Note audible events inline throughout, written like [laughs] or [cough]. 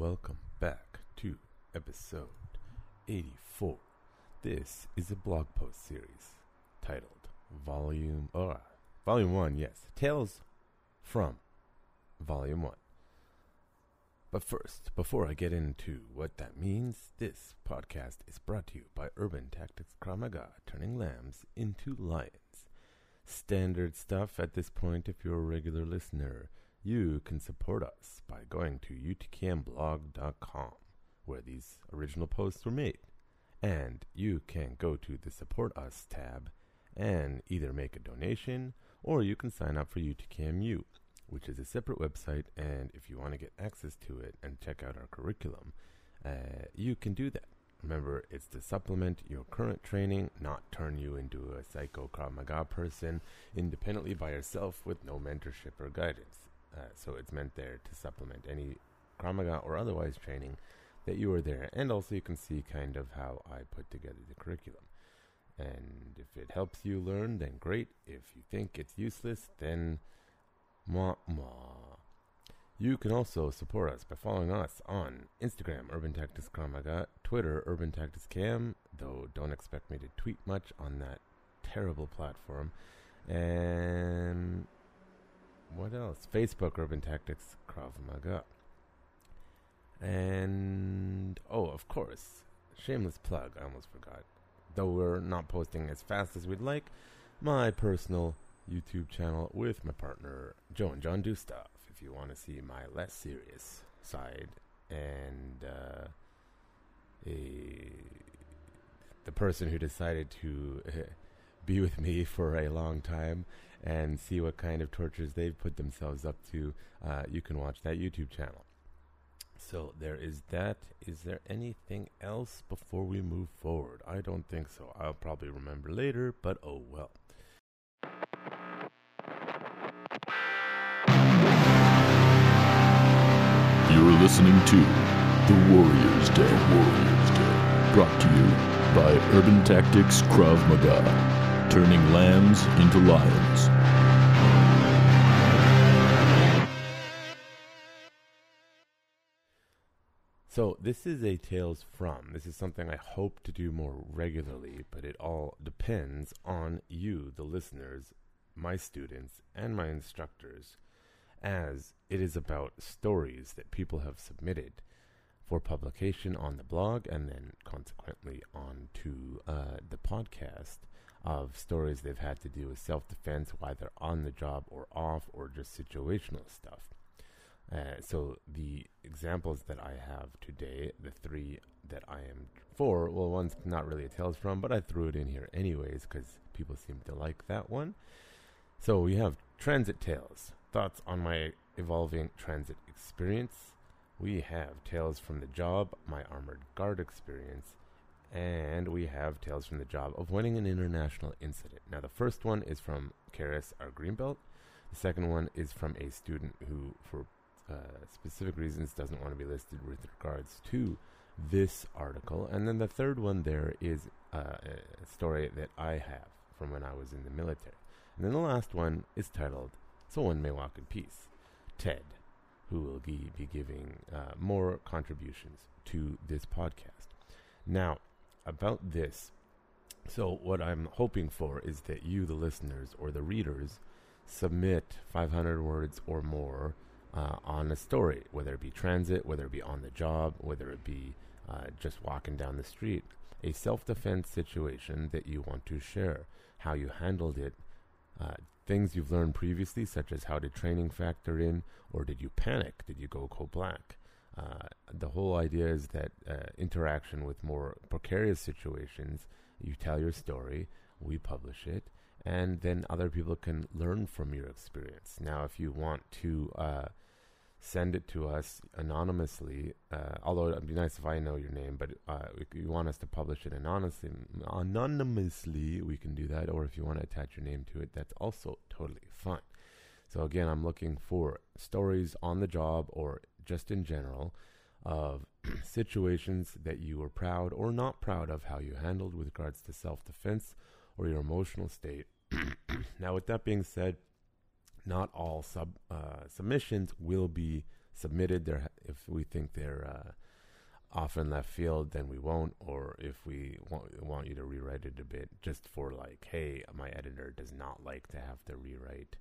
welcome back to episode 84. This is a blog post series titled Volume uh, Volume 1, yes, Tales from Volume 1. But first, before I get into what that means, this podcast is brought to you by Urban Tactics Krav Maga, turning lambs into lions. Standard stuff at this point if you're a regular listener. You can support us by going to utkmblog.com, where these original posts were made. And you can go to the Support Us tab and either make a donation or you can sign up for UTKMU, which is a separate website. And if you want to get access to it and check out our curriculum, uh, you can do that. Remember, it's to supplement your current training, not turn you into a psycho Krav Maga person independently by yourself with no mentorship or guidance. Uh, so it's meant there to supplement any Krav Maga or otherwise training that you are there. And also you can see kind of how I put together the curriculum. And if it helps you learn, then great. If you think it's useless, then mwah mwah. You can also support us by following us on Instagram, Urban Tactics Krav Maga, Twitter, Urban Tactics Cam, though don't expect me to tweet much on that terrible platform. And what else? Facebook Urban Tactics Krav Maga. And oh, of course, shameless plug. I almost forgot. Though we're not posting as fast as we'd like, my personal YouTube channel with my partner Joe and John do stuff. If you want to see my less serious side and uh, a, the person who decided to [laughs] be with me for a long time and see what kind of tortures they've put themselves up to, uh, you can watch that YouTube channel. So there is that. Is there anything else before we move forward? I don't think so. I'll probably remember later, but oh well. You're listening to The Warrior's Day. Warrior's Day. Brought to you by Urban Tactics Krav Maga. Turning lambs into lions. So this is a tales from. This is something I hope to do more regularly, but it all depends on you, the listeners, my students, and my instructors, as it is about stories that people have submitted for publication on the blog and then consequently onto uh, the podcast of stories they've had to do with self-defense, whether on the job or off, or just situational stuff. Uh, so the examples that I have today, the three that I am for, well, one's not really a tales from, but I threw it in here anyways because people seem to like that one. So we have transit tales, thoughts on my evolving transit experience. We have tales from the job, my armored guard experience, and we have tales from the job of winning an international incident. Now, the first one is from Karis, our greenbelt. The second one is from a student who, for uh, specific reasons, doesn't want to be listed with regards to this article. And then the third one there is uh, a story that I have from when I was in the military. And then the last one is titled So One May Walk in Peace. Ted, who will be, be giving uh, more contributions to this podcast. Now, about this, so what I'm hoping for is that you, the listeners or the readers, submit 500 words or more uh, on a story, whether it be transit, whether it be on the job, whether it be uh, just walking down the street, a self defense situation that you want to share, how you handled it, uh, things you've learned previously, such as how did training factor in, or did you panic? Did you go code black? Uh, the whole idea is that uh, interaction with more precarious situations, you tell your story, we publish it, and then other people can learn from your experience. Now, if you want to uh, send it to us anonymously, uh, although it'd be nice if I know your name, but uh, if you want us to publish it anonymously, anonymously, we can do that. Or if you want to attach your name to it, that's also totally fine. So again, I'm looking for stories on the job or just in general of [clears throat] situations that you were proud or not proud of how you handled with regards to self-defense or your emotional state. [clears throat] now, with that being said, not all sub uh, submissions will be submitted. There, if we think they're uh, off in left field, then we won't. Or if we want, want you to rewrite it a bit, just for like, hey, my editor does not like to have to rewrite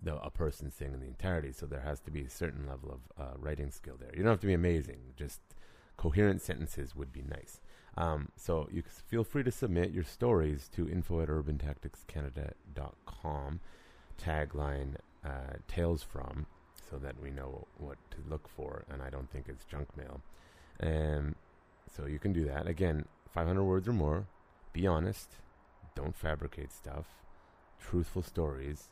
the a person's thing in the entirety. So there has to be a certain level of uh, writing skill there. You don't have to be amazing. Just coherent sentences would be nice. Um, so you feel free to submit your stories to info at urbantacticscanada.com. Tagline uh, tales from, so that we know what to look for, and I don't think it's junk mail. And so you can do that. Again, 500 words or more. Be honest. Don't fabricate stuff. Truthful stories.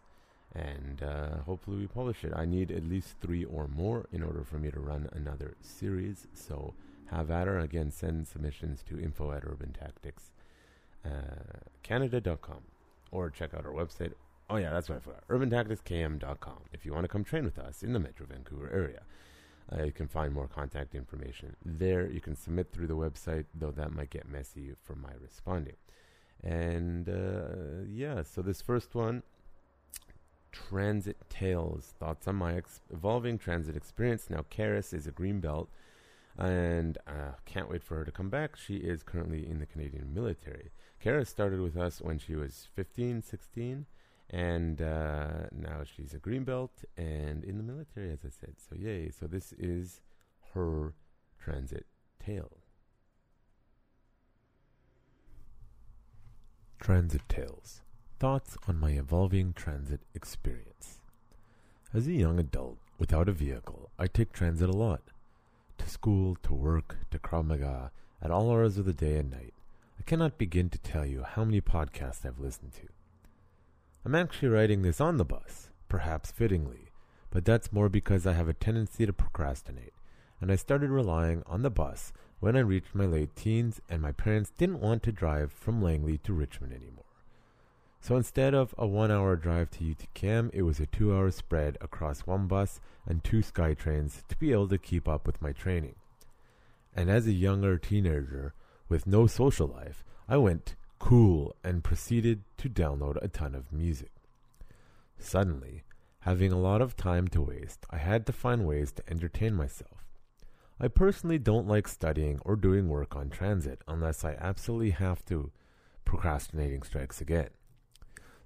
And uh, hopefully we publish it. I need at least three or more in order for me to run another series. So have at her. Again, send submissions to info at urban urbantacticscanada.com uh, or check out our website. Oh, yeah, that's what I forgot. urbantacticskm.com if you want to come train with us in the Metro Vancouver area. Uh, you can find more contact information there. You can submit through the website, though that might get messy for my responding. And uh, yeah, so this first one Transit Tales Thoughts on my ex- evolving transit experience. Now, Karis is a green belt, and uh, can't wait for her to come back. She is currently in the Canadian military. Karis started with us when she was 15, 16 and uh, now she's a green belt and in the military, as I said. So yay! So this is her transit tale. Transit Tales Thoughts on my evolving transit experience. As a young adult without a vehicle, I take transit a lot. To school, to work, to Krav Maga, at all hours of the day and night. I cannot begin to tell you how many podcasts I've listened to. I'm actually writing this on the bus, perhaps fittingly, but that's more because I have a tendency to procrastinate, and I started relying on the bus when I reached my late teens and my parents didn't want to drive from Langley to Richmond anymore. So instead of a one hour drive to UTKM, it was a two hour spread across one bus and two SkyTrains to be able to keep up with my training. And as a younger teenager with no social life, I went cool, and proceeded to download a ton of music. Suddenly, having a lot of time to waste, I had to find ways to entertain myself. I personally don't like studying or doing work on transit unless I absolutely have to. Procrastinating strikes again.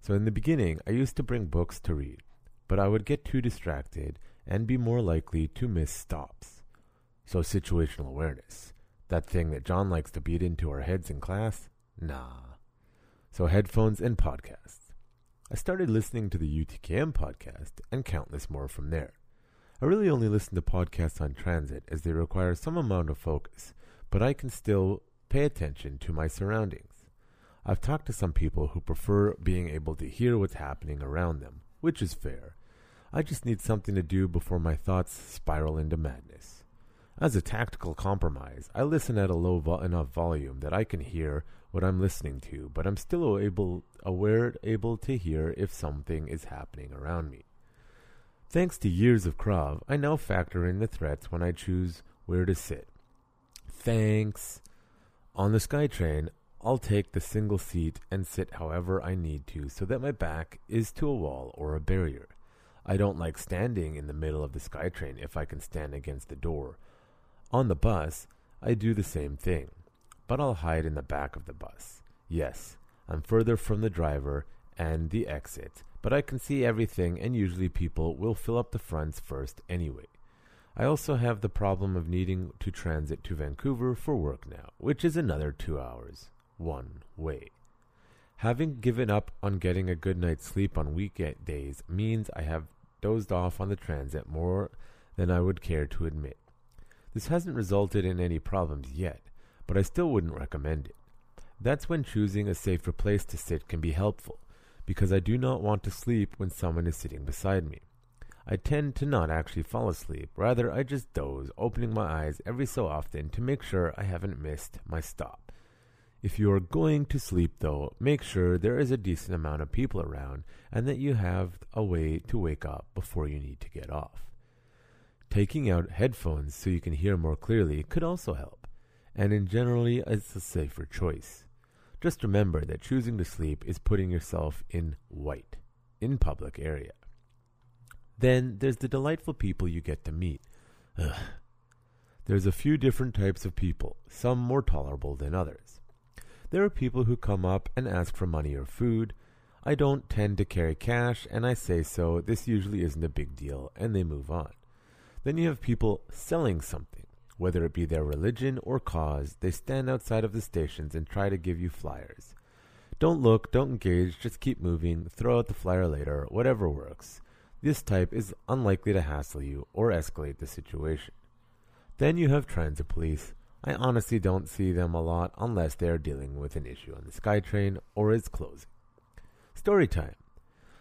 So in the beginning, I used to bring books to read, but I would get too distracted and be more likely to miss stops. So situational awareness, that thing that John likes to beat into our heads in class, Nah. So headphones and podcasts. I started listening to the UTKM podcast and countless more from there. I really only listen to podcasts on transit as they require some amount of focus, but I can still pay attention to my surroundings. I've talked to some people who prefer being able to hear what's happening around them, which is fair. I just need something to do before my thoughts spiral into madness. As a tactical compromise, I listen at a low vo- enough volume that I can hear what I'm listening to, but I'm still able aware able to hear if something is happening around me. Thanks to years of Krav, I now factor in the threats when I choose where to sit. Thanks. On the SkyTrain, I'll take the single seat and sit however I need to so that my back is to a wall or a barrier. I don't like standing in the middle of the SkyTrain if I can stand against the door. On the bus, I do the same thing but I'll hide in the back of the bus. Yes, I'm further from the driver and the exit, but I can see everything, and usually people will fill up the fronts first anyway. I also have the problem of needing to transit to Vancouver for work now, which is another two hours, one way. Having given up on getting a good night's sleep on weekdays means I have dozed off on the transit more than I would care to admit. This hasn't resulted in any problems yet, but I still wouldn't recommend it. That's when choosing a safer place to sit can be helpful, because I do not want to sleep when someone is sitting beside me. I tend to not actually fall asleep, rather, I just doze, opening my eyes every so often to make sure I haven't missed my stop. If you are going to sleep, though, make sure there is a decent amount of people around and that you have a way to wake up before you need to get off. Taking out headphones so you can hear more clearly could also help and in generally it's a safer choice. Just remember that choosing to sleep is putting yourself in white, in public area. Then there's the delightful people you get to meet, Ugh. There's a few different types of people, some more tolerable than others. There are people who come up and ask for money or food. I don't tend to carry cash, and I say so. This usually isn't a big deal, and they move on. Then you have people selling something, whether it be their religion or cause. They stand outside of the stations and try to give you flyers. Don't look, don't engage, just keep moving, throw out the flyer later, whatever works. This type is unlikely to hassle you or escalate the situation. Then you have transit police. I honestly don't see them a lot unless they are dealing with an issue on the SkyTrain or is closing. Story time.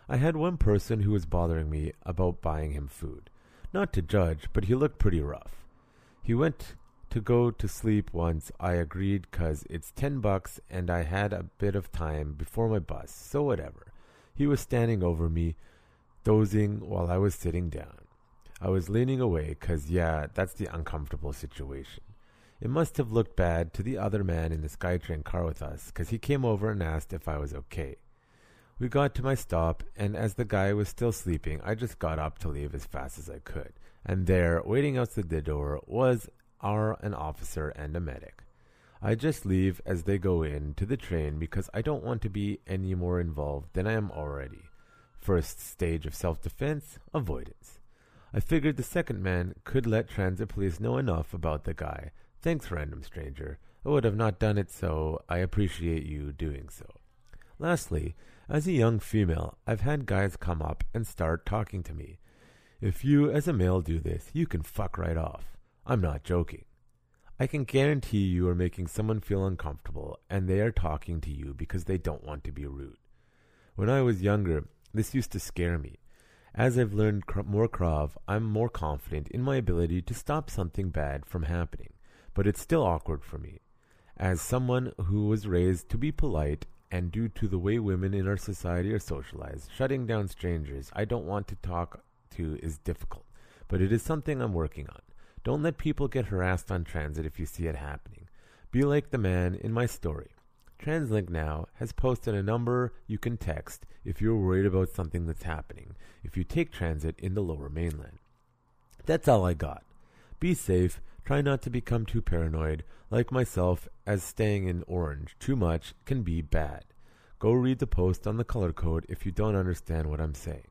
I had one person who was bothering me about buying him food. Not to judge, but he looked pretty rough. He went to go to sleep once. I agreed cuz it's 10 bucks and I had a bit of time before my bus, so whatever. He was standing over me, dozing while I was sitting down. I was leaning away cuz yeah, that's the uncomfortable situation. It must have looked bad to the other man in the SkyTrain car with us cuz he came over and asked if I was okay. We got to my stop, and as the guy was still sleeping, I just got up to leave as fast as I could. And there, waiting outside the door, was our an officer and a medic. I just leave as they go in to the train because I don't want to be any more involved than I am already. First stage of self defense avoidance. I figured the second man could let transit police know enough about the guy. Thanks, random stranger. I would have not done it, so I appreciate you doing so. Lastly, as a young female, I've had guys come up and start talking to me. If you, as a male, do this, you can fuck right off. I'm not joking. I can guarantee you are making someone feel uncomfortable, and they are talking to you because they don't want to be rude. When I was younger, this used to scare me. As I've learned more Krav, I'm more confident in my ability to stop something bad from happening, but it's still awkward for me. As someone who was raised to be polite, and due to the way women in our society are socialized, shutting down strangers I don't want to talk to is difficult, but it is something I'm working on. Don't let people get harassed on transit if you see it happening. Be like the man in my story. TransLink now has posted a number you can text if you're worried about something that's happening if you take transit in the lower mainland. That's all I got. Be safe, try not to become too paranoid, like myself, as staying in orange too much can be bad. Go read the post on the color code if you don't understand what I'm saying.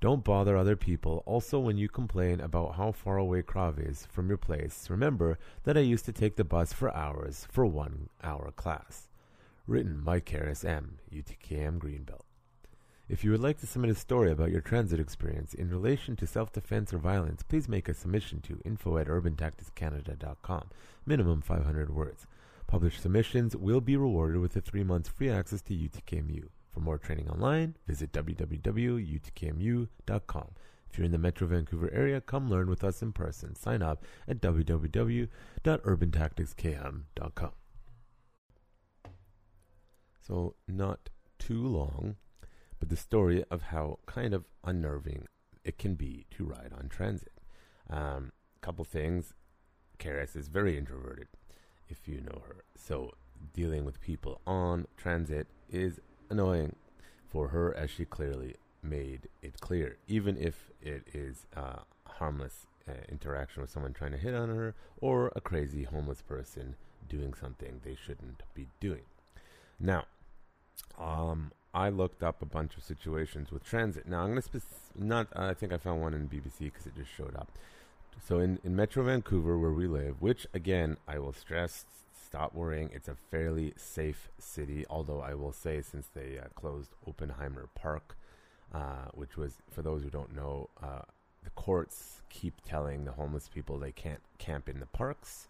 Don't bother other people. Also, when you complain about how far away Krav is from your place, remember that I used to take the bus for hours for one hour class. Written by Karis M., UTKM Greenbelt. If you would like to submit a story about your transit experience in relation to self-defense or violence, please make a submission to info at urbantacticscanada.com. Minimum 500 words. Published submissions will be rewarded with a three months free access to UTKMU. For more training online, visit www.utkmu.com. If you're in the Metro Vancouver area, come learn with us in person. Sign up at www.urbantacticskm.com. So, not too long, but the story of how kind of unnerving it can be to ride on transit. Um, couple things. Karis is very introverted, if you know her. So, dealing with people on transit is annoying for her, as she clearly made it clear, even if it is uh, harmless uh, interaction with someone trying to hit on her or a crazy homeless person doing something they shouldn't be doing. Now, um, I looked up a bunch of situations with transit. Now, I'm going to spec- not. I think I found one in BBC because it just showed up. So in in Metro Vancouver, where we live, which again I will stress, stop worrying. It's a fairly safe city. Although I will say, since they uh, closed Oppenheimer Park, uh, which was for those who don't know, uh, the courts keep telling the homeless people they can't camp in the parks.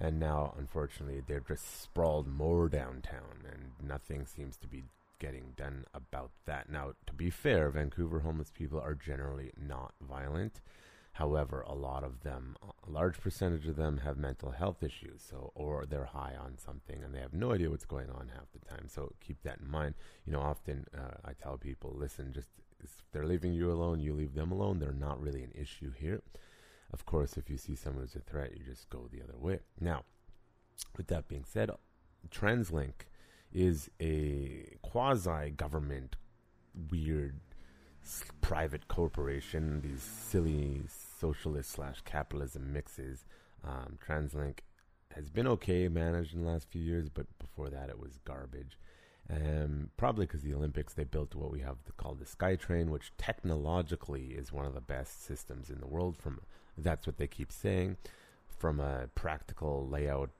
And now, unfortunately, they're just sprawled more downtown, and nothing seems to be getting done about that. Now, to be fair, Vancouver homeless people are generally not violent. However, a lot of them, a large percentage of them, have mental health issues. So, or they're high on something and they have no idea what's going on half the time. So, keep that in mind. You know, often uh, I tell people, listen, just if they're leaving you alone, you leave them alone. They're not really an issue here. Of course, if you see someone who's a threat, you just go the other way. Now, with that being said, TransLink is a quasi government, weird, private corporation. These silly socialist slash capitalism mixes. Um, TransLink has been okay managed in the last few years, but before that it was garbage. Um, probably because the Olympics, they built what we have called the SkyTrain, which technologically is one of the best systems in the world. From that's what they keep saying. From a practical layout,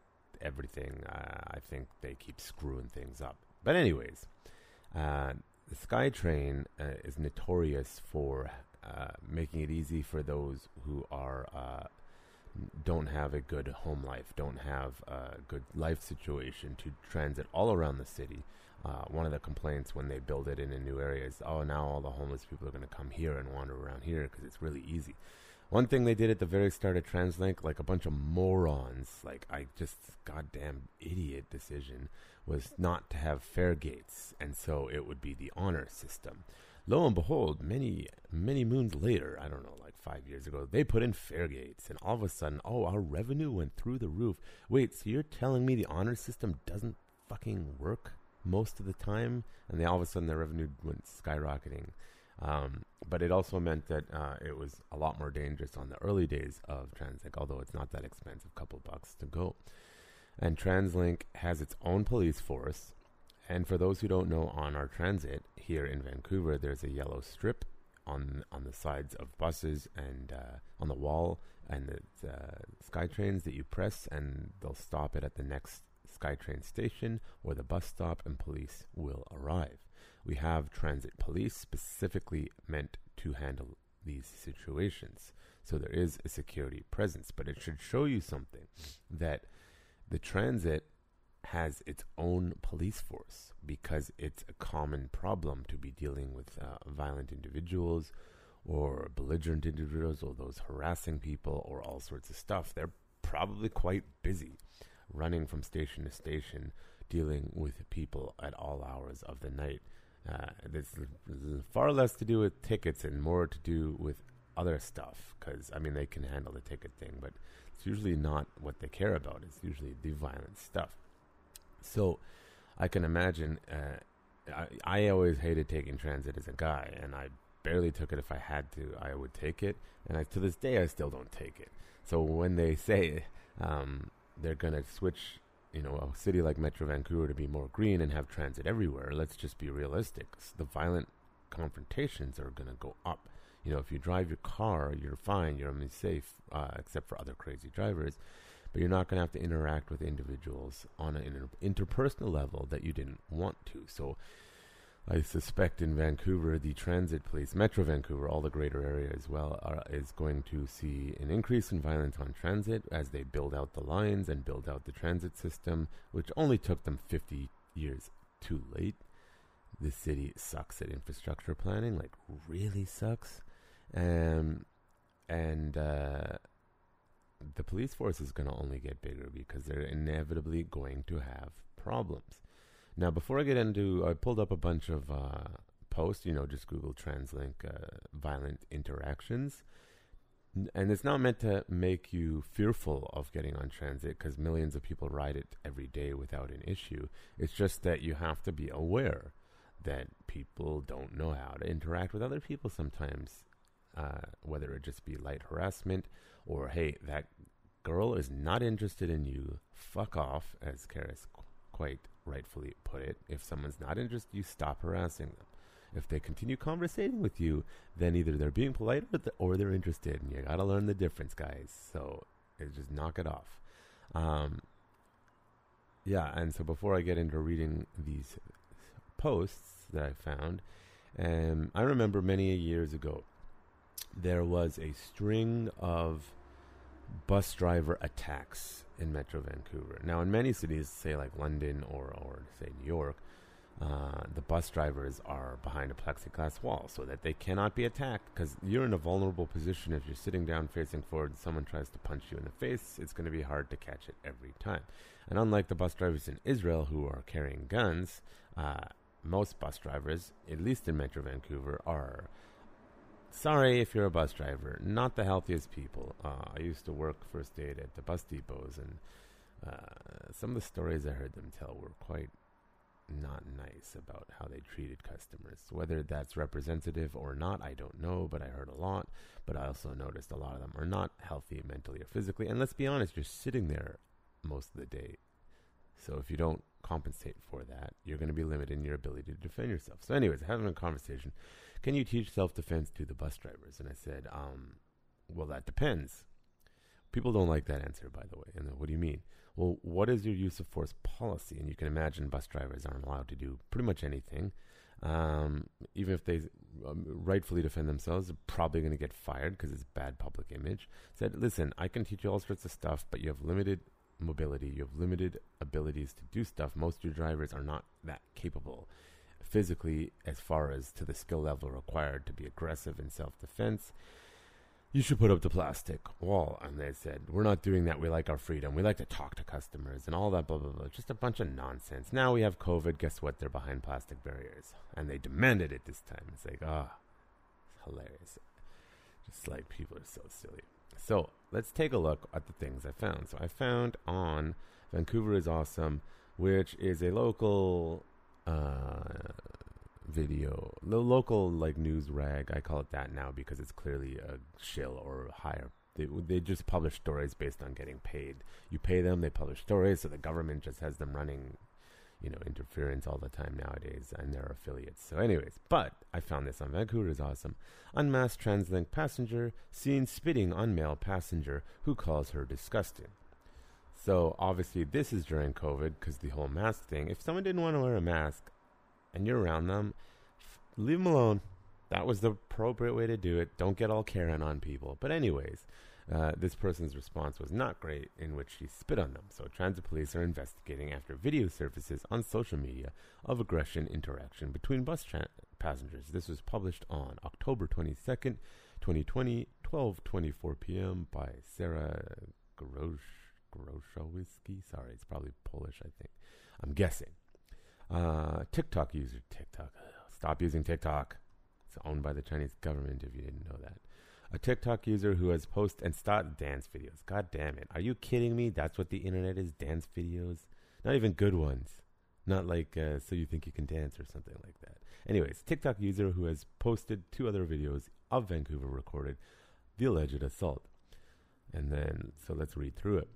everything, uh, I think they keep screwing things up. But anyways, uh, the SkyTrain uh, is notorious for uh, making it easy for those who are uh, don't have a good home life, don't have a good life situation to transit all around the city. Uh, one of the complaints when they build it in a new area is, oh, now all the homeless people are going to come here and wander around here because it's really easy. One thing they did at the very start of TransLink, like a bunch of morons, like I just goddamn idiot decision, was not to have fare gates, and so it would be the honor system. Lo and behold, many many moons later, I don't know, like five years ago, they put in fare gates, and all of a sudden, oh, our revenue went through the roof. Wait, so you're telling me the honor system doesn't fucking work most of the time? And then all of a sudden, their revenue went skyrocketing. Um, but it also meant that uh, it was a lot more dangerous on the early days of TransLink, although it's not that expensive, couple bucks to go. And TransLink has its own police force. And for those who don't know, on our transit here in Vancouver, there's a yellow strip on on the sides of buses and uh, on the wall, and it's uh, SkyTrains that you press, and they'll stop it at the next SkyTrain station or the bus stop, and police will arrive. We have transit police specifically meant to handle these situations. So there is a security presence, but it should show you something that the transit has its own police force because it's a common problem to be dealing with uh, violent individuals or belligerent individuals or those harassing people or all sorts of stuff. They're probably quite busy running from station to station, dealing with people at all hours of the night. Uh, it's far less to do with tickets and more to do with other stuff. Because I mean, they can handle the ticket thing, but it's usually not what they care about. It's usually the violent stuff. So I can imagine. Uh, I, I always hated taking transit as a guy, and I barely took it. If I had to, I would take it, and I, to this day, I still don't take it. So when they [laughs] say um, they're gonna switch you know, a city like Metro Vancouver to be more green and have transit everywhere, let's just be realistic. The violent confrontations are going to go up. You know, if you drive your car, you're fine, you're safe, uh, except for other crazy drivers. But you're not going to have to interact with individuals on an inter- interpersonal level that you didn't want to. So I suspect in Vancouver, the transit police, Metro Vancouver, all the greater area as well, are, is going to see an increase in violence on transit as they build out the lines and build out the transit system, which only took them 50 years too late. The city sucks at infrastructure planning, like really sucks. Um, and uh, the police force is going to only get bigger because they're inevitably going to have problems. Now, before I get into, I pulled up a bunch of uh, posts. You know, just Google Translink uh, violent interactions, and it's not meant to make you fearful of getting on transit because millions of people ride it every day without an issue. It's just that you have to be aware that people don't know how to interact with other people sometimes, uh, whether it just be light harassment or hey, that girl is not interested in you. Fuck off, as Karis qu- quite rightfully put it. If someone's not interested, you stop harassing them. If they continue conversating with you, then either they're being polite or they're interested, and you gotta learn the difference, guys. So just knock it off. Um, yeah, and so before I get into reading these posts that I found, um, I remember many years ago there was a string of bus driver attacks in Metro Vancouver. Now, in many cities, say like London or, or say New York, uh, the bus drivers are behind a plexiglass wall so that they cannot be attacked because you're in a vulnerable position. If you're sitting down facing forward, someone tries to punch you in the face, it's going to be hard to catch it every time. And unlike the bus drivers in Israel who are carrying guns, uh, most bus drivers, at least in Metro Vancouver, are sorry if you're a bus driver, not the healthiest people. Uh, I used to work first aid at the bus depots, and uh, some of the stories I heard them tell were quite not nice about how they treated customers. Whether that's representative or not, I don't know, but I heard a lot. But I also noticed a lot of them are not healthy mentally or physically. And let's be honest, you're sitting there most of the day. So if you don't compensate for that, you're going to be limited in your ability to defend yourself. So, anyways, having a conversation, can you teach self defense to the bus drivers? And I said, um, well, that depends. People don't like that answer, by the way. And what do you mean? Well, what is your use of force policy? And you can imagine bus drivers aren't allowed to do pretty much anything. Um, even if they um, rightfully defend themselves, they're probably going to get fired because it's bad public image. Said, listen, I can teach you all sorts of stuff, but you have limited mobility, you have limited abilities to do stuff. Most of your drivers are not that capable physically as far as to the skill level required to be aggressive in self defense you should put up the plastic wall. And they said, we're not doing that. We like our freedom. We like to talk to customers and all that, blah, blah, blah. Just a bunch of nonsense. Now we have COVID. Guess what? They're behind plastic barriers. And they demanded it this time. It's like, ah, oh, hilarious. Just like people are so silly. So let's take a look at the things I found. So I found on Vancouver is Awesome, which is a local uh, video, the local like news rag. I call it that now because it's clearly a shill or higher. They they just publish stories based on getting paid. You pay them, they publish stories, so the government just has them running, you know, interference all the time nowadays, and their affiliates. So, anyways, but I found this on Vancouver is awesome. Unmasked TransLink passenger seen spitting on male passenger who calls her disgusting. So obviously, this is during COVID because the whole mask thing. If someone didn't want to wear a mask, and you're around them, leave them alone. That was the appropriate way to do it. Don't get all Karen on people. But anyways, uh, this person's response was not great, in which she spit on them. So transit police are investigating after video surfaces on social media of aggression interaction between bus tra- passengers. This was published on October 22nd, 2020, 12:24 p.m. by Sarah Grochowski. Sorry, it's probably Polish. I think. I'm guessing. Uh, TikTok user, TikTok. Stop using TikTok. It's owned by the Chinese government if you didn't know that. A TikTok user who has posted and started dance videos. God damn it. Are you kidding me? That's what the internet is dance videos? Not even good ones. Not like uh, so you think you can dance or something like that. Anyways, TikTok user who has posted two other videos of Vancouver recorded the alleged assault. And then, so let's read through it.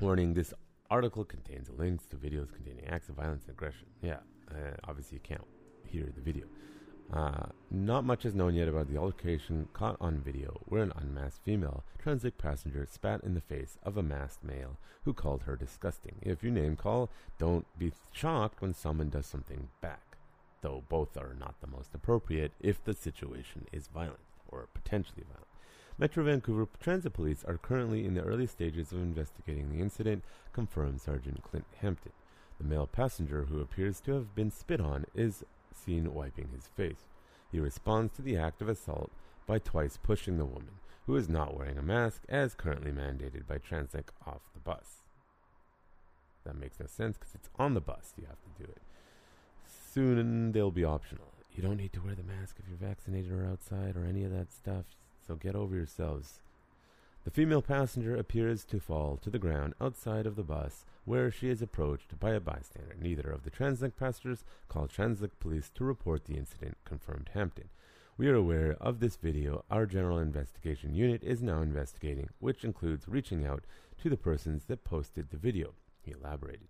Warning this article contains links to videos containing acts of violence and aggression. Yeah, uh, obviously you can't hear the video. Uh, not much is known yet about the altercation caught on video where an unmasked female transit passenger spat in the face of a masked male who called her disgusting. If you name call, don't be shocked when someone does something back, though both are not the most appropriate if the situation is violent or potentially violent. Metro Vancouver Transit Police are currently in the early stages of investigating the incident, confirmed Sergeant Clint Hampton. The male passenger, who appears to have been spit on, is seen wiping his face. He responds to the act of assault by twice pushing the woman, who is not wearing a mask as currently mandated by TransLink off the bus. That makes no sense because it's on the bus. You have to do it. Soon they'll be optional. You don't need to wear the mask if you're vaccinated or outside or any of that stuff so get over yourselves. The female passenger appears to fall to the ground outside of the bus, where she is approached by a bystander. Neither of the TransLink passengers called TransLink police to report the incident, confirmed Hampton. We are aware of this video. Our general investigation unit is now investigating, which includes reaching out to the persons that posted the video, he elaborated.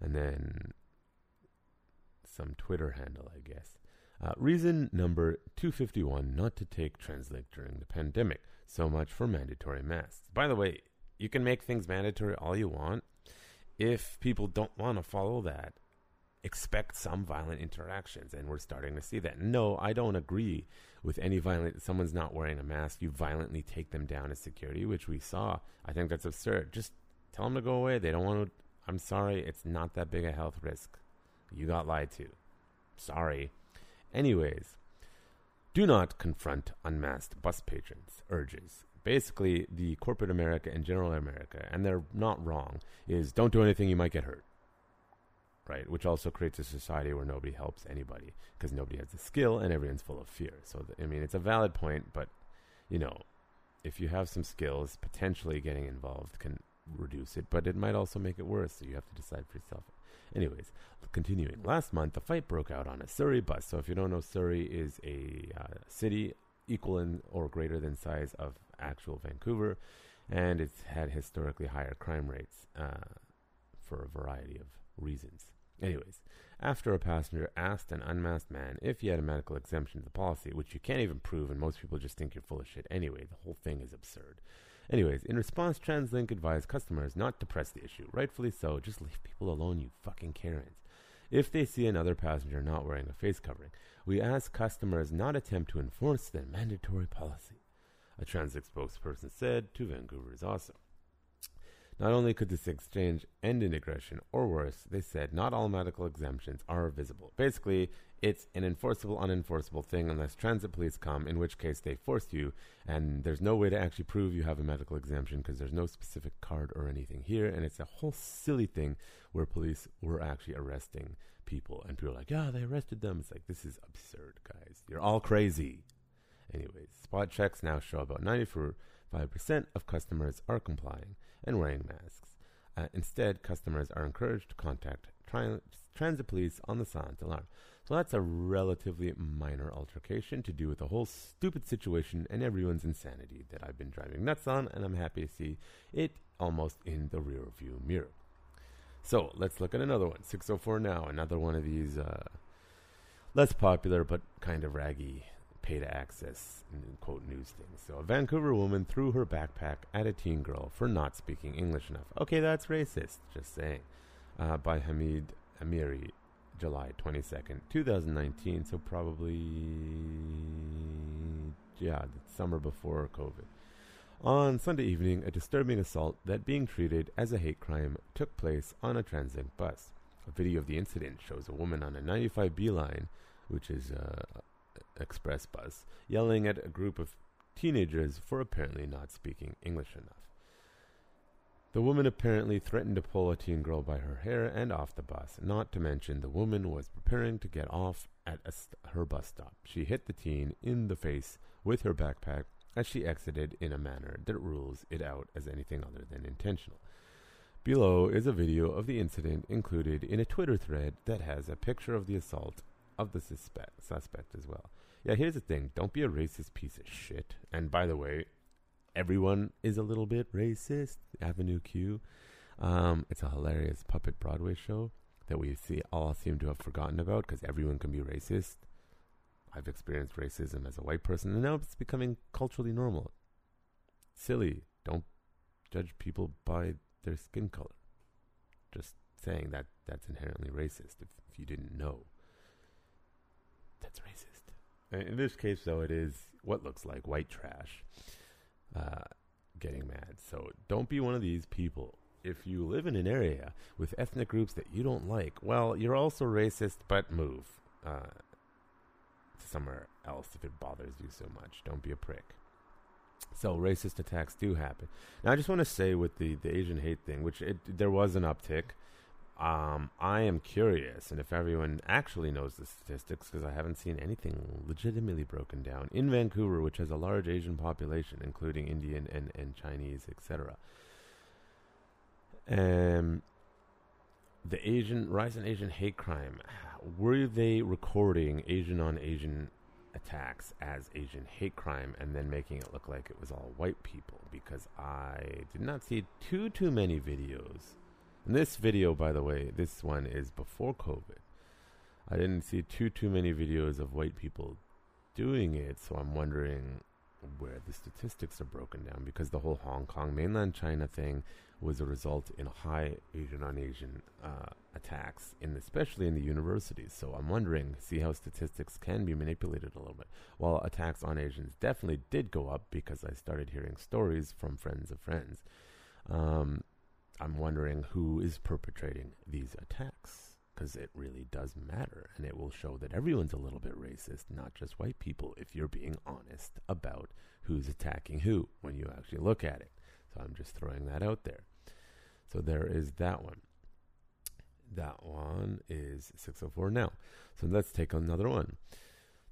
And then some Twitter handle, I guess. Uh, reason number 251 not to take TransLink during the pandemic. So much for mandatory masks. By the way, you can make things mandatory all you want. If people don't want to follow that, expect some violent interactions. And we're starting to see that. No, I don't agree with any violent. Someone's not wearing a mask, you violently take them down as security, which we saw. I think that's absurd. Just tell them to go away. They don't want to. I'm sorry. It's not that big a health risk. You got lied to. Sorry. Anyways, do not confront unmasked bus patrons, urges. Basically, the corporate America and general America, and they're not wrong, is don't do anything, you might get hurt. Right? Which also creates a society where nobody helps anybody because nobody has the skill and everyone's full of fear. So, I mean, it's a valid point, but, you know, if you have some skills, potentially getting involved can reduce it, but it might also make it worse. So you have to decide for yourself. Anyways, continuing. Last month, a fight broke out on a Surrey bus. So if you don't know, Surrey is a uh, city equal in or greater than size of actual Vancouver, and it's had historically higher crime rates uh, for a variety of reasons. Anyways, after a passenger asked an unmasked man if he had a medical exemption to the policy, which you can't even prove, and most people just think you're full of shit anyway, the whole thing is absurd. Anyways, in response, TransLink advised customers not to press the issue. Rightfully so, just leave people alone, you fucking Karens. If they see another passenger not wearing a face covering, we ask customers not attempt to enforce the mandatory policy. A TransLink spokesperson said to Vancouver is awesome. Not only could this exchange end in aggression, or worse, they said not all medical exemptions are visible. Basically, it's an enforceable, unenforceable thing unless transit police come, in which case they force you, and there's no way to actually prove you have a medical exemption because there's no specific card or anything here, and it's a whole silly thing where police were actually arresting people, and people are like, yeah, they arrested them. It's like, this is absurd, guys. You're all crazy. Anyways, spot checks now show about 94 5% of customers are complying and wearing masks. Uh, instead, customers are encouraged to contact tri- transit police on the silent alarm. So that's a relatively minor altercation to do with the whole stupid situation and everyone's insanity that I've been driving nuts on, and I'm happy to see it almost in the rear view mirror. So let's look at another one. 604 now, another one of these uh, less popular but kind of raggy pay to access quote news things. So a Vancouver woman threw her backpack at a teen girl for not speaking English enough. Okay, that's racist. Just saying. Uh, by Hamid Amiri, July twenty second, two thousand nineteen. So probably yeah, the summer before COVID. On Sunday evening, a disturbing assault that being treated as a hate crime took place on a transit bus. A video of the incident shows a woman on a 95B line, which is uh, express bus, yelling at a group of teenagers for apparently not speaking English enough. The woman apparently threatened to pull a teen girl by her hair and off the bus, not to mention the woman was preparing to get off at st- her bus stop. She hit the teen in the face with her backpack as she exited in a manner that rules it out as anything other than intentional. Below is a video of the incident included in a Twitter thread that has a picture of the assault of the suspect, suspect as well. Yeah, here's the thing. Don't be a racist piece of shit. And by the way, everyone is a little bit racist. Avenue Q. Um, it's a hilarious puppet Broadway show that we see all seem to have forgotten about because everyone can be racist. I've experienced racism as a white person, and now it's becoming culturally normal. Silly. Don't judge people by their skin color. Just saying that that's inherently racist if, if you didn't know. That's racist. In this case, though, it is what looks like white trash uh, getting mad. So don't be one of these people. If you live in an area with ethnic groups that you don't like, well, you're also racist, but move uh, to somewhere else if it bothers you so much. Don't be a prick. So racist attacks do happen. Now, I just want to say with the, the Asian hate thing, which it, there was an uptick. Um, I am curious, and if everyone actually knows the statistics, because I haven't seen anything legitimately broken down in Vancouver, which has a large Asian population, including Indian and, and Chinese, etc. Um, the Asian rise in Asian hate crime. Were they recording Asian on Asian attacks as Asian hate crime and then making it look like it was all white people? Because I did not see too too many videos and this video, by the way, this one is before COVID. I didn't see too too many videos of white people doing it, so I'm wondering where the statistics are broken down because the whole Hong Kong mainland China thing was a result in high Asian on Asian uh, attacks, in especially in the universities. So I'm wondering, see how statistics can be manipulated a little bit. While attacks on Asians definitely did go up because I started hearing stories from friends of friends. Um, I'm wondering who is perpetrating these attacks because it really does matter and it will show that everyone's a little bit racist, not just white people, if you're being honest about who's attacking who when you actually look at it. So I'm just throwing that out there. So there is that one. That one is 604 now. So let's take another one.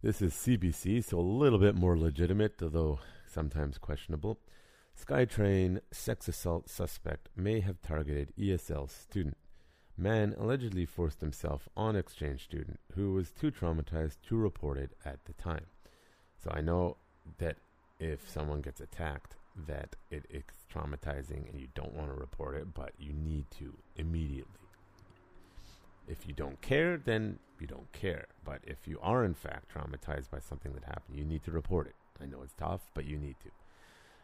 This is CBC, so a little bit more legitimate, although sometimes questionable. SkyTrain sex assault suspect may have targeted ESL student. Man allegedly forced himself on exchange student who was too traumatized to report it at the time. So I know that if someone gets attacked, that it is traumatizing and you don't want to report it, but you need to immediately. If you don't care, then you don't care. But if you are in fact traumatized by something that happened, you need to report it. I know it's tough, but you need to.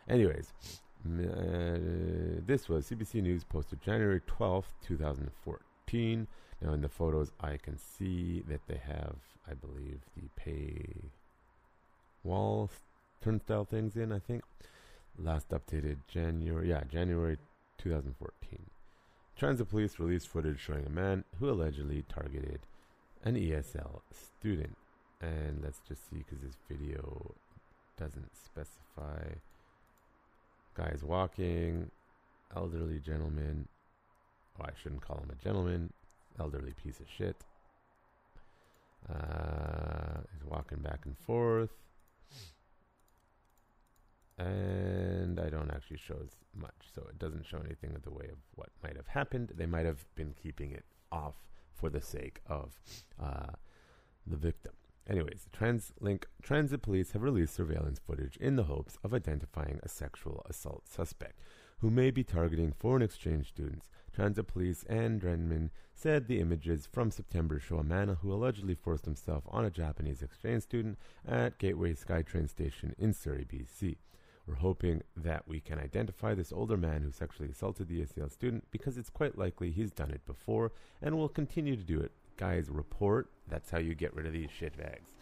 Anyways, uh, this was CBC News posted January 12th, 2014. Now, in the photos, I can see that they have, I believe, the pay wall turnstile things in, I think. Last updated January, yeah, January 2014. Transit police released footage showing a man who allegedly targeted an ESL student. And let's just see because this video doesn't specify. Guys walking, elderly gentleman. Oh, I shouldn't call him a gentleman. Elderly piece of shit. Uh, he's walking back and forth. And I don't actually show as much, so it doesn't show anything of the way of what might have happened. They might have been keeping it off for the sake of uh, the victim. Anyways, TransLink transit police have released surveillance footage in the hopes of identifying a sexual assault suspect who may be targeting foreign exchange students. Transit police and Drennan said the images from September show a man who allegedly forced himself on a Japanese exchange student at Gateway SkyTrain station in Surrey, BC. We're hoping that we can identify this older man who sexually assaulted the ESL student because it's quite likely he's done it before and will continue to do it guys report. That's how you get rid of these shitbags.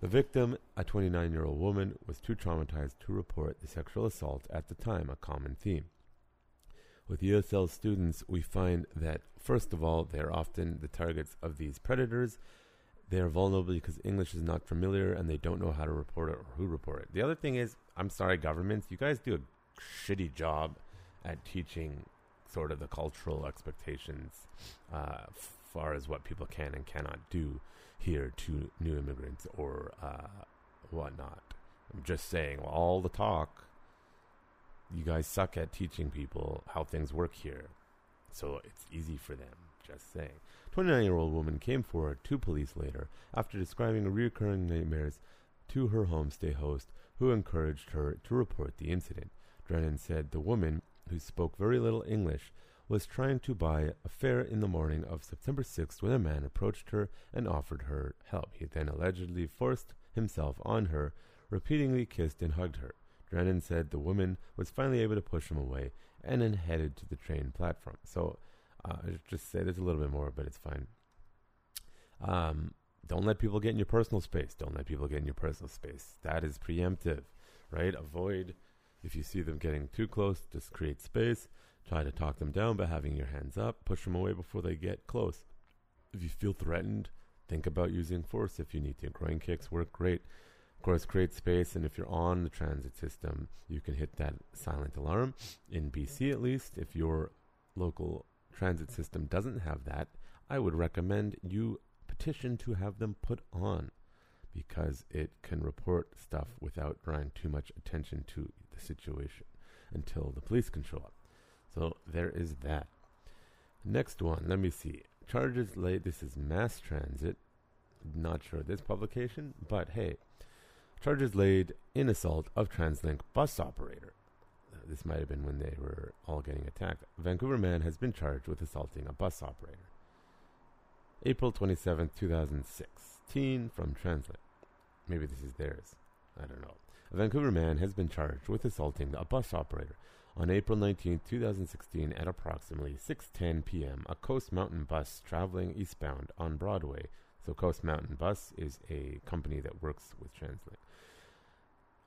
The victim, a 29 year old woman, was too traumatized to report the sexual assault at the time, a common theme. With ESL students, we find that, first of all, they're often the targets of these predators. They are vulnerable because English is not familiar and they don't know how to report it or who report it. The other thing is, I'm sorry, governments, you guys do a shitty job at teaching sort of the cultural expectations uh, far as what people can and cannot do here to new immigrants or uh, whatnot. I'm just saying, all the talk, you guys suck at teaching people how things work here. So it's easy for them. Just saying. 29 year old woman came forward to police later after describing recurring nightmares to her homestay host, who encouraged her to report the incident. Drennan said the woman, who spoke very little English, was trying to buy a fare in the morning of September 6th when a man approached her and offered her help. He then allegedly forced himself on her, repeatedly kissed and hugged her. Drennan said the woman was finally able to push him away and then headed to the train platform. So, uh, I just say there's a little bit more, but it's fine. Um, don't let people get in your personal space. Don't let people get in your personal space. That is preemptive, right? Avoid if you see them getting too close, just create space. Try to talk them down by having your hands up, push them away before they get close. If you feel threatened, think about using force if you need to. Groin kicks work great. Of course, create space, and if you're on the transit system, you can hit that silent alarm. In BC, at least, if your local transit system doesn't have that, I would recommend you petition to have them put on because it can report stuff without drawing too much attention to the situation until the police can show up. So there is that. Next one, let me see. Charges laid. This is mass transit. Not sure this publication, but hey, charges laid in assault of TransLink bus operator. Uh, this might have been when they were all getting attacked. Vancouver man has been charged with assaulting a bus operator. April 27, 2016, from TransLink. Maybe this is theirs. I don't know. A Vancouver man has been charged with assaulting a bus operator on April 19, 2016, at approximately 6:10 p.m., a Coast Mountain bus traveling eastbound on Broadway. So Coast Mountain Bus is a company that works with TransLink.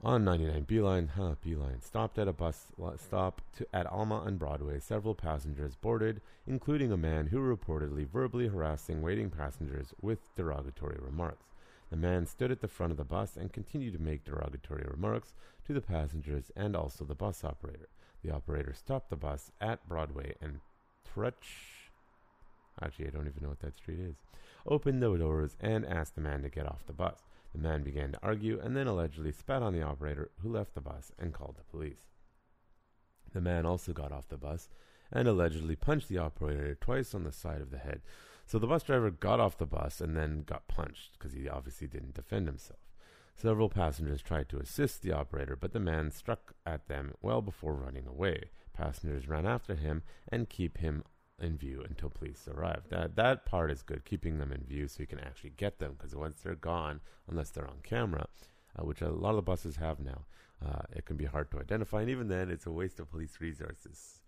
On 99 B-Line, huh, B-Line stopped at a bus stop to, at Alma and Broadway. Several passengers boarded, including a man who reportedly verbally harassing waiting passengers with derogatory remarks. The man stood at the front of the bus and continued to make derogatory remarks to the passengers and also the bus operator. The operator stopped the bus at Broadway and Trutch. Actually, I don't even know what that street is. Opened the doors and asked the man to get off the bus. The man began to argue and then allegedly spat on the operator, who left the bus and called the police. The man also got off the bus and allegedly punched the operator twice on the side of the head. So the bus driver got off the bus and then got punched because he obviously didn't defend himself. Several passengers tried to assist the operator, but the man struck at them well before running away. Passengers ran after him and keep him in view until police arrived. That that part is good, keeping them in view so you can actually get them. Because once they're gone, unless they're on camera, uh, which a lot of the buses have now, uh, it can be hard to identify. And even then, it's a waste of police resources.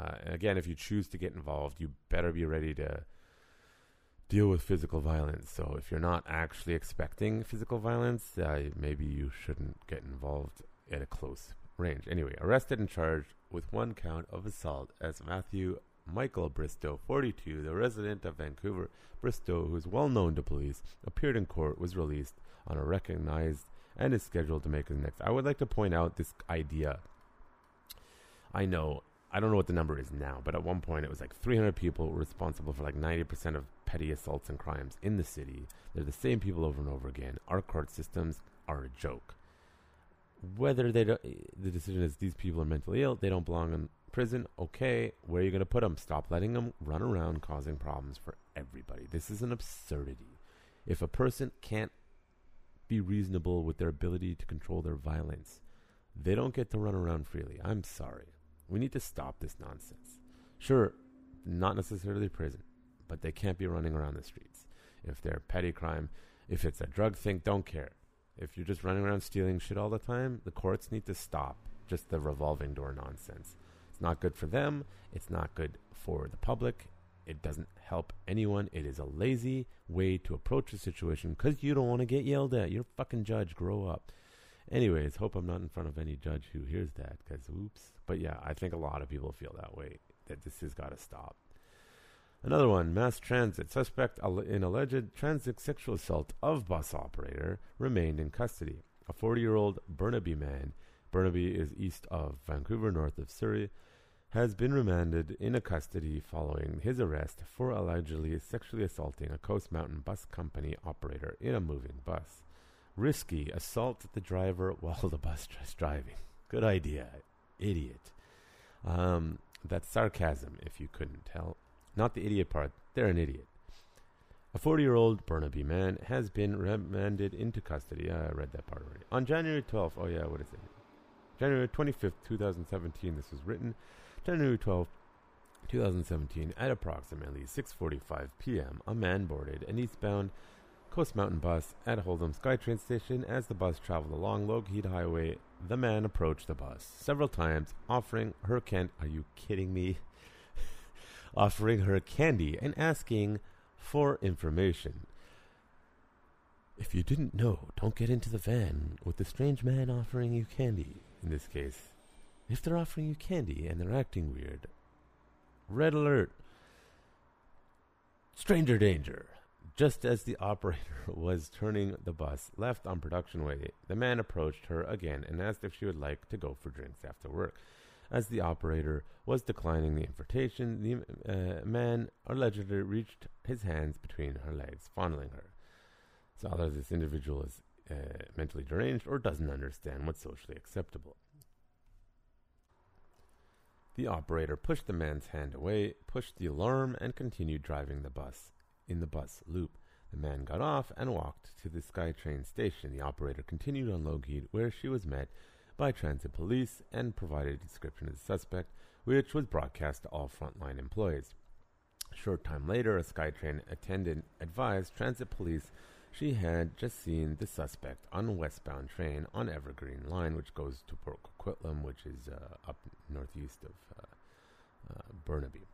Uh, again, if you choose to get involved, you better be ready to deal with physical violence. So if you're not actually expecting physical violence, uh, maybe you shouldn't get involved at a close range. Anyway, arrested and charged with one count of assault as Matthew Michael Bristow, 42, the resident of Vancouver. Bristow, who is well known to police, appeared in court, was released on a recognized and is scheduled to make his next. I would like to point out this idea. I know I don't know what the number is now, but at one point it was like 300 people responsible for like 90% of petty assaults and crimes in the city. They're the same people over and over again. Our court systems are a joke. Whether they don't, the decision is these people are mentally ill, they don't belong in prison. Okay, where are you going to put them? Stop letting them run around causing problems for everybody. This is an absurdity. If a person can't be reasonable with their ability to control their violence, they don't get to run around freely. I'm sorry. We need to stop this nonsense. Sure, not necessarily prison, but they can't be running around the streets. If they're petty crime, if it's a drug thing, don't care. If you're just running around stealing shit all the time, the courts need to stop just the revolving door nonsense. It's not good for them. It's not good for the public. It doesn't help anyone. It is a lazy way to approach a situation because you don't want to get yelled at. You're a fucking judge. Grow up. Anyways, hope I'm not in front of any judge who hears that because oops. But yeah, I think a lot of people feel that way, that this has got to stop. Another one, mass transit. Suspect in alleged transit sexual assault of bus operator remained in custody. A 40 year old Burnaby man, Burnaby is east of Vancouver, north of Surrey, has been remanded in a custody following his arrest for allegedly sexually assaulting a Coast Mountain Bus Company operator in a moving bus. Risky assault the driver while the bus [laughs] is driving. Good idea idiot. Um, that's sarcasm, if you couldn't tell. Not the idiot part, they're an idiot. A 40 year old Burnaby man has been remanded into custody. I read that part already. On January 12th, oh yeah, what is it? January 25th, 2017, this was written. January 12th, 2017, at approximately 6.45 p.m., a man boarded an eastbound Coast Mountain bus at Holdom SkyTrain station as the bus traveled along Lougheed Highway the man approached the bus several times, offering her can. Are you kidding me? [laughs] offering her candy and asking for information. If you didn't know, don't get into the van with the strange man offering you candy. In this case, if they're offering you candy and they're acting weird, red alert. Stranger danger. Just as the operator [laughs] was turning the bus left on Production Way, the man approached her again and asked if she would like to go for drinks after work. As the operator was declining the invitation, the uh, man allegedly reached his hands between her legs, fondling her. So either this individual is uh, mentally deranged or doesn't understand what's socially acceptable. The operator pushed the man's hand away, pushed the alarm, and continued driving the bus in the bus loop. The man got off and walked to the SkyTrain station. The operator continued on Lougheed, where she was met by transit police and provided a description of the suspect, which was broadcast to all frontline employees. A short time later, a SkyTrain attendant advised transit police she had just seen the suspect on a westbound train on Evergreen Line, which goes to Port Coquitlam, which is uh, up northeast of uh, uh, Burnaby.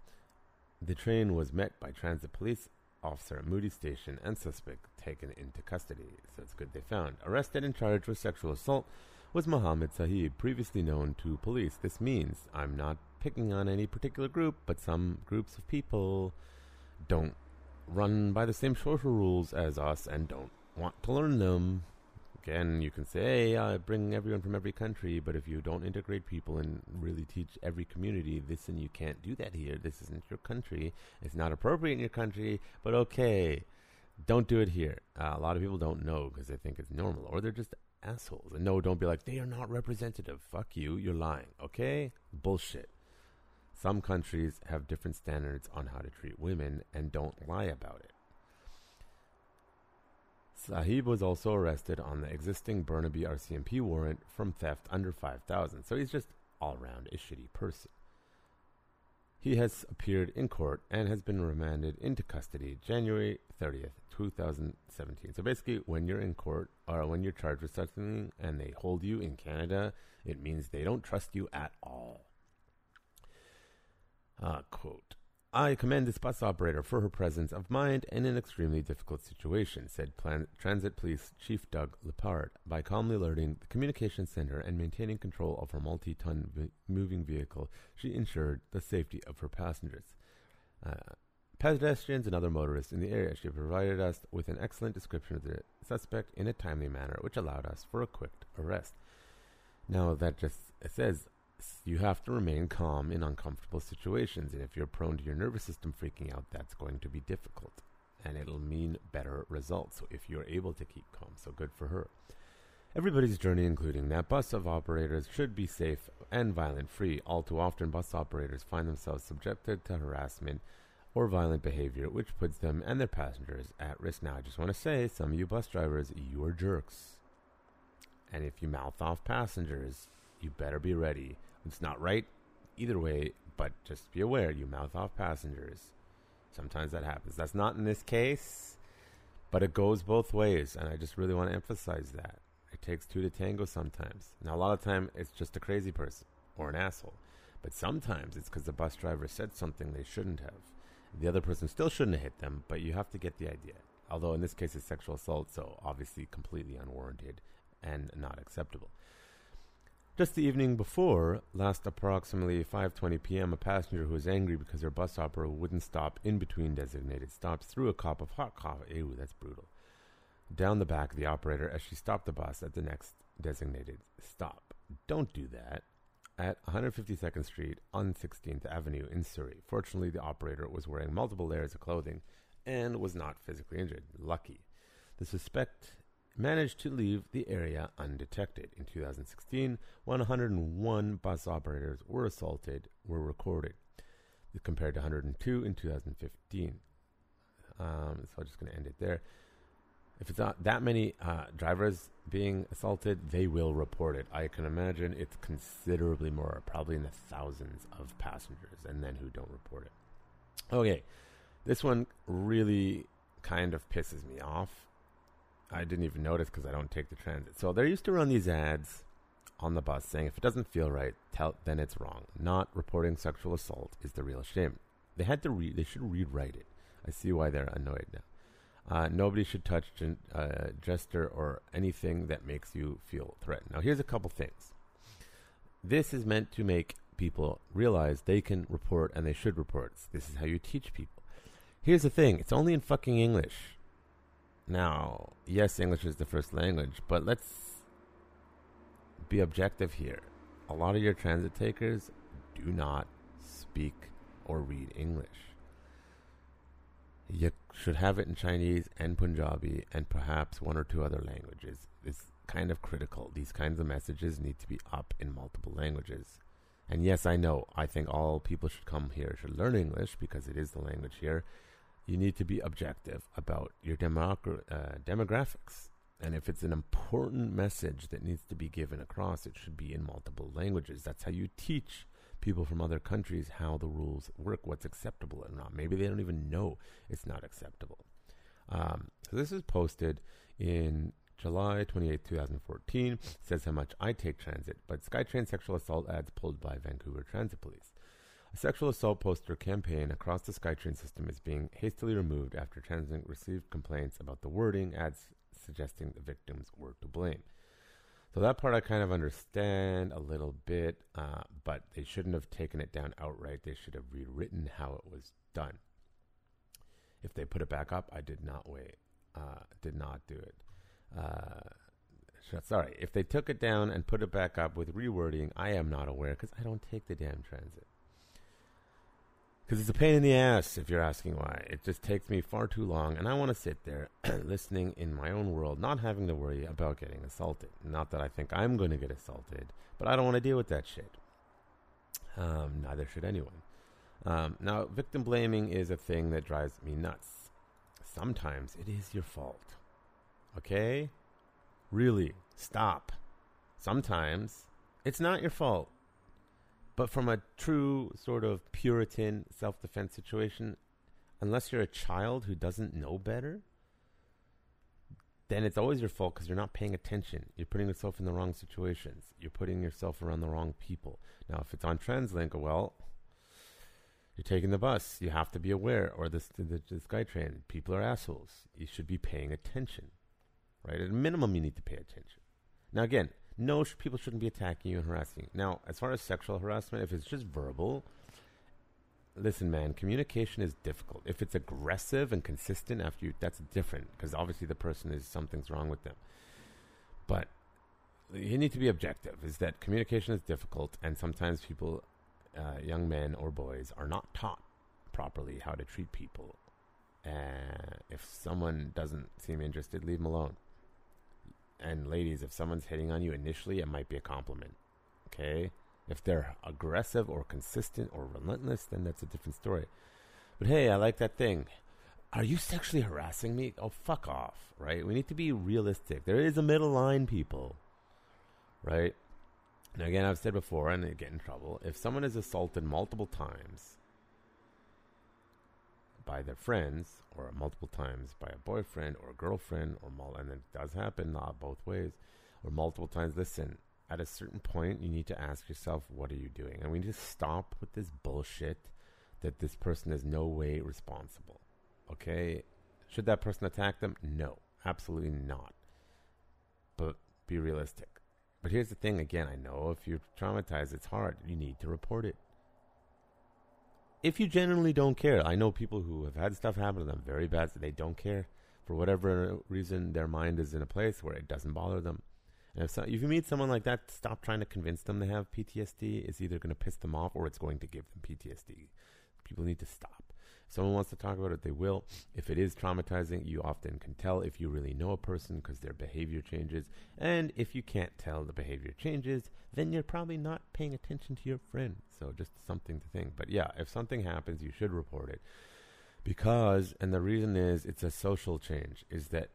The train was met by transit police officer at Moody Station and suspect taken into custody. So it's good they found. Arrested and charged with sexual assault was Mohammed Sahib, previously known to police. This means I'm not picking on any particular group, but some groups of people don't run by the same social rules as us and don't want to learn them again, you can say, hey, bring everyone from every country, but if you don't integrate people and really teach every community this and you can't do that here, this isn't your country, it's not appropriate in your country, but okay, don't do it here. Uh, a lot of people don't know because they think it's normal, or they're just assholes. And no, don't be like, they are not representative. Fuck you, you're lying, okay? Bullshit. Some countries have different standards on how to treat women and don't lie about it. Sahib was also arrested on the existing Burnaby RCMP warrant from theft under 5,000. So he's just all around a shitty person. He has appeared in court and has been remanded into custody January 30th, 2017. So basically, when you're in court or when you're charged with something and they hold you in Canada, it means they don't trust you at all. Uh, quote I commend this bus operator for her presence of mind in an extremely difficult situation, said Plan- Transit Police Chief Doug LePard, by calmly alerting the communications center and maintaining control of her multi ton v- moving vehicle. She ensured the safety of her passengers. Uh, pedestrians and other motorists in the area. She provided us with an excellent description of the suspect in a timely manner, which allowed us for a quick arrest. Now, that just says you have to remain calm in uncomfortable situations. And if you're prone to your nervous system freaking out, that's going to be difficult. And it'll mean better results. If you're able to keep calm, so good for her. Everybody's journey, including that bus of operators, should be safe and violent free. All too often, bus operators find themselves subjected to harassment or violent behavior, which puts them and their passengers at risk. Now, I just want to say, some of you bus drivers, you are jerks. And if you mouth off passengers, you better be ready. It's not right either way, but just be aware you mouth off passengers. Sometimes that happens. That's not in this case, but it goes both ways, and I just really want to emphasize that. It takes two to tango sometimes. Now, a lot of time it's just a crazy person or an asshole, but sometimes it's because the bus driver said something they shouldn't have. The other person still shouldn't have hit them, but you have to get the idea. Although in this case it's sexual assault, so obviously completely unwarranted and not acceptable. Just the evening before, last approximately 5:20 p.m., a passenger who was angry because her bus operator wouldn't stop in between designated stops threw a cup of hot coffee. Ew, that's brutal. Down the back of the operator as she stopped the bus at the next designated stop. Don't do that. At 152nd Street on 16th Avenue in Surrey. Fortunately, the operator was wearing multiple layers of clothing and was not physically injured. Lucky. The suspect managed to leave the area undetected. In 2016, 101 bus operators were assaulted were recorded, compared to 102 in 2015. Um, so I'm just going to end it there. If it's not that many uh, drivers being assaulted, they will report it. I can imagine it's considerably more, probably in the thousands of passengers, and then who don't report it. Okay, this one really kind of pisses me off I didn't even notice because I don't take the transit. So they used to run these ads on the bus saying if it doesn't feel right, tell then it's wrong. Not reporting sexual assault is the real shame. They had to. They should rewrite it. I see why they're annoyed now. Uh, nobody should touch gen- uh, or anything that makes you feel threatened. Now, here's a couple things. This is meant to make people realize they can report and they should report. This is how you teach people. Here's the thing it's only in fucking English. Now, yes, English is the first language, but let's be objective here. A lot of your transit takers do not speak or read English. You should have it in Chinese and Punjabi and perhaps one or two other languages. It's kind of critical. These kinds of messages need to be up in multiple languages. And yes, I know, I think all people should come here should learn English because it is the language here you need to be objective about your uh, demographics. And if it's an important message that needs to be given across, it should be in multiple languages. That's how you teach people from other countries how the rules work, what's acceptable and not. Maybe they don't even know it's not acceptable. Um, so this is posted in July 28, 2014. It says how much I take transit, but SkyTrain sexual assault ads pulled by Vancouver Transit Police. A sexual assault poster campaign across the SkyTrain system is being hastily removed after Translink received complaints about the wording, ads suggesting the victims were to blame. So that part I kind of understand a little bit, uh, but they shouldn't have taken it down outright. They should have rewritten how it was done. If they put it back up, I did not wait, uh, did not do it. Uh, sorry, if they took it down and put it back up with rewording, I am not aware because I don't take the damn transit. Because it's a pain in the ass if you're asking why. It just takes me far too long, and I want to sit there [clears throat] listening in my own world, not having to worry about getting assaulted. Not that I think I'm going to get assaulted, but I don't want to deal with that shit. Um, neither should anyone. Um, now, victim blaming is a thing that drives me nuts. Sometimes it is your fault. Okay? Really, stop. Sometimes it's not your fault. But from a true sort of Puritan self defense situation, unless you're a child who doesn't know better, then it's always your fault because you're not paying attention. You're putting yourself in the wrong situations. You're putting yourself around the wrong people. Now, if it's on TransLink, well, you're taking the bus. You have to be aware, or this the, the SkyTrain. People are assholes. You should be paying attention, right? At a minimum, you need to pay attention. Now, again, no, sh- people shouldn't be attacking you and harassing you. Now, as far as sexual harassment, if it's just verbal, listen, man, communication is difficult. If it's aggressive and consistent after you, that's different because obviously the person is something's wrong with them. But you need to be objective. Is that communication is difficult, and sometimes people, uh, young men or boys, are not taught properly how to treat people. If someone doesn't seem interested, leave them alone. And ladies, if someone's hitting on you initially, it might be a compliment. Okay? If they're aggressive or consistent or relentless, then that's a different story. But hey, I like that thing. Are you sexually harassing me? Oh, fuck off, right? We need to be realistic. There is a middle line, people, right? Now, again, I've said before, and I get in trouble. If someone is assaulted multiple times by their friends, or multiple times by a boyfriend or a girlfriend, or mul- and it does happen, not both ways, or multiple times. Listen, at a certain point, you need to ask yourself, what are you doing? And we need to stop with this bullshit that this person is no way responsible. Okay? Should that person attack them? No, absolutely not. But be realistic. But here's the thing again, I know if you're traumatized, it's hard. You need to report it if you genuinely don't care, I know people who have had stuff happen to them very bad, so they don't care for whatever reason. Their mind is in a place where it doesn't bother them. And if, so, if you meet someone like that, stop trying to convince them they have PTSD. It's either going to piss them off or it's going to give them PTSD. People need to stop. If someone wants to talk about it, they will. If it is traumatizing, you often can tell if you really know a person because their behavior changes. And if you can't tell the behavior changes, then you're probably not paying attention to your friend. So just something to think. But yeah, if something happens, you should report it. Because, and the reason is it's a social change, is that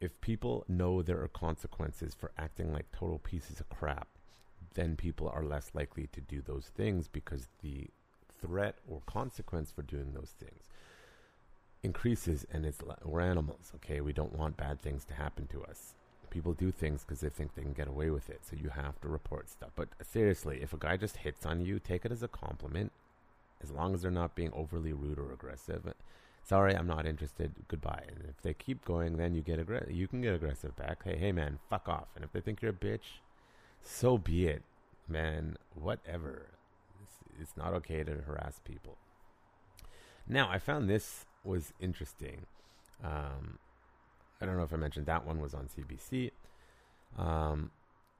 if people know there are consequences for acting like total pieces of crap, then people are less likely to do those things because the threat or consequence for doing those things. Increases and it's we're animals okay? We don't want bad things to happen to us. People do things because they think they can get away with it so you have to report stuff. But seriously if a guy just hits on you take it as a compliment. As long as they're not being overly rude or aggressive. Sorry i'm not interested. Goodbye. And if they keep going then you get aggressive you can get aggressive back. Hey hey man fuck off. And if they think you're a bitch so be it man. Whatever it's not okay to harass people. Now, I found this was interesting. Um, I don't know if I mentioned that one was on CBC. Um,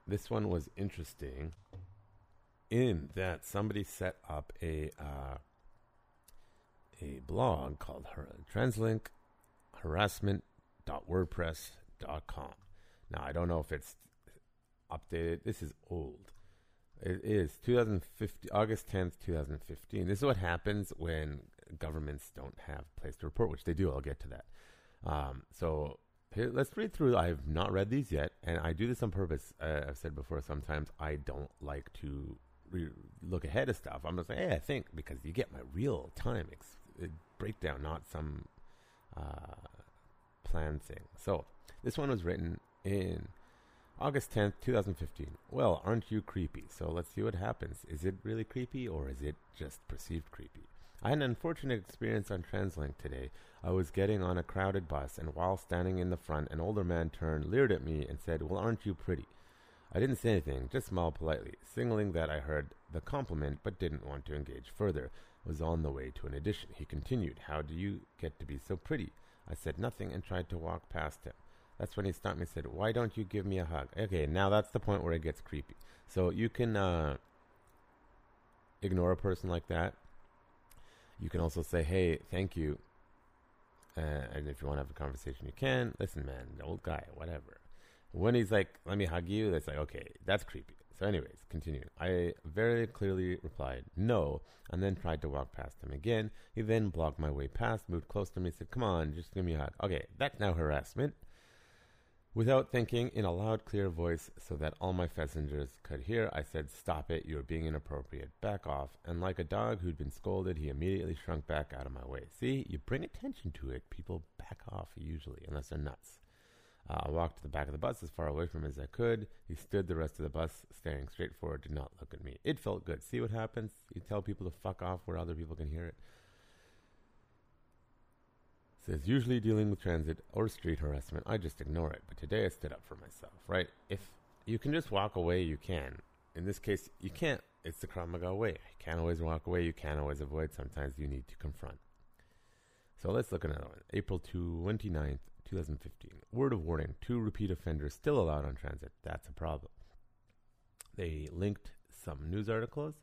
this one was interesting in that somebody set up a uh, a blog called Translink harassment.wordpress.com. Now, I don't know if it's updated. This is old. It is 2015, August 10th, 2015. This is what happens when governments don't have a place to report, which they do. I'll get to that. Um, so here, let's read through. I have not read these yet, and I do this on purpose. Uh, I've said before, sometimes I don't like to re- look ahead of stuff. I'm just like, hey, I think, because you get my real time ex- uh, breakdown, not some uh, plan thing. So this one was written in August 10th, 2015. Well, aren't you creepy? So let's see what happens. Is it really creepy or is it just perceived creepy? I had an unfortunate experience on TransLink today. I was getting on a crowded bus, and while standing in the front, an older man turned, leered at me, and said, Well, aren't you pretty? I didn't say anything, just smiled politely, signaling that I heard the compliment but didn't want to engage further. Was on the way to an addition. He continued, How do you get to be so pretty? I said nothing and tried to walk past him. That's when he stopped me and said, Why don't you give me a hug? Okay, now that's the point where it gets creepy. So you can uh, ignore a person like that. You can also say, hey, thank you. Uh, and if you want to have a conversation, you can. Listen, man, the old guy, whatever. When he's like, let me hug you, that's like, okay, that's creepy. So, anyways, continue. I very clearly replied, no, and then tried to walk past him again. He then blocked my way past, moved close to me, said, come on, just give me a hug. Okay, that's now harassment. Without thinking, in a loud, clear voice, so that all my passengers could hear, I said, Stop it, you're being inappropriate. Back off. And like a dog who'd been scolded, he immediately shrunk back out of my way. See, you bring attention to it, people back off usually, unless they're nuts. Uh, I walked to the back of the bus as far away from him as I could. He stood the rest of the bus, staring straight forward, did not look at me. It felt good. See what happens? You tell people to fuck off where other people can hear it. Says usually dealing with transit or street harassment, I just ignore it. But today I stood up for myself, right? If you can just walk away, you can. In this case, you can't. It's the Krav Maga way. You can't always walk away. You can't always avoid. Sometimes you need to confront. So let's look at another one. April 29th, 2015. Word of warning two repeat offenders still allowed on transit. That's a problem. They linked some news articles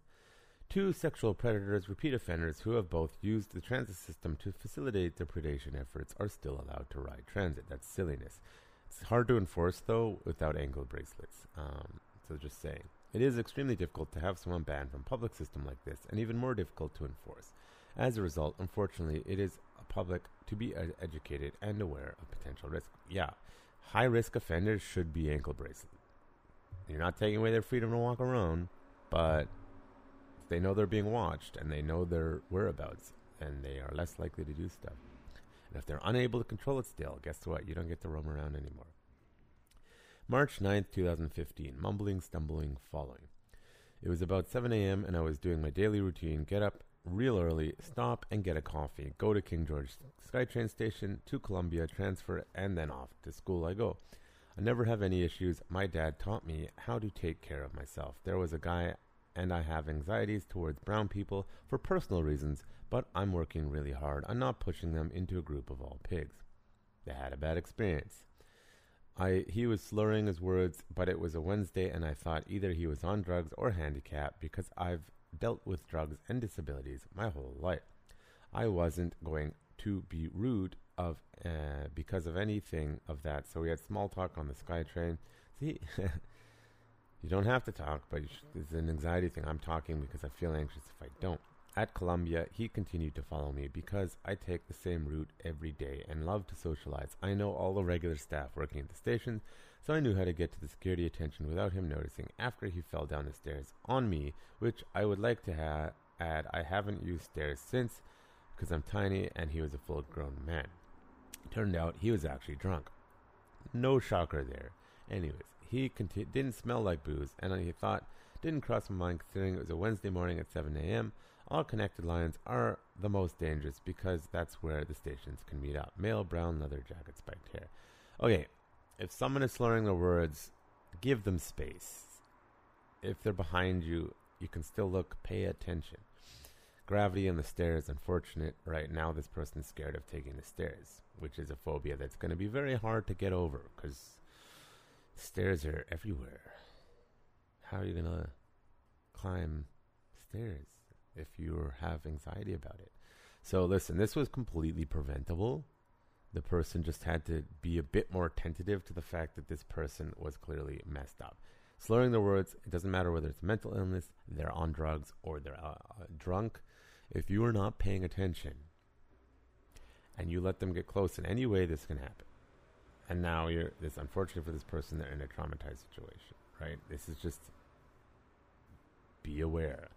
Two sexual predators, repeat offenders who have both used the transit system to facilitate their predation efforts, are still allowed to ride transit. That's silliness. It's hard to enforce, though, without ankle bracelets. Um, so just saying. It is extremely difficult to have someone banned from public system like this, and even more difficult to enforce. As a result, unfortunately, it is a public to be educated and aware of potential risk. Yeah, high risk offenders should be ankle bracelet. You're not taking away their freedom to walk around, but they know they're being watched and they know their whereabouts and they are less likely to do stuff. And if they're unable to control it still, guess what? You don't get to roam around anymore. March 9th, 2015. Mumbling, stumbling, falling. It was about 7 a.m. and I was doing my daily routine get up real early, stop and get a coffee, go to King George SkyTrain station, to Columbia, transfer, and then off to school I go. I never have any issues. My dad taught me how to take care of myself. There was a guy and I have anxieties towards brown people for personal reasons, but I'm working really hard on not pushing them into a group of all pigs. They had a bad experience. I he was slurring his words, but it was a Wednesday and I thought either he was on drugs or handicapped because I've dealt with drugs and disabilities my whole life. I wasn't going to be rude of uh, because of anything of that. So we had small talk on the SkyTrain. See, [laughs] You don't have to talk, but it's an anxiety thing. I'm talking because I feel anxious if I don't. At Columbia, he continued to follow me because I take the same route every day and love to socialize. I know all the regular staff working at the station, so I knew how to get to the security attention without him noticing after he fell down the stairs on me, which I would like to ha- add I haven't used stairs since because I'm tiny and he was a full grown man. Turned out he was actually drunk. No shocker there. Anyways, he conti- didn't smell like booze, and he thought, didn't cross my mind considering it was a Wednesday morning at 7 a.m. All connected lines are the most dangerous because that's where the stations can meet up. Male, brown, leather jacket, spiked hair. Okay, if someone is slurring their words, give them space. If they're behind you, you can still look, pay attention. Gravity and the stairs, unfortunate. Right now, this person's scared of taking the stairs, which is a phobia that's going to be very hard to get over because Stairs are everywhere. How are you going to climb stairs if you have anxiety about it? So, listen, this was completely preventable. The person just had to be a bit more tentative to the fact that this person was clearly messed up. Slurring their words, it doesn't matter whether it's mental illness, they're on drugs, or they're uh, uh, drunk. If you are not paying attention and you let them get close in any way, this can happen and now you're this unfortunately for this person they're in a traumatized situation right? This is just be aware.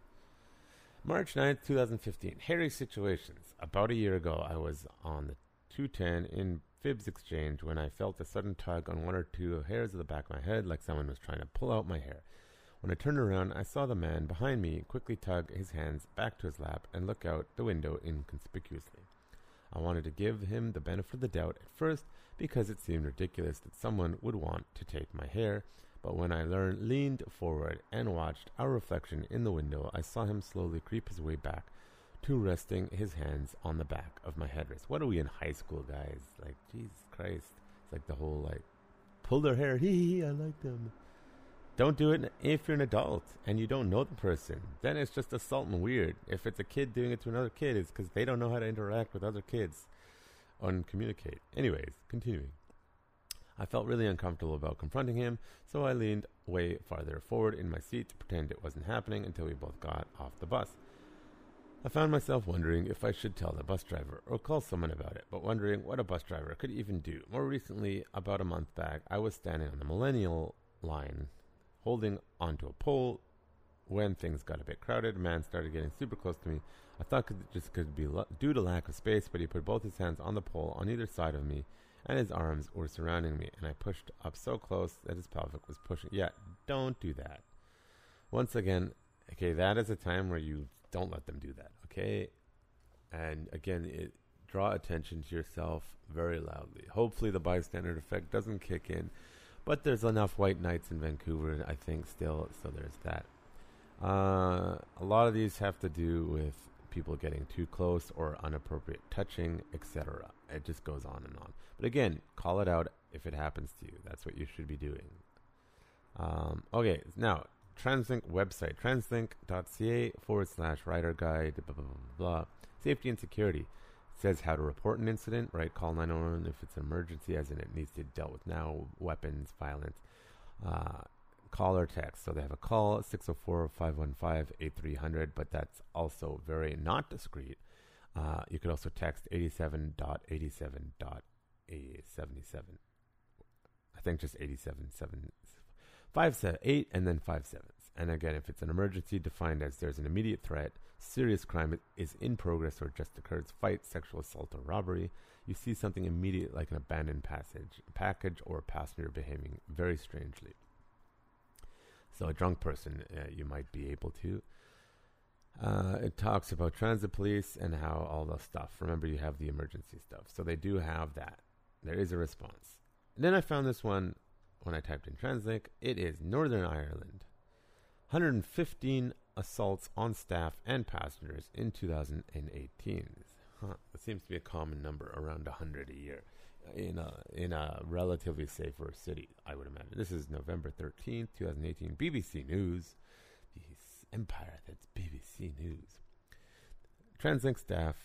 March 9th 2015 hairy situations. About a year ago i was on the 210 in Phibbs exchange when i felt a sudden tug on one or two hairs of the back of my head like someone was trying to pull out my hair. When i turned around i saw the man behind me quickly tug his hands back to his lap and look out the window inconspicuously i wanted to give him the benefit of the doubt at first because it seemed ridiculous that someone would want to take my hair. But when I learned, leaned forward and watched our reflection in the window, I saw him slowly creep his way back to resting his hands on the back of my headrest. What are we in high school, guys? Like, Jesus Christ. It's like the whole, like, pull their hair. [laughs] Hee hee, I like them. Don't do it if you're an adult and you don't know the person. Then it's just assault and weird. If it's a kid doing it to another kid, it's because they don't know how to interact with other kids and communicate. Anyways, continuing. I felt really uncomfortable about confronting him, so I leaned way farther forward in my seat to pretend it wasn't happening until we both got off the bus. I found myself wondering if I should tell the bus driver or call someone about it, but wondering what a bus driver could even do. More recently, about a month back, I was standing on the Millennium line, holding onto a pole. When things got a bit crowded, a man started getting super close to me. I thought it just could be due to lack of space, but he put both his hands on the pole on either side of me, and his arms were surrounding me, and I pushed up so close that his pelvic was pushing. Yeah, don't do that. Once again, okay, that is a time where you don't let them do that, okay? And again, it, draw attention to yourself very loudly. Hopefully, the bystander effect doesn't kick in, but there's enough white knights in Vancouver, I think, still, so there's that. Uh, a lot of these have to do with people getting too close or inappropriate touching, etc. It just goes on and on. But again, call it out if it happens to you. That's what you should be doing. Um, okay, now TransLink website, translink.ca forward slash rider guide, blah, blah, blah, blah. Safety and security says how to report an incident, right? Call 911 if it's an emergency, as in it needs to be dealt with now, weapons, violence. Uh, call or text. So they have a call, 604 515 8300, but that's also very not discreet. Uh, you could also text 87.87.77. I think just 87.7 five seven eight and then five sevens. And again, if it's an emergency defined as there's an immediate threat, serious crime is in progress or just occurred, fight, sexual assault, or robbery, you see something immediate like an abandoned passage, package or passenger behaving very strangely. So a drunk person, uh, you might be able to. Uh, it talks about transit police and how all the stuff. Remember, you have the emergency stuff. So they do have that. There is a response. And then I found this one when I typed in TransLink, it is Northern Ireland. 115 assaults on staff and passengers in 2018. Huh, that seems to be a common number, around 100 a year, in a in a relatively safer city, I would imagine. This is November 13th, 2018. BBC News. Empire, that's BBC News. TransLink staff.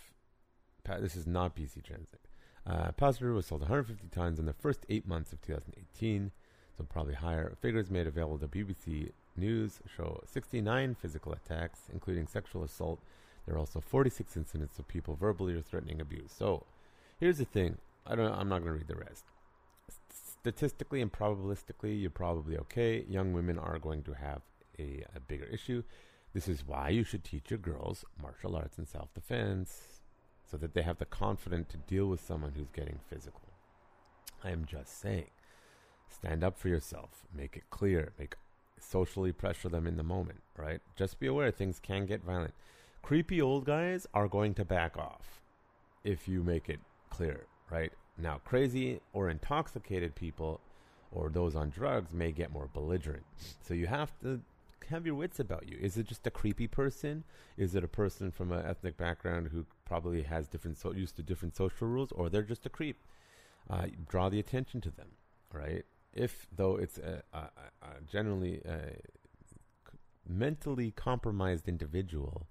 This is not BC TransLink. Uh, passenger was sold 150 times in the first eight months of 2018 so probably higher. Figures made available to BBC News show 69 physical attacks, including sexual assault. There are also 46 incidents of people verbally or threatening abuse. So, here's the thing. I don't. I'm not going to read the rest. Statistically and probabilistically, you're probably okay. Young women are going to have a, a bigger issue. This is why you should teach your girls martial arts and self-defense, so that they have the confidence to deal with someone who's getting physical. I am just saying. Stand up for yourself. Make it clear. Make socially pressure them in the moment, right? Just be aware things can get violent. Creepy old guys are going to back off if you make it clear, right? Now, crazy or intoxicated people or those on drugs may get more belligerent. So you have to have your wits about you. Is it just a creepy person? Is it a person from an ethnic background who probably has different so used to different social rules, or they're just a creep? Uh, draw the attention to them, right? If though it's a, a, a generally a mentally compromised individual,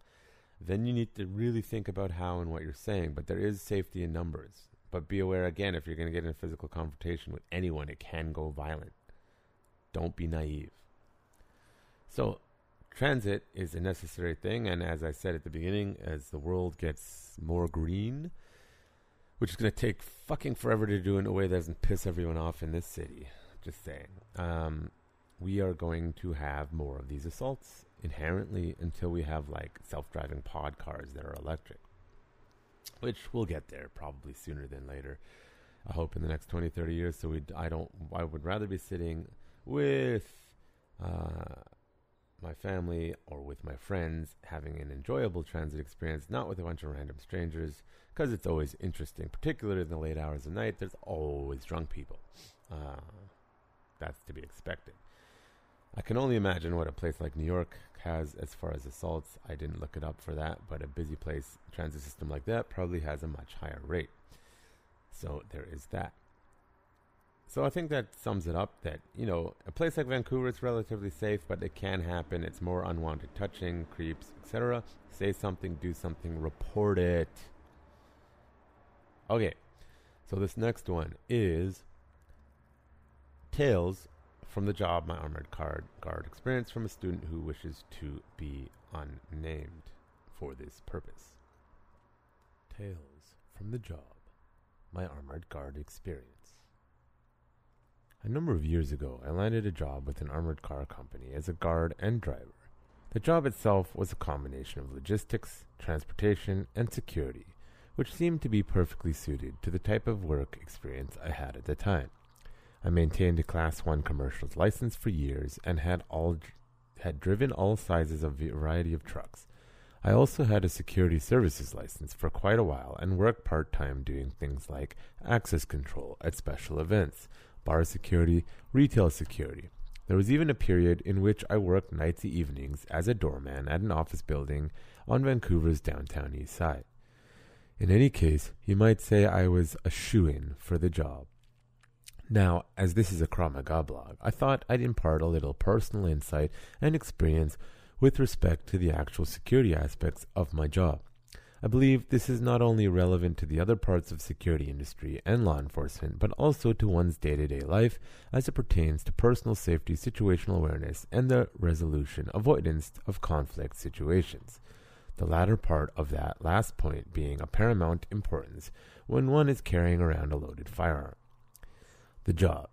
then you need to really think about how and what you're saying. But there is safety in numbers. But be aware again, if you're going to get in a physical confrontation with anyone, it can go violent. Don't be naive. So, transit is a necessary thing, and as I said at the beginning, as the world gets more green, which is going to take fucking forever to do in a way that doesn't piss everyone off in this city. Just saying. Um, we are going to have more of these assaults inherently until we have like self-driving pod cars that are electric, which we'll get there probably sooner than later. I hope in the next 20, 30 years. So we, I don't, I would rather be sitting with uh, my family or with my friends having an enjoyable transit experience, not with a bunch of random strangers, because it's always interesting, particularly in the late hours of night. There's always drunk people. Uh, that's to be expected. I can only imagine what a place like New York has as far as assaults. I didn't look it up for that, but a busy place transit system like that probably has a much higher rate. So there is that. so I think that sums it up. That you know, a place like Vancouver is relatively safe, but it can happen. It's more unwanted touching, creeps, etc. Say something, do something, report it. Okay, so this next one is tales from the job my armored guard guard experience from a student who wishes to be unnamed for this purpose. Tales from the job my armored guard experience. A number of years ago, I landed a job with an armored car company as a guard and driver. The job itself was a combination of logistics, transportation, and security, which seemed to be perfectly suited to the type of work experience I had at the time. I maintained a Class 1 commercials license for years and had all had driven all sizes of a variety of trucks. I also had a security services license for quite a while and worked part-time doing things like access control at special events, bar security, retail security. There was even a period in which I worked nights and evenings as a doorman at an office building on Vancouver's downtown east side. In any case, you might say I was a shoe in for the job. Now, as this is a Krav blog, I thought I'd impart a little personal insight and experience with respect to the actual security aspects of my job. I believe this is not only relevant to the other parts of security industry and law enforcement, but also to one's day-to-day life as it pertains to personal safety, situational awareness, and the resolution, avoidance of conflict situations. The latter part of that last point being of paramount importance when one is carrying around a loaded firearm. The job.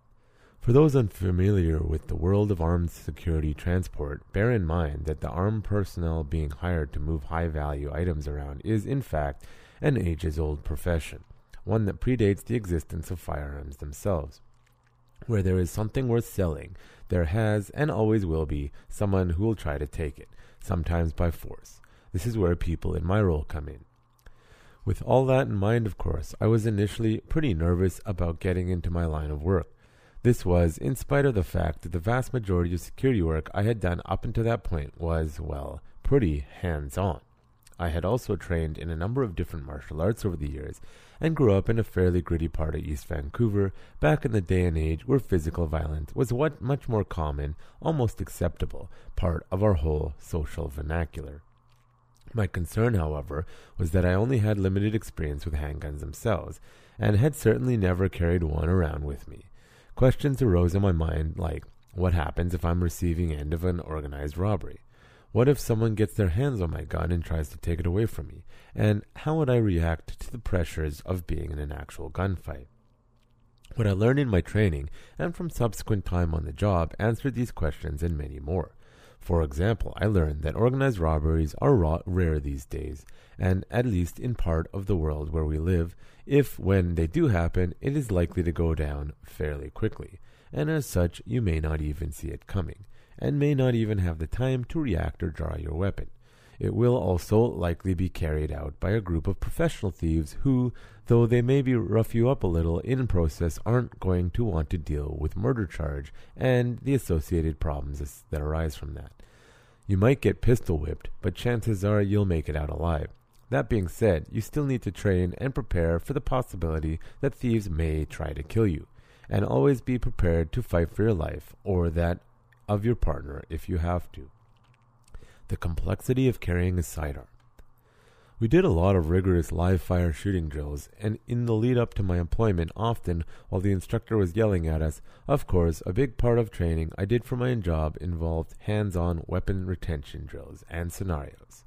For those unfamiliar with the world of armed security transport, bear in mind that the armed personnel being hired to move high value items around is, in fact, an ages old profession, one that predates the existence of firearms themselves. Where there is something worth selling, there has and always will be someone who will try to take it, sometimes by force. This is where people in my role come in. With all that in mind, of course, I was initially pretty nervous about getting into my line of work. This was in spite of the fact that the vast majority of security work I had done up until that point was, well, pretty hands on. I had also trained in a number of different martial arts over the years and grew up in a fairly gritty part of East Vancouver back in the day and age where physical violence was what much more common, almost acceptable, part of our whole social vernacular. My concern, however, was that I only had limited experience with handguns themselves, and had certainly never carried one around with me. Questions arose in my mind like, what happens if I'm receiving end of an organized robbery? What if someone gets their hands on my gun and tries to take it away from me? And how would I react to the pressures of being in an actual gunfight? What I learned in my training and from subsequent time on the job answered these questions and many more. For example, I learned that organized robberies are ra- rare these days, and at least in part of the world where we live, if when they do happen, it is likely to go down fairly quickly, and as such, you may not even see it coming, and may not even have the time to react or draw your weapon. It will also likely be carried out by a group of professional thieves who, though they may be rough you up a little in process, aren't going to want to deal with murder charge and the associated problems that arise from that. You might get pistol whipped, but chances are you'll make it out alive. That being said, you still need to train and prepare for the possibility that thieves may try to kill you, and always be prepared to fight for your life or that of your partner if you have to the complexity of carrying a sidearm. We did a lot of rigorous live fire shooting drills, and in the lead up to my employment, often while the instructor was yelling at us, of course, a big part of training I did for my job involved hands on weapon retention drills and scenarios.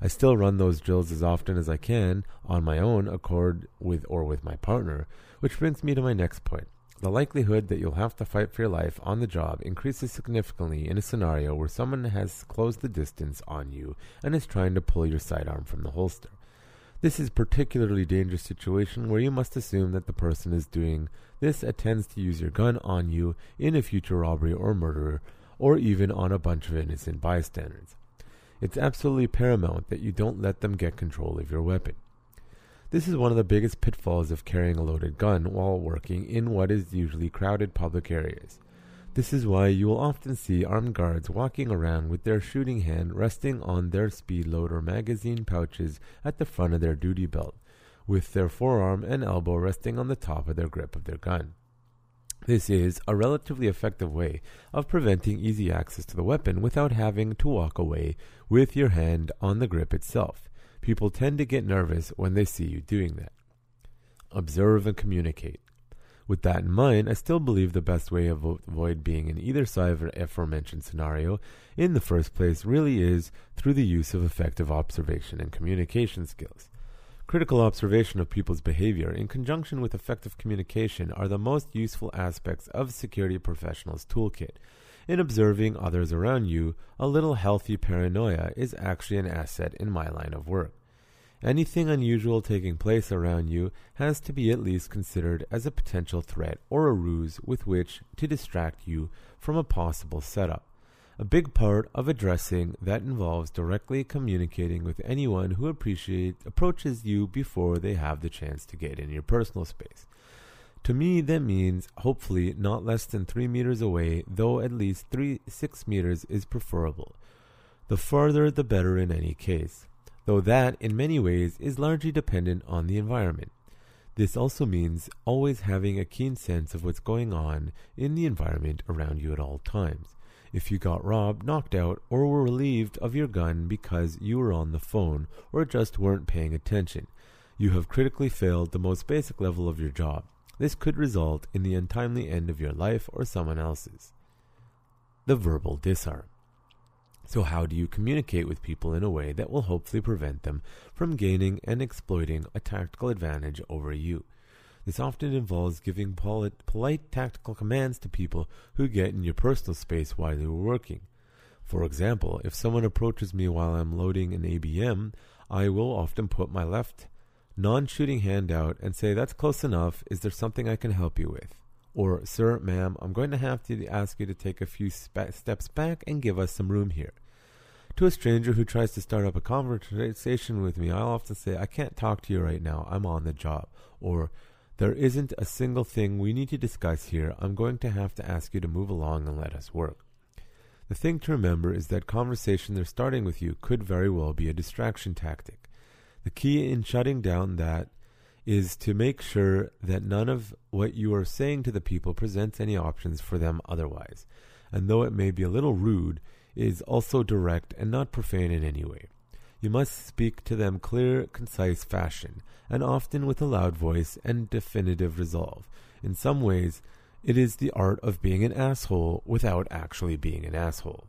I still run those drills as often as I can on my own accord with or with my partner, which brings me to my next point. The likelihood that you'll have to fight for your life on the job increases significantly in a scenario where someone has closed the distance on you and is trying to pull your sidearm from the holster. This is a particularly dangerous situation where you must assume that the person is doing this intends to use your gun on you in a future robbery or murder, or even on a bunch of innocent bystanders. It's absolutely paramount that you don't let them get control of your weapon. This is one of the biggest pitfalls of carrying a loaded gun while working in what is usually crowded public areas. This is why you will often see armed guards walking around with their shooting hand resting on their speed loader magazine pouches at the front of their duty belt, with their forearm and elbow resting on the top of their grip of their gun. This is a relatively effective way of preventing easy access to the weapon without having to walk away with your hand on the grip itself. People tend to get nervous when they see you doing that. Observe and communicate. With that in mind, I still believe the best way of avoid being in either side of the aforementioned scenario in the first place really is through the use of effective observation and communication skills. Critical observation of people's behavior in conjunction with effective communication are the most useful aspects of a security professional's toolkit. In observing others around you, a little healthy paranoia is actually an asset in my line of work. Anything unusual taking place around you has to be at least considered as a potential threat or a ruse with which to distract you from a possible setup. A big part of addressing that involves directly communicating with anyone who approaches you before they have the chance to get in your personal space. To me, that means hopefully not less than three meters away, though at least three six meters is preferable. The farther, the better in any case, though that in many ways is largely dependent on the environment. This also means always having a keen sense of what's going on in the environment around you at all times if you got robbed, knocked out, or were relieved of your gun because you were on the phone or just weren't paying attention. You have critically failed the most basic level of your job. This could result in the untimely end of your life or someone else's. The verbal disarm. So, how do you communicate with people in a way that will hopefully prevent them from gaining and exploiting a tactical advantage over you? This often involves giving polite, polite tactical commands to people who get in your personal space while you are working. For example, if someone approaches me while I'm loading an ABM, I will often put my left non shooting hand out and say, That's close enough. Is there something I can help you with? Or, Sir, ma'am, I'm going to have to ask you to take a few spe- steps back and give us some room here. To a stranger who tries to start up a conversation with me, I'll often say, I can't talk to you right now. I'm on the job. Or, there isn't a single thing we need to discuss here. I'm going to have to ask you to move along and let us work. The thing to remember is that conversation they're starting with you could very well be a distraction tactic. The key in shutting down that is to make sure that none of what you are saying to the people presents any options for them otherwise. And though it may be a little rude, it is also direct and not profane in any way. You must speak to them clear, concise fashion, and often with a loud voice and definitive resolve. In some ways, it is the art of being an asshole without actually being an asshole.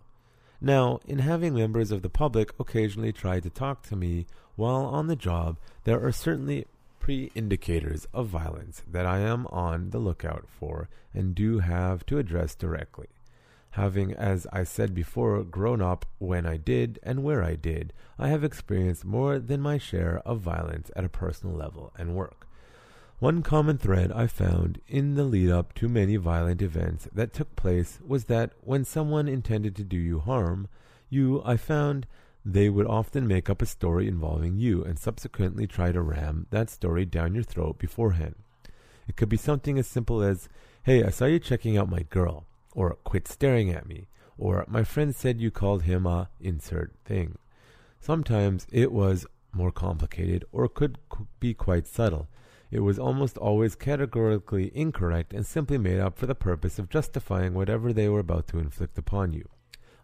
Now, in having members of the public occasionally try to talk to me while on the job, there are certainly pre indicators of violence that I am on the lookout for and do have to address directly having, as I said before, grown up when I did and where I did, I have experienced more than my share of violence at a personal level and work. One common thread I found in the lead up to many violent events that took place was that when someone intended to do you harm, you, I found, they would often make up a story involving you and subsequently try to ram that story down your throat beforehand. It could be something as simple as, Hey, I saw you checking out my girl or quit staring at me, or my friend said you called him a insert thing. Sometimes it was more complicated or could be quite subtle. It was almost always categorically incorrect and simply made up for the purpose of justifying whatever they were about to inflict upon you.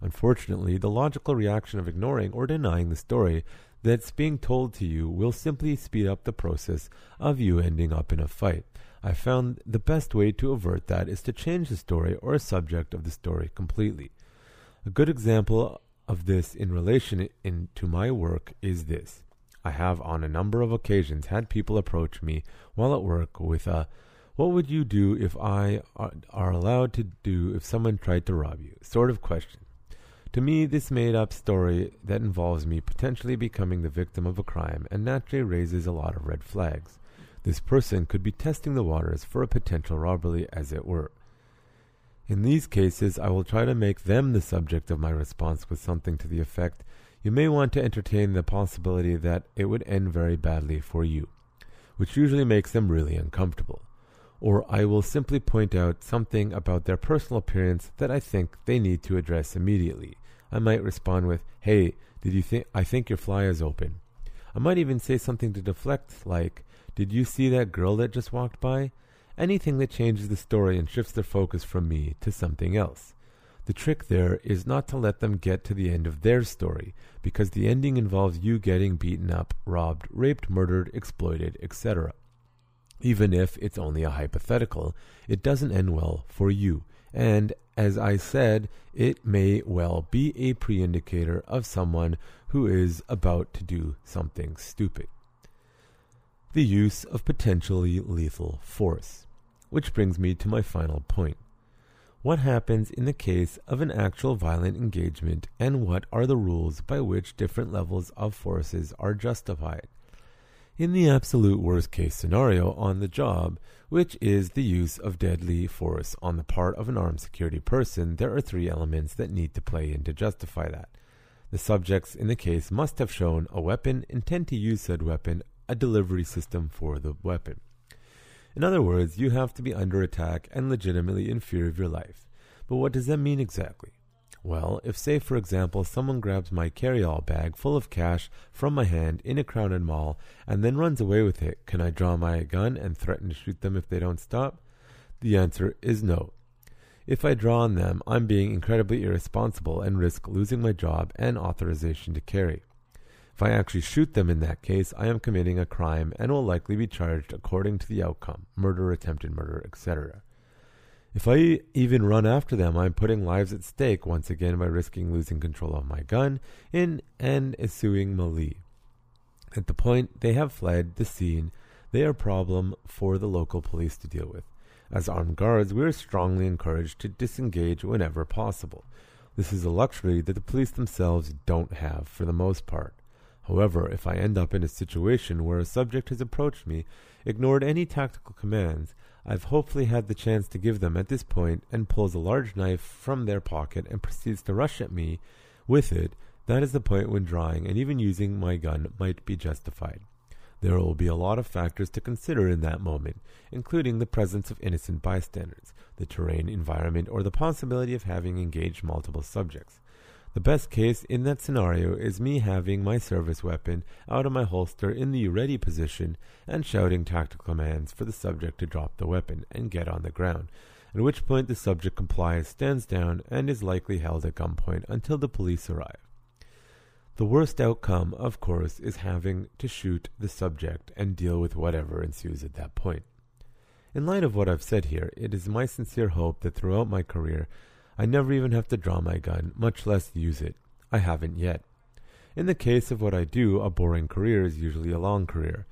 Unfortunately, the logical reaction of ignoring or denying the story that's being told to you will simply speed up the process of you ending up in a fight. I found the best way to avert that is to change the story or a subject of the story completely. A good example of this in relation in, to my work is this. I have on a number of occasions had people approach me while at work with a what would you do if I are, are allowed to do if someone tried to rob you sort of question. To me, this made up story that involves me potentially becoming the victim of a crime and naturally raises a lot of red flags. This person could be testing the waters for a potential robbery, as it were. In these cases, I will try to make them the subject of my response with something to the effect you may want to entertain the possibility that it would end very badly for you, which usually makes them really uncomfortable. Or I will simply point out something about their personal appearance that I think they need to address immediately. I might respond with, Hey, did you think I think your fly is open? I might even say something to deflect like, did you see that girl that just walked by? anything that changes the story and shifts their focus from me to something else. The trick there is not to let them get to the end of their story, because the ending involves you getting beaten up, robbed, raped, murdered, exploited, etc. Even if it's only a hypothetical, it doesn't end well for you. And as I said, it may well be a pre indicator of someone who is about to do something stupid. The use of potentially lethal force. Which brings me to my final point. What happens in the case of an actual violent engagement, and what are the rules by which different levels of forces are justified? in the absolute worst case scenario on the job, which is the use of deadly force on the part of an armed security person, there are three elements that need to play in to justify that. The subjects in the case must have shown a weapon, intend to use said weapon, a delivery system for the weapon. In other words, you have to be under attack and legitimately in fear of your life. But what does that mean exactly? Well, if, say, for example, someone grabs my carry all bag full of cash from my hand in a crowded mall and then runs away with it, can I draw my gun and threaten to shoot them if they don't stop? The answer is no. If I draw on them, I'm being incredibly irresponsible and risk losing my job and authorization to carry. If I actually shoot them in that case, I am committing a crime and will likely be charged according to the outcome murder, attempted murder, etc. If I even run after them, I'm putting lives at stake once again by risking losing control of my gun in and suing Mali. At the point they have fled the scene, they are a problem for the local police to deal with. As armed guards, we are strongly encouraged to disengage whenever possible. This is a luxury that the police themselves don't have for the most part. However, if I end up in a situation where a subject has approached me, ignored any tactical commands, I've hopefully had the chance to give them at this point and pulls a large knife from their pocket and proceeds to rush at me with it, that is the point when drawing and even using my gun might be justified. There will be a lot of factors to consider in that moment, including the presence of innocent bystanders, the terrain, environment, or the possibility of having engaged multiple subjects. The best case in that scenario is me having my service weapon out of my holster in the ready position and shouting tactical commands for the subject to drop the weapon and get on the ground, at which point the subject complies, stands down, and is likely held at gunpoint until the police arrive. The worst outcome, of course, is having to shoot the subject and deal with whatever ensues at that point. In light of what I've said here, it is my sincere hope that throughout my career I never even have to draw my gun, much less use it. I haven't yet. In the case of what I do, a boring career is usually a long career.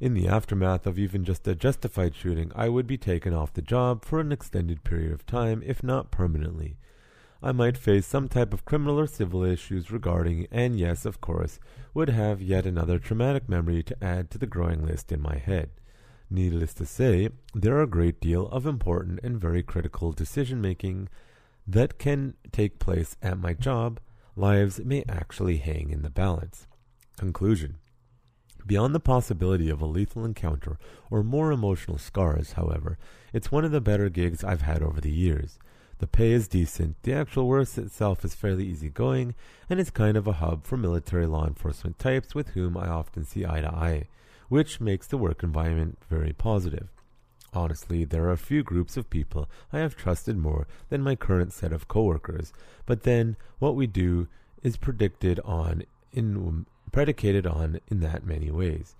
In the aftermath of even just a justified shooting, I would be taken off the job for an extended period of time, if not permanently. I might face some type of criminal or civil issues regarding, and yes, of course, would have yet another traumatic memory to add to the growing list in my head. Needless to say, there are a great deal of important and very critical decision making that can take place at my job, lives may actually hang in the balance. Conclusion Beyond the possibility of a lethal encounter or more emotional scars, however, it's one of the better gigs I've had over the years. The pay is decent, the actual work itself is fairly easygoing, and it's kind of a hub for military law enforcement types with whom I often see eye to eye, which makes the work environment very positive. Honestly, there are few groups of people I have trusted more than my current set of coworkers, but then what we do is predicted on in predicated on in that many ways.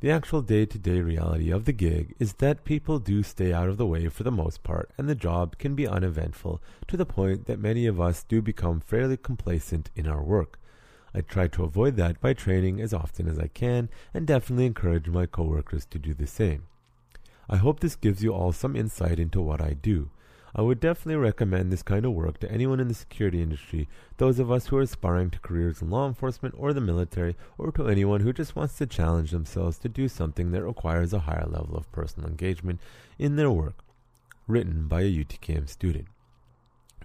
The actual day-to-day reality of the gig is that people do stay out of the way for the most part, and the job can be uneventful to the point that many of us do become fairly complacent in our work. I try to avoid that by training as often as I can and definitely encourage my coworkers to do the same. I hope this gives you all some insight into what I do. I would definitely recommend this kind of work to anyone in the security industry, those of us who are aspiring to careers in law enforcement or the military, or to anyone who just wants to challenge themselves to do something that requires a higher level of personal engagement in their work. Written by a UTKM student.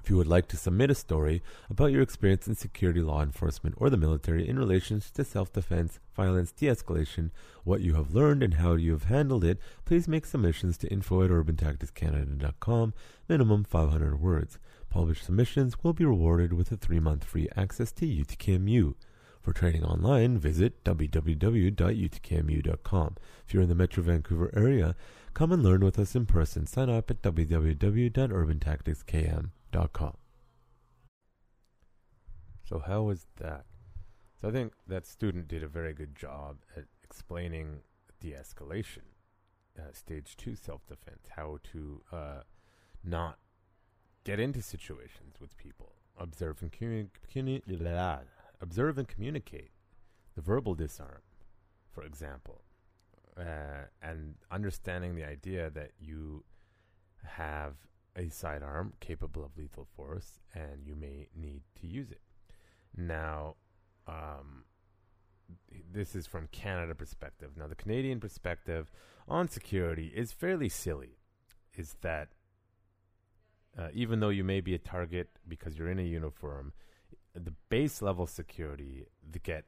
If you would like to submit a story about your experience in security law enforcement or the military in relation to self defense, violence, de escalation, what you have learned, and how you have handled it, please make submissions to info at urbantacticscanada.com, minimum 500 words. Published submissions will be rewarded with a three month free access to UTKMU. For training online, visit www.utkmu.com. If you're in the Metro Vancouver area, come and learn with us in person. Sign up at www.urbantacticskm.com. So, how was that? So, I think that student did a very good job at explaining de escalation, uh, stage two self defense, how to uh, not get into situations with people, observe and, communi- communi- observe and communicate, the verbal disarm, for example, uh, and understanding the idea that you have a sidearm capable of lethal force and you may need to use it. Now, um, this is from Canada perspective. Now, the Canadian perspective on security is fairly silly. Is that uh, even though you may be a target because you're in a uniform, the base level security, get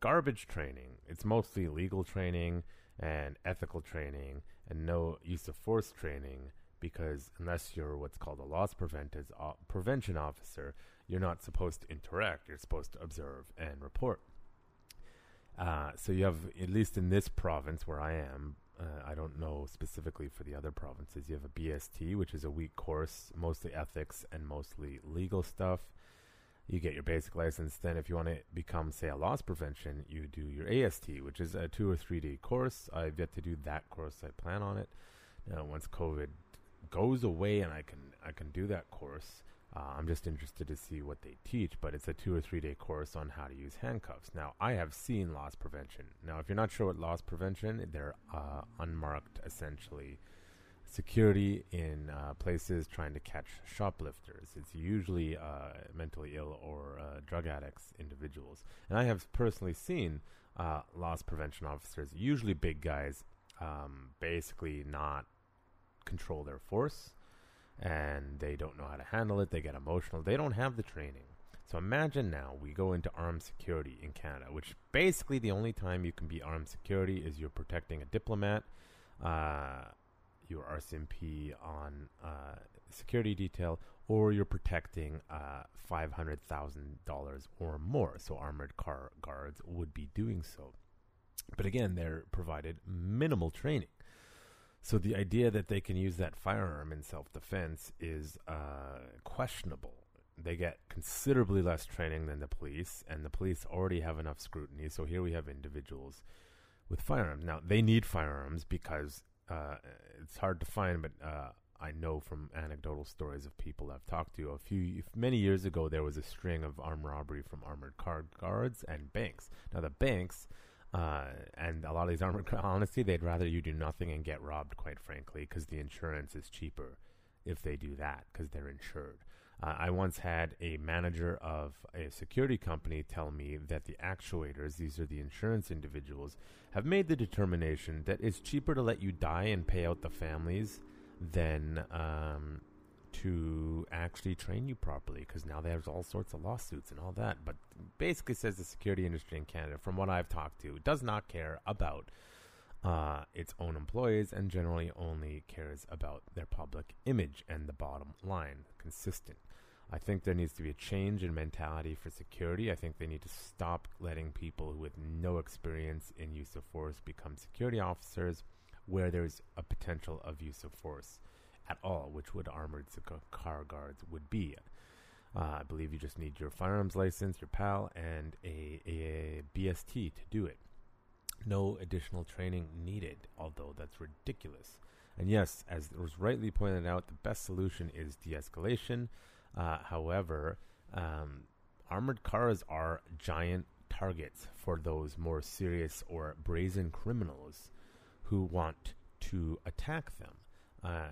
garbage training. It's mostly legal training and ethical training and no use of force training because unless you're what's called a loss uh, prevention officer, you're not supposed to interact. You're supposed to observe and report. Uh, so you have, at least in this province where I am, uh, I don't know specifically for the other provinces, you have a BST, which is a week course, mostly ethics and mostly legal stuff. You get your basic license. Then, if you want to become, say, a loss prevention, you do your AST, which is a two or three day course. I've yet to do that course. I plan on it. Now, once COVID goes away and I can I can do that course, uh, I'm just interested to see what they teach, but it's a two or three day course on how to use handcuffs. Now, I have seen loss prevention. Now, if you're not sure what loss prevention, they're uh, unmarked, essentially, security in uh, places trying to catch shoplifters. It's usually uh, mentally ill or uh, drug addicts individuals. And I have personally seen uh, loss prevention officers, usually big guys, um, basically not control their force and they don't know how to handle it. They get emotional. They don't have the training. So imagine now we go into armed security in Canada, which basically the only time you can be armed security is you're protecting a diplomat, uh, your RCMP on uh, security detail, or you're protecting uh, $500,000 or more. So armored car guards would be doing so. But again, they're provided minimal training. So the idea that they can use that firearm in self-defense is uh, questionable. They get considerably less training than the police, and the police already have enough scrutiny. So here we have individuals with firearms. Now they need firearms because uh, it's hard to find, but uh, I know from anecdotal stories of people I've talked to. A few many years ago, there was a string of armed robbery from armored car guards and banks. Now the banks uh, and a lot of these armored, [laughs] honestly, they'd rather you do nothing and get robbed, quite frankly, because the insurance is cheaper if they do that because they're insured. Uh, I once had a manager of a security company tell me that the actuaries, these are the insurance individuals, have made the determination that it's cheaper to let you die and pay out the families than um, to actually train you properly because now there's all sorts of lawsuits and all that. But basically, says the security industry in Canada, from what I've talked to, does not care about uh, its own employees and generally only cares about their public image and the bottom line, consistent. I think there needs to be a change in mentality for security. I think they need to stop letting people with no experience in use of force become security officers where there's a potential of use of force at all, which would armored car guards would be. Uh, I believe you just need your firearms license, your PAL, and a, a, BST to do it. No additional training needed, although that's ridiculous. And yes, as was rightly pointed out, the best solution is de escalation. Uh, however, um, armored cars are giant targets for those more serious or brazen criminals who want to attack them. Uh,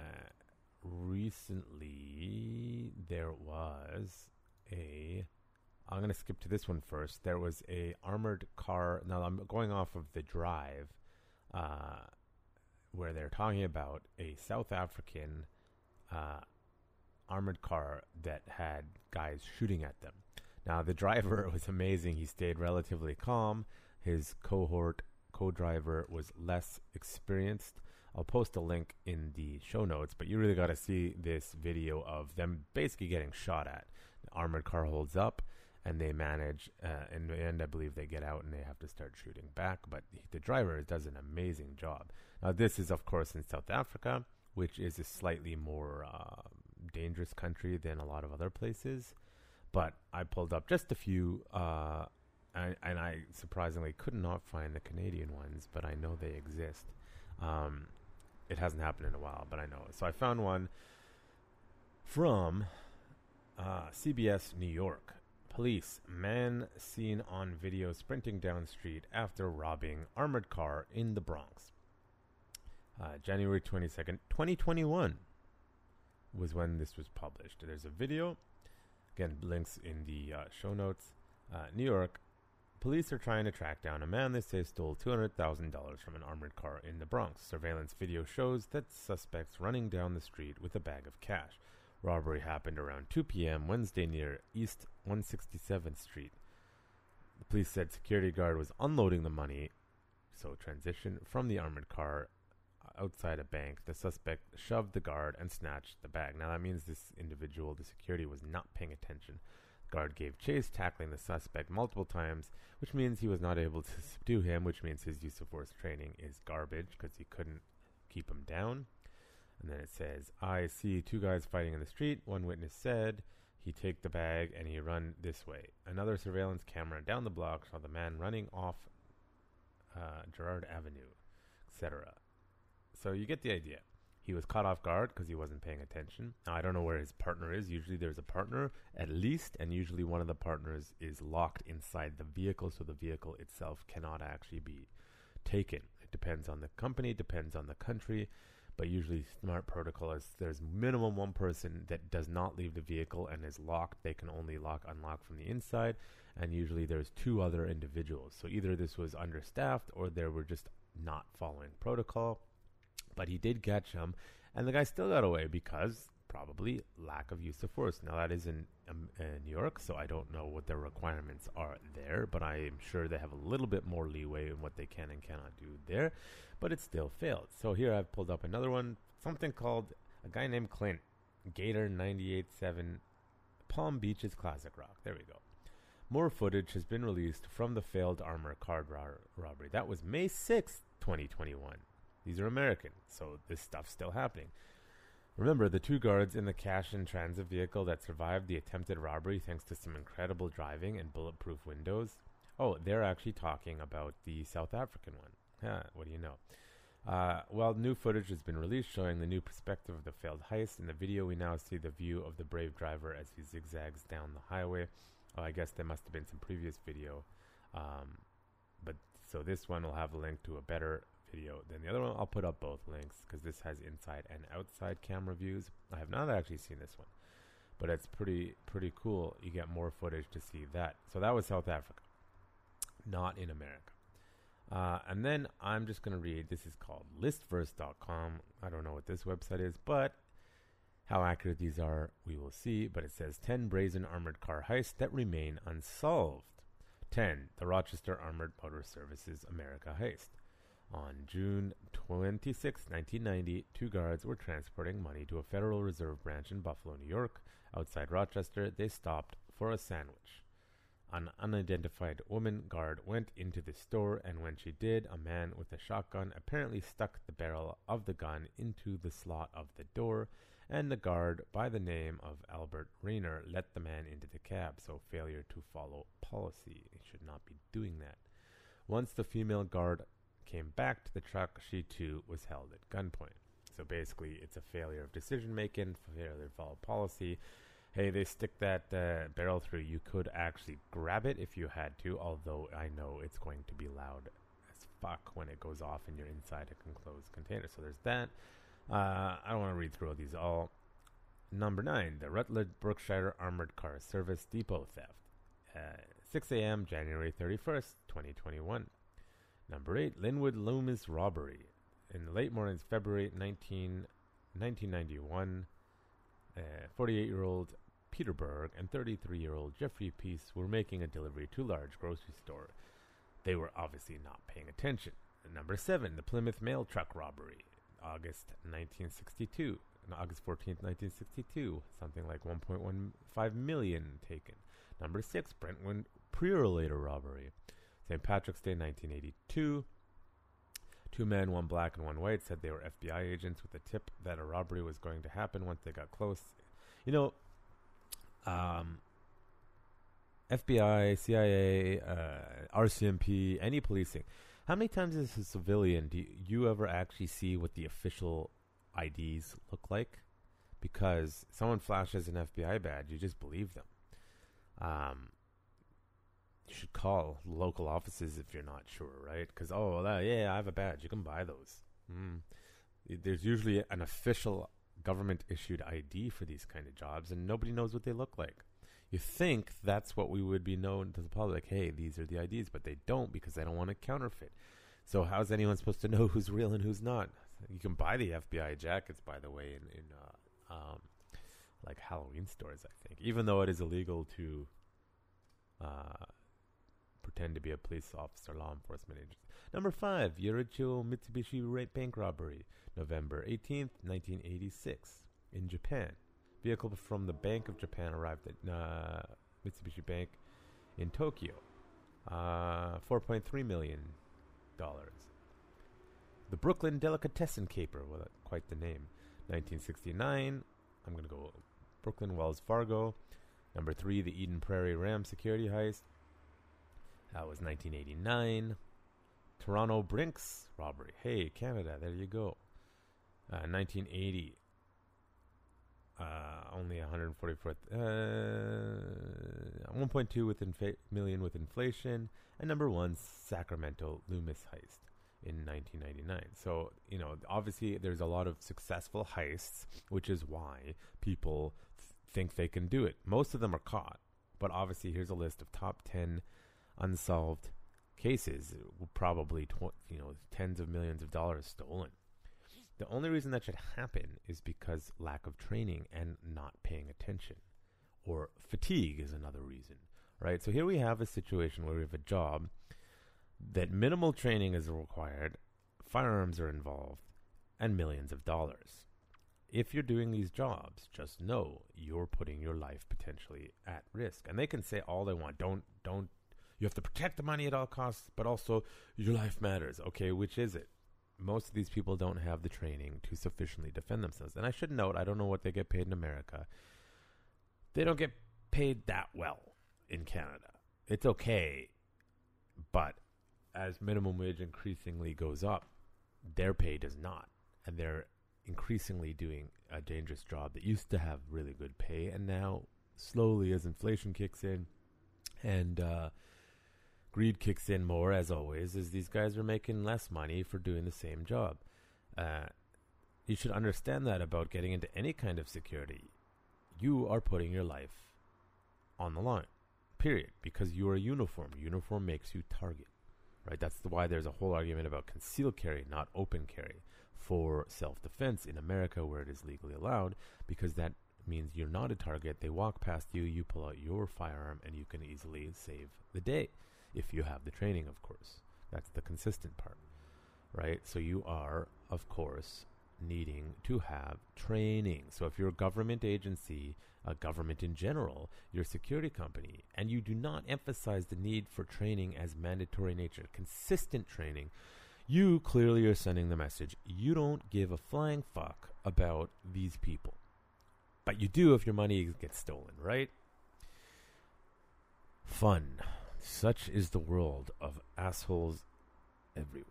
recently there was a I'm going to skip to this one first. There was a armored car. Now I'm going off of the drive uh, where they're talking about a South African uh, armored car that had guys shooting at them. Now the driver [laughs] was amazing. He stayed relatively calm. His cohort co-driver was less experienced. I'll post a link in the show notes, but you really got to see this video of them basically getting shot at. The armored car holds up, and they manage. Uh, in the end, I believe they get out and they have to start shooting back. But the driver does an amazing job. Now, this is, of course, in South Africa, which is a slightly more uh, dangerous country than a lot of other places. But I pulled up just a few, uh, and, and, I surprisingly could not find the Canadian ones, but I know they exist. Um, it hasn't happened in a while, but I know. So I found one from uh, CBS New York. Police man seen on video sprinting down street after robbing armored car in the Bronx. Uh, January 22nd, 2021 was when this was published. There's a video. Again, links in the uh, show notes. Uh, New York. Police are trying to track down a man they say stole $200,000 from an armored car in the Bronx. Surveillance video shows that suspects running down the street with a bag of cash. Robbery happened around 2 p.m. Wednesday near East 167th Street. The police said security guard was unloading the money, so transition from the armored car outside a bank. The suspect shoved the guard and snatched the bag. Now that means this individual, the security, was not paying attention. Guard gave chase, tackling the suspect multiple times, which means he was not able to subdue him, which means his use of force training is garbage because he couldn't keep him down. And then it says, I see two guys fighting in the street. One witness said he take the bag and he run this way. Another surveillance camera down the block saw the man running off uh, Gerard Avenue, etc. So you get the idea. He was caught off guard because he wasn't paying attention. Now, I don't know where his partner is. Usually there's a partner, at least, and usually one of the partners is locked inside the vehicle, so the vehicle itself cannot actually be taken. It depends on the company, depends on the country but usually smart protocol is there's minimum one person that does not leave the vehicle and is locked. They can only lock unlock from the inside, and usually there's two other individuals. So either this was understaffed or they were just not following protocol. But he did catch him, and the guy still got away because probably lack of use of force. Now that is in, um, in New York, so I don't know what their requirements are there, but I am sure they have a little bit more leeway in what they can and cannot do there but it still failed. So here I've pulled up another one, something called a guy named Clint, Gator 987 Palm Beaches Classic Rock. There we go. More footage has been released from the failed armor card ro- robbery. That was May 6th, 2021. These are American, so this stuff's still happening. Remember, the two guards in the cash and transit vehicle that survived the attempted robbery thanks to some incredible driving and bulletproof windows? Oh, they're actually talking about the South African one. Yeah, what do you know? Uh, well, new footage has been released showing the new perspective of the failed heist. In the video, we now see the view of the brave driver as he zigzags down the highway. Oh, I guess there must have been some previous video. Um, but so this one will have a link to a better video than the other one. I'll put up both links because this has inside and outside camera views. I have not actually seen this one, but it's pretty pretty cool. You get more footage to see that. So that was South Africa, not in America. Uh, and then I'm just going to read this is called listverse.com. I don't know what this website is, but how accurate these are, we will see. But it says 10 brazen armored car heists that remain unsolved. 10. The Rochester Armored Motor Services America heist. On June 26, 1990, two guards were transporting money to a Federal Reserve branch in Buffalo, New York. Outside Rochester, they stopped for a sandwich. An unidentified woman guard went into the store, and when she did, a man with a shotgun apparently stuck the barrel of the gun into the slot of the door, and the guard, by the name of Albert Rayner, let the man into the cab, so failure to follow policy. He should not be doing that. Once the female guard came back to the truck, she too was held at gunpoint. So basically, it's a failure of decision making, failure to follow policy hey, they stick that uh, barrel through, you could actually grab it if you had to, although I know it's going to be loud as fuck when it goes off and you're inside a enclosed container. So there's that. Uh, I don't want to read through all these all. Number nine, the Rutland Berkshire Armored Car Service Depot theft. Uh, 6 a.m., January 31st, 2021. Number eight, Lynnwood Loomis robbery. In the late mornings, February 19, 1991. Uh, 48 year old Peter Berg and 33 year old Jeffrey Peace were making a delivery to a large grocery store. They were obviously not paying attention. Number 7, the Plymouth mail truck robbery, August 1962. On August 14th, 1962, something like 1.15 million taken. Number six, Brentwood Purolator robbery. St. Patrick's Day, 1982. Two men, one black and one white, said they were FBI agents with a tip that a robbery was going to happen once they got close. You know, um, FBI, CIA, uh, RCMP, any policing. How many times as a civilian do you, ever actually see what the official IDs look like? Because someone flashes an FBI badge, you just believe them. Um, you should call local offices if you're not sure, right? Because oh, that, yeah, I have a badge. You can buy those. Mm. There's usually an official government issued ID for these kind of jobs, and nobody knows what they look like. You think that's what we would be known to the public. Hey, these are the IDs, but they don't because they don't want to counterfeit. So how's anyone supposed to know [laughs] who's real and who's not? You can buy the FBI jackets, by the way, in, in uh, um, like Halloween stores. I think, even though it is illegal to uh, pretend to be a police officer, law enforcement agent. Number five, Yoichi Mitsubishi bank robbery, November 18th, 1986, in Japan. Vehicle from the Bank of Japan arrived at uh, Mitsubishi Bank in Tokyo. Uh, 4.3 million dollars. The Brooklyn Delicatessen Caper, well, quite the name. 1969. I'm going to go Brooklyn Wells Fargo. Number three, the Eden Prairie Ram security heist. That was 1989. Toronto Brinks robbery. Hey, Canada, there you go. Uh, 1980. Uh, only 144. Uh, 1.2 with infa- million with inflation, and number one, Sacramento Loomis heist in 1999. So you know, obviously, there's a lot of successful heists, which is why people th- think they can do it. Most of them are caught, but obviously, here's a list of top 10 unsolved cases, probably tw- you know tens of millions of dollars stolen. The only reason that should happen is because lack of training and not paying attention, or fatigue is another reason, right? So here we have a situation where we have a job that minimal training is required, firearms are involved, and millions of dollars. If you're doing these jobs, just know you're putting your life potentially at risk. And they can say all they want. Don't don't you have to protect the money at all costs, but also your life matters. Okay, which is it? Most of these people don't have the training to sufficiently defend themselves. And I should note, I don't know what they get paid in America. They don't get paid that well in Canada. It's okay, but as minimum wage increasingly goes up, their pay does not. And they're increasingly doing a dangerous job that used to have really good pay. And now, slowly, as inflation kicks in and uh, greed kicks in more, as always, is these guys are making less money for doing the same job. Uh, you should understand that about getting into any kind of security. You are putting your life on the line, period, because you are a uniform. Uniform makes you target, right? That's why there's a whole argument about concealed carry, not open carry, for self defense in America where it is legally allowed, because that means you're not a target. They walk past you, you pull out your firearm, and you can easily save the day if you have the training, of course. That's the consistent part, right? So you are, of course, needing to have training. So if you're a government agency, a government in general, you're security company, and you do not emphasize the need for training as mandatory nature, consistent training, you clearly are sending the message you don't give a flying fuck about these people. But you do if your money gets stolen, right? Fun. Such is the world of assholes everywhere.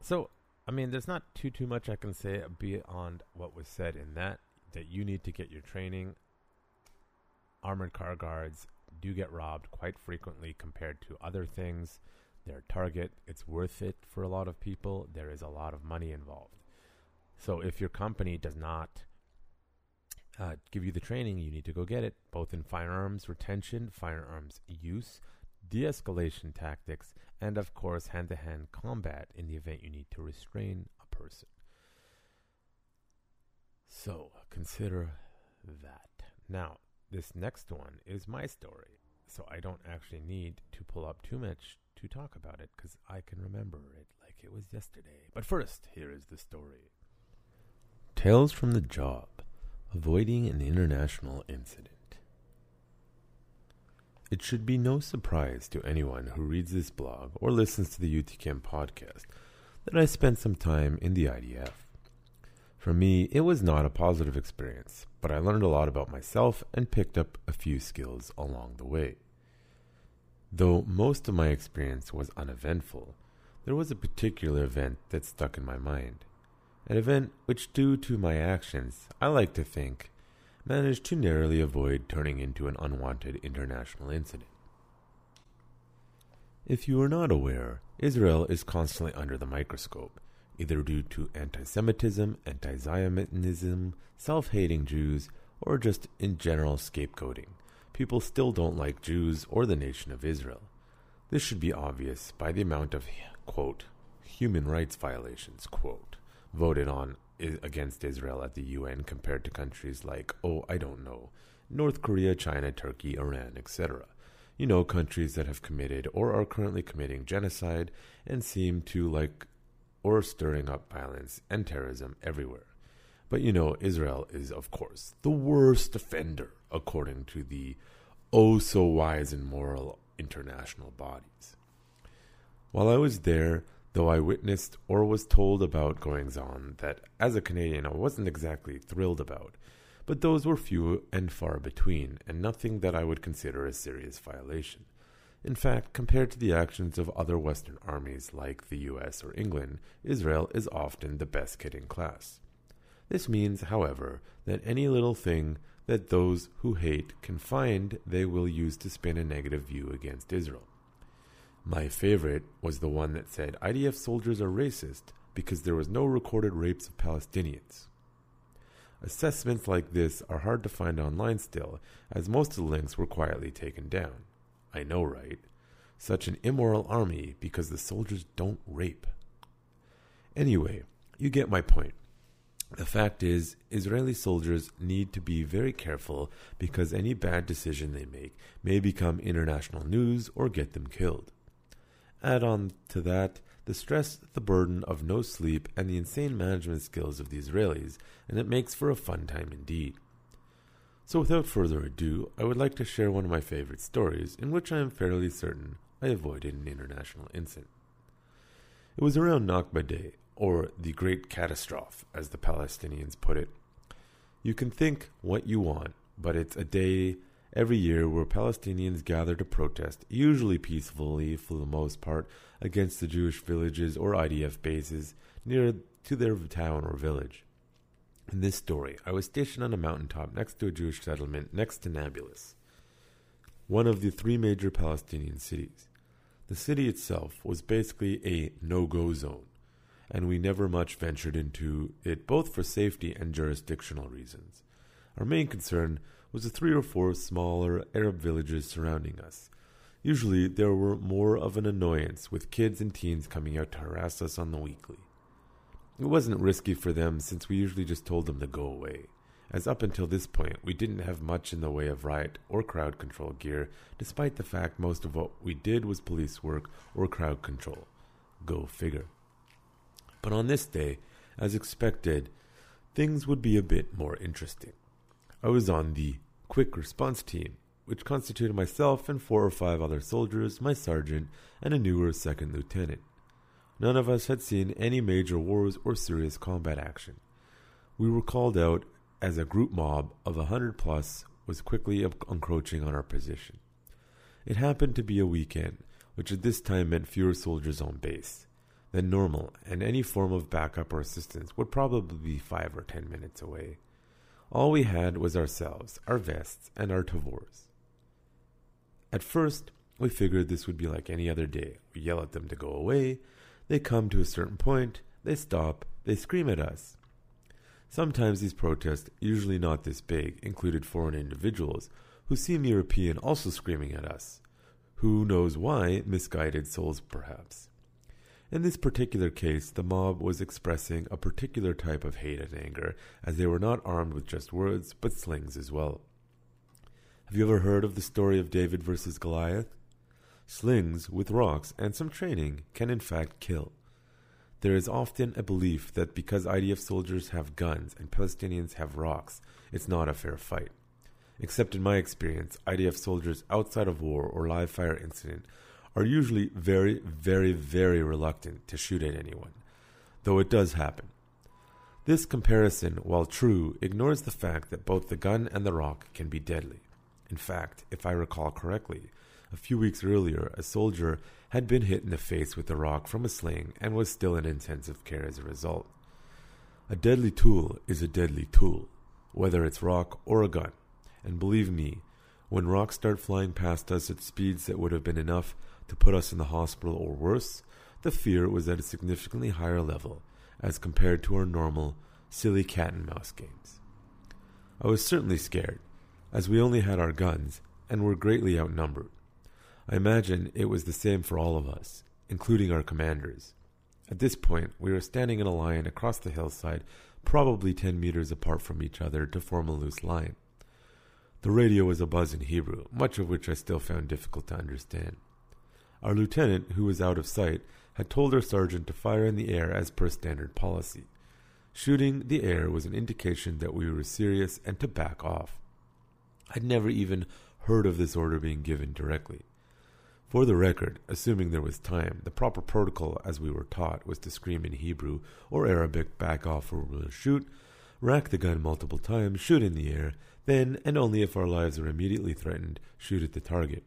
So, I mean, there's not too too much I can say beyond what was said in that that you need to get your training. Armored car guards do get robbed quite frequently compared to other things. Their target, it's worth it for a lot of people. There is a lot of money involved. So if your company does not uh, give you the training, you need to go get it, both in firearms retention, firearms use, de escalation tactics, and of course, hand to hand combat in the event you need to restrain a person. So, consider that. Now, this next one is my story, so I don't actually need to pull up too much to talk about it because I can remember it like it was yesterday. But first, here is the story Tales from the Job Avoiding an International Incident. It should be no surprise to anyone who reads this blog or listens to the UTKM podcast that I spent some time in the IDF. For me, it was not a positive experience, but I learned a lot about myself and picked up a few skills along the way. Though most of my experience was uneventful, there was a particular event that stuck in my mind. An event which, due to my actions, I like to think, managed to narrowly avoid turning into an unwanted international incident. If you are not aware, Israel is constantly under the microscope, either due to anti Semitism, anti Zionism, self hating Jews, or just in general scapegoating. People still don't like Jews or the nation of Israel. This should be obvious by the amount of, quote, human rights violations, quote, voted on against Israel at the UN compared to countries like, oh, I don't know, North Korea, China, Turkey, Iran, etc. You know, countries that have committed or are currently committing genocide and seem to like or stirring up violence and terrorism everywhere. But you know, Israel is, of course, the worst offender according to the oh so wise and moral international bodies. While I was there, though I witnessed or was told about goings on that as a Canadian I wasn't exactly thrilled about, but those were few and far between, and nothing that I would consider a serious violation. In fact, compared to the actions of other Western armies like the US or England, Israel is often the best kid in class. This means, however, that any little thing that those who hate can find they will use to spin a negative view against Israel. My favorite was the one that said IDF soldiers are racist because there was no recorded rapes of Palestinians. Assessments like this are hard to find online still, as most of the links were quietly taken down. I know, right? Such an immoral army because the soldiers don't rape. Anyway, you get my point. The fact is, Israeli soldiers need to be very careful because any bad decision they make may become international news or get them killed. Add on to that the stress, the burden of no sleep, and the insane management skills of the Israelis, and it makes for a fun time indeed. So, without further ado, I would like to share one of my favorite stories in which I am fairly certain I avoided an international incident. It was around Nakba Day, or the Great Catastrophe, as the Palestinians put it. You can think what you want, but it's a day every year where Palestinians gather to protest, usually peacefully for the most part, against the Jewish villages or IDF bases near to their town or village. In this story, I was stationed on a mountaintop next to a Jewish settlement next to Nablus, one of the three major Palestinian cities. The city itself was basically a no go zone, and we never much ventured into it both for safety and jurisdictional reasons. Our main concern was the three or four smaller Arab villages surrounding us. Usually there were more of an annoyance, with kids and teens coming out to harass us on the weekly. It wasn't risky for them since we usually just told them to go away, as up until this point we didn't have much in the way of riot or crowd control gear, despite the fact most of what we did was police work or crowd control. Go figure. But on this day, as expected, things would be a bit more interesting. I was on the quick response team, which constituted myself and four or five other soldiers, my sergeant, and a newer second lieutenant. None of us had seen any major wars or serious combat action. We were called out as a group mob of a hundred plus was quickly encroaching on our position. It happened to be a weekend, which at this time meant fewer soldiers on base than normal, and any form of backup or assistance would probably be five or ten minutes away. All we had was ourselves, our vests, and our tavors. At first, we figured this would be like any other day. We yell at them to go away, they come to a certain point, they stop, they scream at us. Sometimes these protests, usually not this big, included foreign individuals who seem European also screaming at us. Who knows why, misguided souls perhaps. In this particular case, the mob was expressing a particular type of hate and anger, as they were not armed with just words, but slings as well. Have you ever heard of the story of David versus Goliath? Slings, with rocks and some training, can in fact kill. There is often a belief that because IDF soldiers have guns and Palestinians have rocks, it's not a fair fight. except in my experience, IDF soldiers outside of war or live fire incident are usually very, very, very reluctant to shoot at anyone, though it does happen. This comparison, while true, ignores the fact that both the gun and the rock can be deadly. In fact, if I recall correctly, a few weeks earlier, a soldier had been hit in the face with a rock from a sling and was still in intensive care as a result. A deadly tool is a deadly tool, whether it's rock or a gun. And believe me, when rocks start flying past us at speeds that would have been enough to put us in the hospital or worse, the fear was at a significantly higher level as compared to our normal, silly cat and mouse games. I was certainly scared, as we only had our guns and were greatly outnumbered. I imagine it was the same for all of us, including our commanders. At this point, we were standing in a line across the hillside, probably ten meters apart from each other to form a loose line. The radio was abuzz in Hebrew, much of which I still found difficult to understand. Our lieutenant, who was out of sight, had told our sergeant to fire in the air as per standard policy. Shooting the air was an indication that we were serious and to back off. I'd never even heard of this order being given directly. For the record, assuming there was time, the proper protocol as we were taught was to scream in Hebrew or Arabic, back off or we'll shoot, rack the gun multiple times, shoot in the air, then, and only if our lives are immediately threatened, shoot at the target.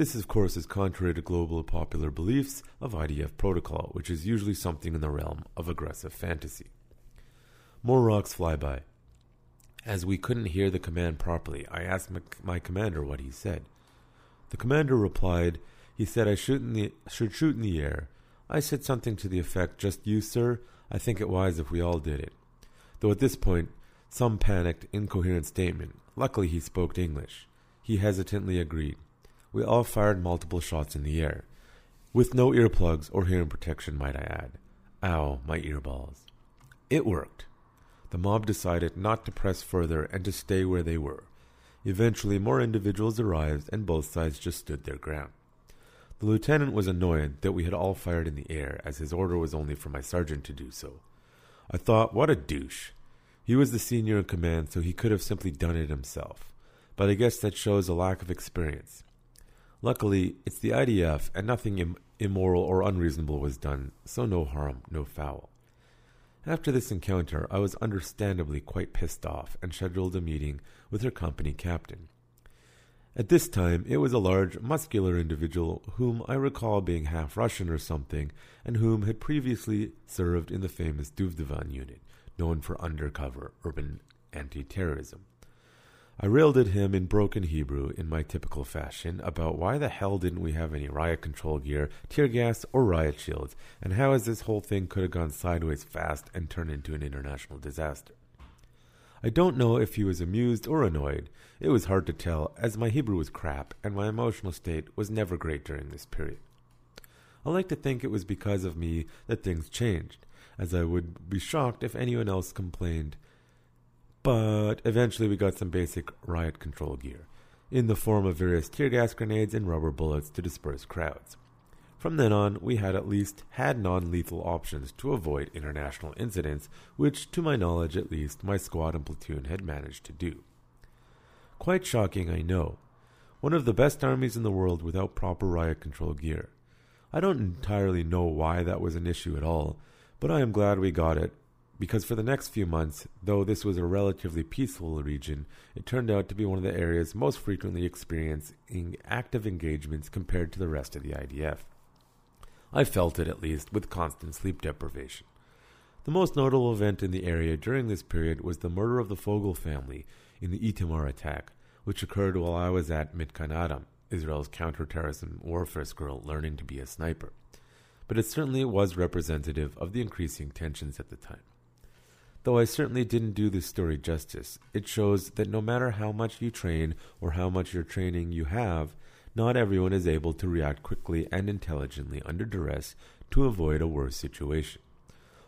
This, of course, is contrary to global popular beliefs of IDF protocol, which is usually something in the realm of aggressive fantasy. More rocks fly by. As we couldn't hear the command properly, I asked my commander what he said. The commander replied, He said I shoot in the, should shoot in the air. I said something to the effect, Just you, sir? I think it wise if we all did it. Though at this point, some panicked, incoherent statement. Luckily, he spoke English. He hesitantly agreed. We all fired multiple shots in the air. With no earplugs or hearing protection, might I add. Ow, my earballs. It worked. The mob decided not to press further and to stay where they were. Eventually, more individuals arrived, and both sides just stood their ground. The lieutenant was annoyed that we had all fired in the air, as his order was only for my sergeant to do so. I thought, what a douche. He was the senior in command, so he could have simply done it himself. But I guess that shows a lack of experience. Luckily, it's the IDF, and nothing Im- immoral or unreasonable was done, so no harm, no foul. After this encounter, I was understandably quite pissed off and scheduled a meeting with her company captain. At this time, it was a large, muscular individual whom I recall being half Russian or something, and whom had previously served in the famous Duvdevan unit, known for undercover urban anti terrorism. I railed at him in broken Hebrew, in my typical fashion, about why the hell didn't we have any riot control gear, tear gas, or riot shields, and how this whole thing could have gone sideways fast and turned into an international disaster. I don't know if he was amused or annoyed. It was hard to tell, as my Hebrew was crap, and my emotional state was never great during this period. I like to think it was because of me that things changed, as I would be shocked if anyone else complained but eventually we got some basic riot control gear, in the form of various tear gas grenades and rubber bullets to disperse crowds. From then on, we had at least had non lethal options to avoid international incidents, which, to my knowledge at least, my squad and platoon had managed to do. Quite shocking, I know. One of the best armies in the world without proper riot control gear. I don't entirely know why that was an issue at all, but I am glad we got it because for the next few months, though this was a relatively peaceful region, it turned out to be one of the areas most frequently experiencing active engagements compared to the rest of the IDF. I felt it at least with constant sleep deprivation. The most notable event in the area during this period was the murder of the Fogel family in the Itamar attack, which occurred while I was at Mitkan Adam, Israel's counterterrorism warfare school, learning to be a sniper. But it certainly was representative of the increasing tensions at the time. Though I certainly didn't do this story justice, it shows that no matter how much you train or how much your training you have, not everyone is able to react quickly and intelligently under duress to avoid a worse situation.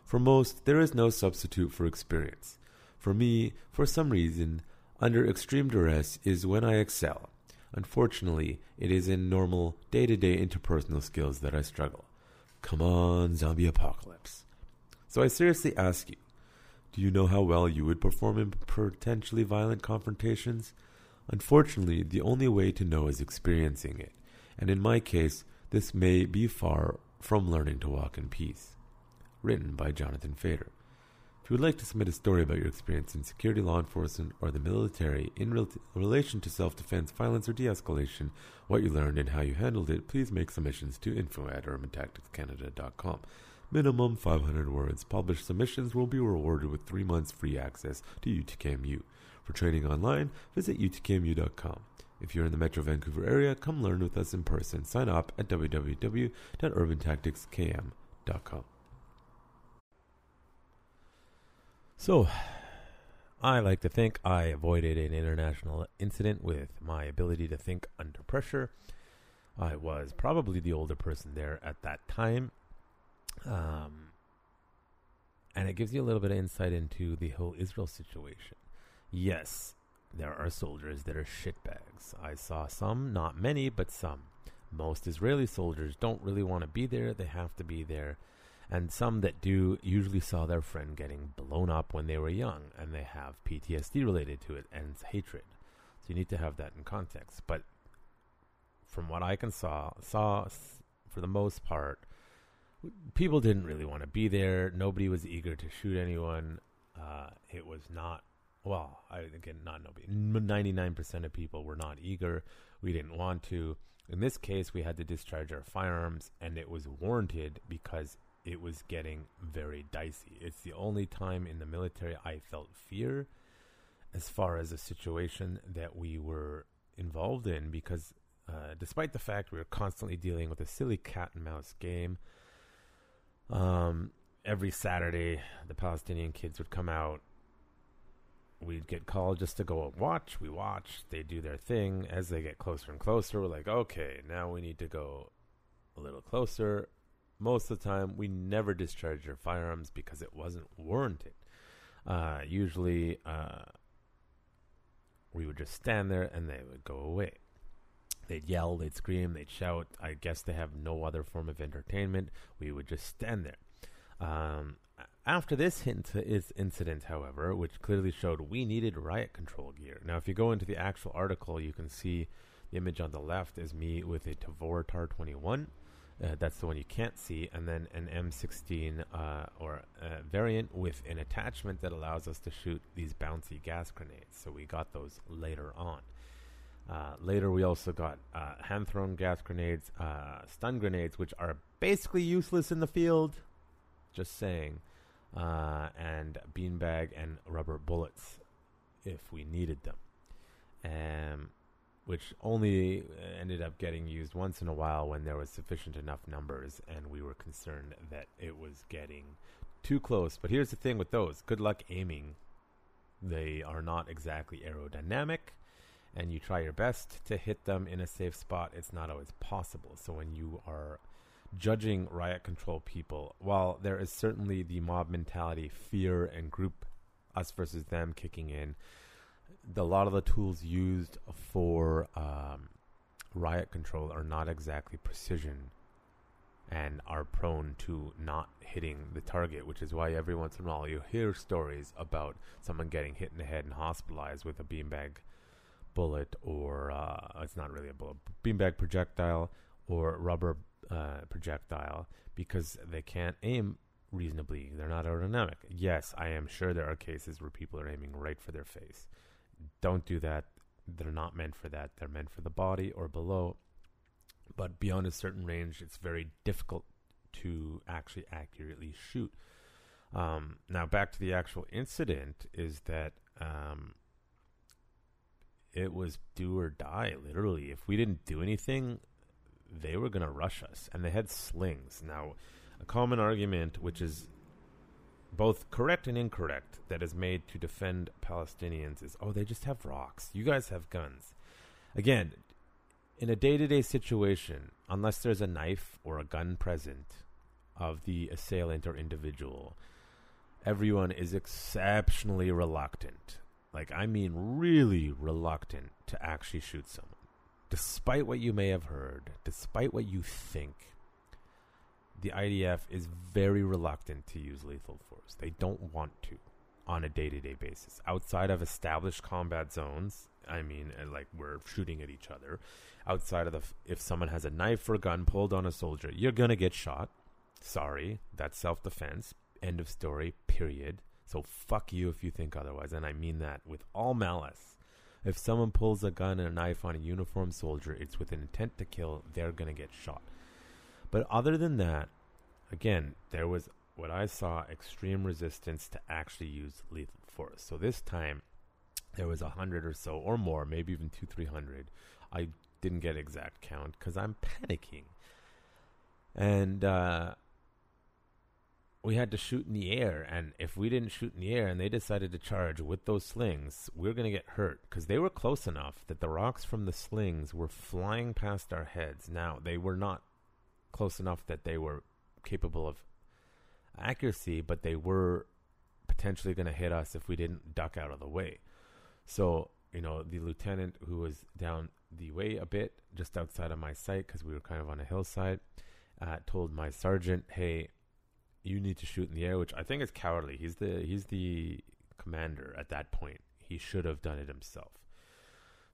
For most, there is no substitute for experience. For me, for some reason, under extreme duress is when I excel. Unfortunately, it is in normal, day to day interpersonal skills that I struggle. Come on, zombie apocalypse. So I seriously ask you do you know how well you would perform in potentially violent confrontations? Unfortunately, the only way to know is experiencing it, and in my case, this may be far from learning to walk in peace. Written by Jonathan Fader. If you would like to submit a story about your experience in security, law enforcement, or the military in rel- relation to self defense, violence, or de escalation, what you learned and how you handled it, please make submissions to info at urbantacticscanada.com. Minimum 500 words. Published submissions will be rewarded with three months free access to UTKMU. For training online, visit utkmu.com. If you're in the Metro Vancouver area, come learn with us in person. Sign up at www.urbantacticskm.com. So, I like to think I avoided an international incident with my ability to think under pressure. I was probably the older person there at that time. Um, and it gives you a little bit of insight into the whole Israel situation. Yes, there are soldiers that are shitbags. I saw some, not many, but some. Most Israeli soldiers don't really want to be there, they have to be there and some that do usually saw their friend getting blown up when they were young and they have PTSD related to it and hatred. So you need to have that in context. But from what I can saw, saw for the most part, people didn't really want to be there. Nobody was eager to shoot anyone. Uh, it was not well. I, again, not nobody. Ninety nine percent of people were not eager. We didn't want to. In this case, we had to discharge our firearms, and it was warranted because it was getting very dicey. It's the only time in the military I felt fear as far as a situation that we were involved in because uh, despite the fact we were constantly dealing with a silly cat and mouse game, um, every Saturday the Palestinian kids would come out. We'd get called just to go watch. We watch. They do their thing. As they get closer and closer, we're like, okay, now we need to go a little closer most of the time we never discharged our firearms because it wasn't warranted. Uh, usually, uh, we would just stand there and they would go away. They'd yell, they'd scream, they'd shout. I guess they have no other form of entertainment. We would just stand there. Um, after this hint is incident, however, which clearly showed we needed riot control gear. Now, if you go into the actual article, you can see the image on the left is me with a Tavor TAR 21 uh, that's the one you can't see, and then an M16 uh, or variant with an attachment that allows us to shoot these bouncy gas grenades. So we got those later on. Uh, later, we also got uh, hand thrown gas grenades, uh, stun grenades, which are basically useless in the field. Just saying. Uh, and beanbag and rubber bullets if we needed them. Um, which only uh, ended up getting used once in a while when there was sufficient enough numbers and we were concerned that it was getting too close. But here's the thing with those good luck aiming. They are not exactly aerodynamic, and you try your best to hit them in a safe spot. It's not always possible. So when you are judging riot control people, while there is certainly the mob mentality, fear, and group us versus them kicking in, the, a lot of the tools used for um, riot control are not exactly precision and are prone to not hitting the target, which is why every once in a while you hear stories about someone getting hit in the head and hospitalized with a beanbag bullet, or uh, it's not really a bullet, beanbag projectile or rubber uh, projectile because they can't aim reasonably. They're not aerodynamic. Yes, I am sure there are cases where people are aiming right for their face don't do that. They're not meant for that. They're meant for the body or below. But beyond a certain range, it's very difficult to actually accurately shoot. Um, now, back to the actual incident is that um, it was do or die, literally. If we didn't do anything, they were going to rush us. And they had slings. Now, a common argument, which is both correct and incorrect that is made to defend Palestinians is oh they just have rocks. You guys have guns. Again, in a day-to-day situation, unless there's a knife or a gun present of the assailant or individual, everyone is exceptionally reluctant. Like I mean really reluctant to actually shoot someone. Despite what you may have heard, despite what you think, the IDF is very reluctant to use lethal force. They don't want to on a day to day basis. Outside of established combat zones, I mean, like we're shooting at each other. Outside of the, f- if someone has a knife or a gun pulled on a soldier, you're gonna get shot. Sorry, that's self defense. End of story. Period. So fuck you if you think otherwise, and I mean that with all malice. If someone pulls a gun and a knife on a uniformed soldier, it's with an intent to kill. They're gonna get shot. But other than that, again, there was what I saw extreme resistance to actually use lethal force. So this time, there was a hundred or so, or more, maybe even two, three hundred. I didn't get exact count because I'm panicking, and uh, we had to shoot in the air. And if we didn't shoot in the air, and they decided to charge with those slings, we are going to get hurt because they were close enough that the rocks from the slings were flying past our heads. Now they were not close enough that they were capable of accuracy, but they were potentially going to hit us if we didn't duck out of the way. So, you know, the lieutenant who was down the way a bit, just outside of my sight, because we were kind of on a hillside, uh, told my sergeant, "Hey, you need to shoot in the air," which I think is cowardly. He's the he's the commander at that point. He should have done it himself.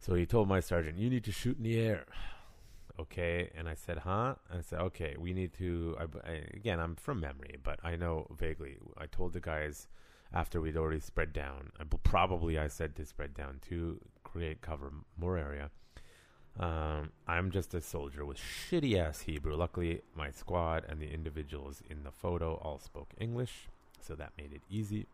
So he told my sergeant, "You need to shoot in the air." [sighs] okay and i said huh and i said okay we need to I, I, again i'm from memory but i know vaguely i told the guys after we'd already spread down I, probably i said to spread down to create cover more area um, i'm just a soldier with shitty ass hebrew luckily my squad and the individuals in the photo all spoke english so that made it easy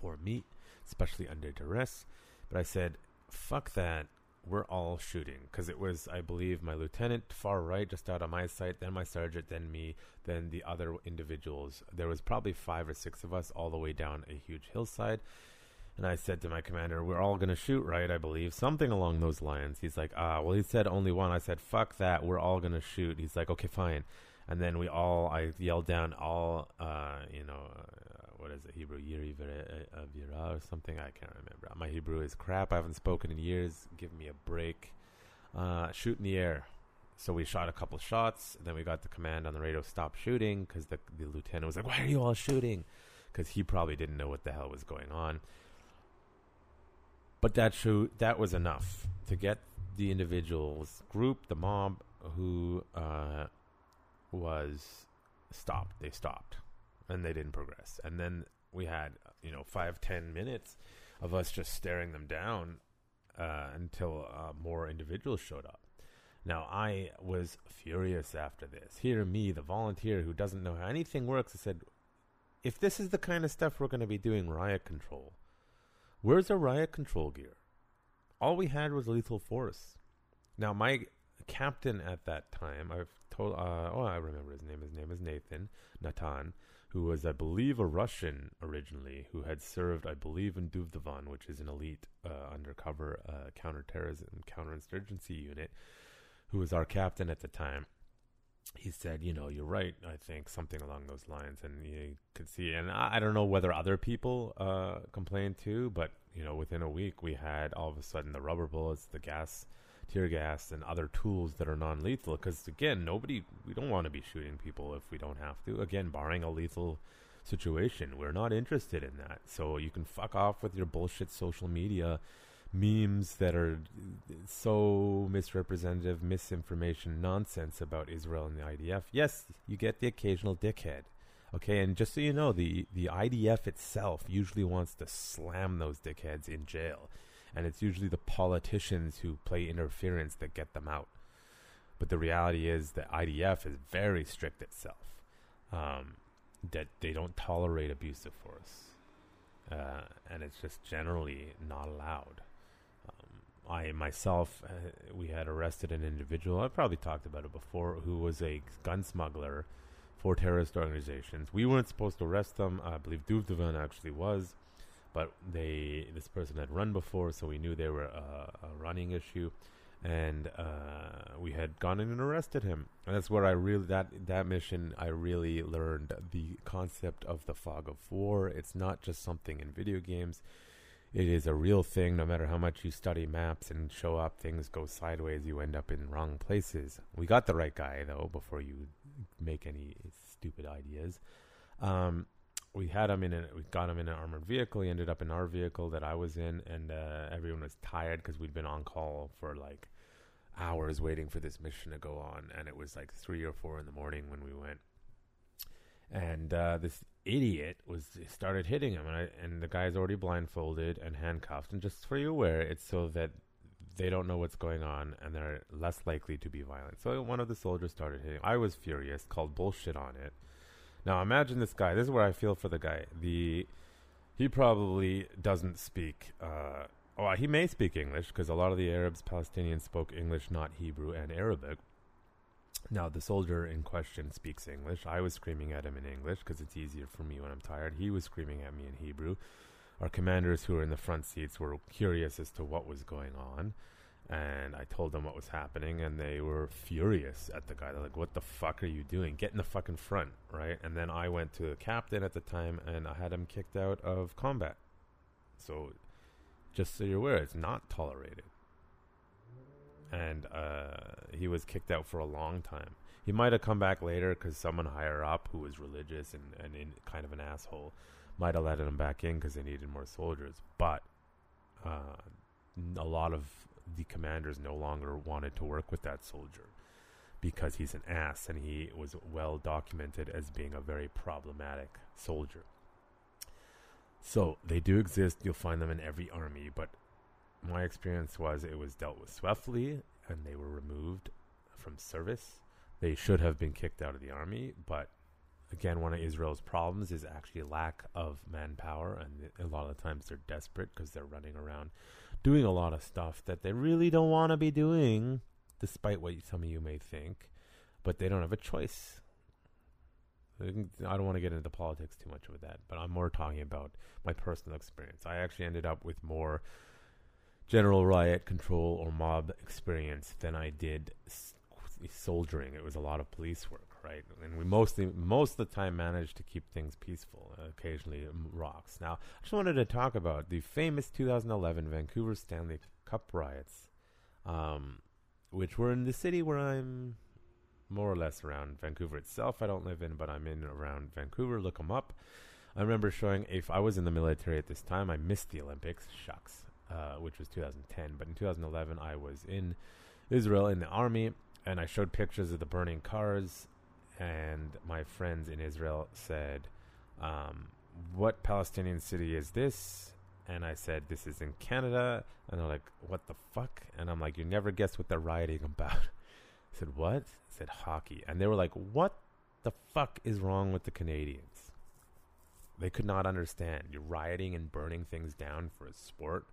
for me especially under duress but i said fuck that we're all shooting because it was, I believe, my lieutenant far right, just out of my sight, then my sergeant, then me, then the other individuals. There was probably five or six of us all the way down a huge hillside. And I said to my commander, "We're all gonna shoot, right? I believe something along those lines." He's like, "Ah, well." He said only one. I said, "Fuck that. We're all gonna shoot." He's like, "Okay, fine." And then we all, I yelled down, all, uh, you know, what is it, Hebrew, Yiri Vira or something? I can't remember. My Hebrew is crap. I haven't spoken in years. Give me a break. Uh, shoot in the air. So we shot a couple shots. Then we got the command on the radio, stop shooting, because the, the lieutenant was like, why are you all shooting? Because he probably didn't know what the hell was going on. But that shoot, that was enough to get the individuals group, the mob, who uh, was stopped. They stopped and they didn't progress. And then we had you know five ten minutes of us just staring them down uh, until uh, more individuals showed up. Now I was furious after this. Here, me, the volunteer who doesn't know how anything works, I said, "If this is the kind of stuff we're going to be doing riot control, where's our riot control gear? All we had was lethal force." Now my captain at that time, I've told, uh, oh, I remember his name. His name is Nathan Natan who was, I believe, a Russian originally, who had served, I believe, in Duvdevan, which is an elite uh, undercover uh, counterterrorism, counterinsurgency unit, who was our captain at the time. He said, you know, you're right, I think, something along those lines. And you could see, and I, I don't know whether other people uh, complained too, but, you know, within a week, we had all of a sudden the rubber bullets, the gas tear gas and other tools that are non-lethal because again nobody we don't want to be shooting people if we don't have to again barring a lethal situation we're not interested in that so you can fuck off with your bullshit social media memes that are so misrepresentative misinformation nonsense about Israel and the IDF yes you get the occasional dickhead okay and just so you know the the IDF itself usually wants to slam those dickheads in jail and it's usually the politicians who play interference that get them out. But the reality is that IDF is very strict itself, um, that they don't tolerate abusive force, uh, and it's just generally not allowed. I myself, uh, we had arrested an individual. I've probably talked about it before, who was a gun smuggler for terrorist organizations. We weren't supposed to arrest them. I believe Duvdevan actually was but they this person had run before, so we knew they were a, a running issue, and uh, we had gone in and arrested him. And that's where I really that that mission I really learned the concept of the fog of war. It's not just something in video games. It is a real thing. No matter how much you study maps and show up, things go sideways. You end up in wrong places. We got the right guy though before you make any stupid ideas. Um, we had him in a, we got him in an armored vehicle. He ended up in our vehicle that I was in, and uh, everyone was tired because we'd been on call for like hours waiting for this mission to go on, and it was like three or four in the morning when we went. And uh, this idiot was started hitting him, and I, and the guy's already blindfolded and handcuffed. And just for you aware, it's so that they don't know what's going on and they're less likely to be violent. So one of the soldiers started hitting. I was furious, called bullshit on it. Now imagine this guy. This is where I feel for the guy. The he probably doesn't speak. Uh, oh, he may speak English because a lot of the Arabs, Palestinians spoke English, not Hebrew and Arabic. Now the soldier in question speaks English. I was screaming at him in English because it's easier for me when I'm tired. He was screaming at me in Hebrew. Our commanders who were in the front seats were curious as to what was going on and I told them what was happening, and they were furious at the guy. They're like, "What the fuck are you doing? Get in the fucking front, right?" And then I went to the captain at the time, and I had him kicked out of combat. So, just so you're aware, it's not tolerated. And uh, he was kicked out for a long time. He might have come back later because someone higher up who was religious and, and in, kind of an asshole might have let him back in because they needed more soldiers. But uh, a lot of the commanders no longer wanted to work with that soldier because he's an ass and he was well documented as being a very problematic soldier. So they do exist. You'll find them in every army, but my experience was it was dealt with swiftly and they were removed from service. They should have been kicked out of the army, but again, one of Israel's problems is actually lack of manpower, and a lot of the times they're desperate because they're running around doing a lot of stuff that they really don't want to be doing, despite what some of you may think, but they don't have a choice. I don't want to get into politics too much with that, but I'm more talking about my personal experience. I actually ended up with more general riot control or mob experience than I did soldiering. It was a lot of police work right? And we mostly, most of the time, managed to keep things peaceful. Occasionally, rocks. Now, I just wanted to talk about the famous 2011 Vancouver Stanley Cup riots, um, which were in the city where I'm more or less around Vancouver itself. I don't live in, but I'm in around Vancouver. Look them up. I remember showing if I was in the military at this time, I missed the Olympics. Shucks, uh, which was 2010. But in 2011, I was in Israel in the army, and I showed pictures of the burning cars and my friends in Israel said, um, "What Palestinian city is this?" And I said, "This is in Canada." And they're like, "What the fuck?" And I'm like, "You never guess what they're rioting [laughs] about." I said, "What?" I said, "Hockey." And they were like, "What the fuck is wrong with the Canadians?" They could not understand. You're rioting and burning things down for a sport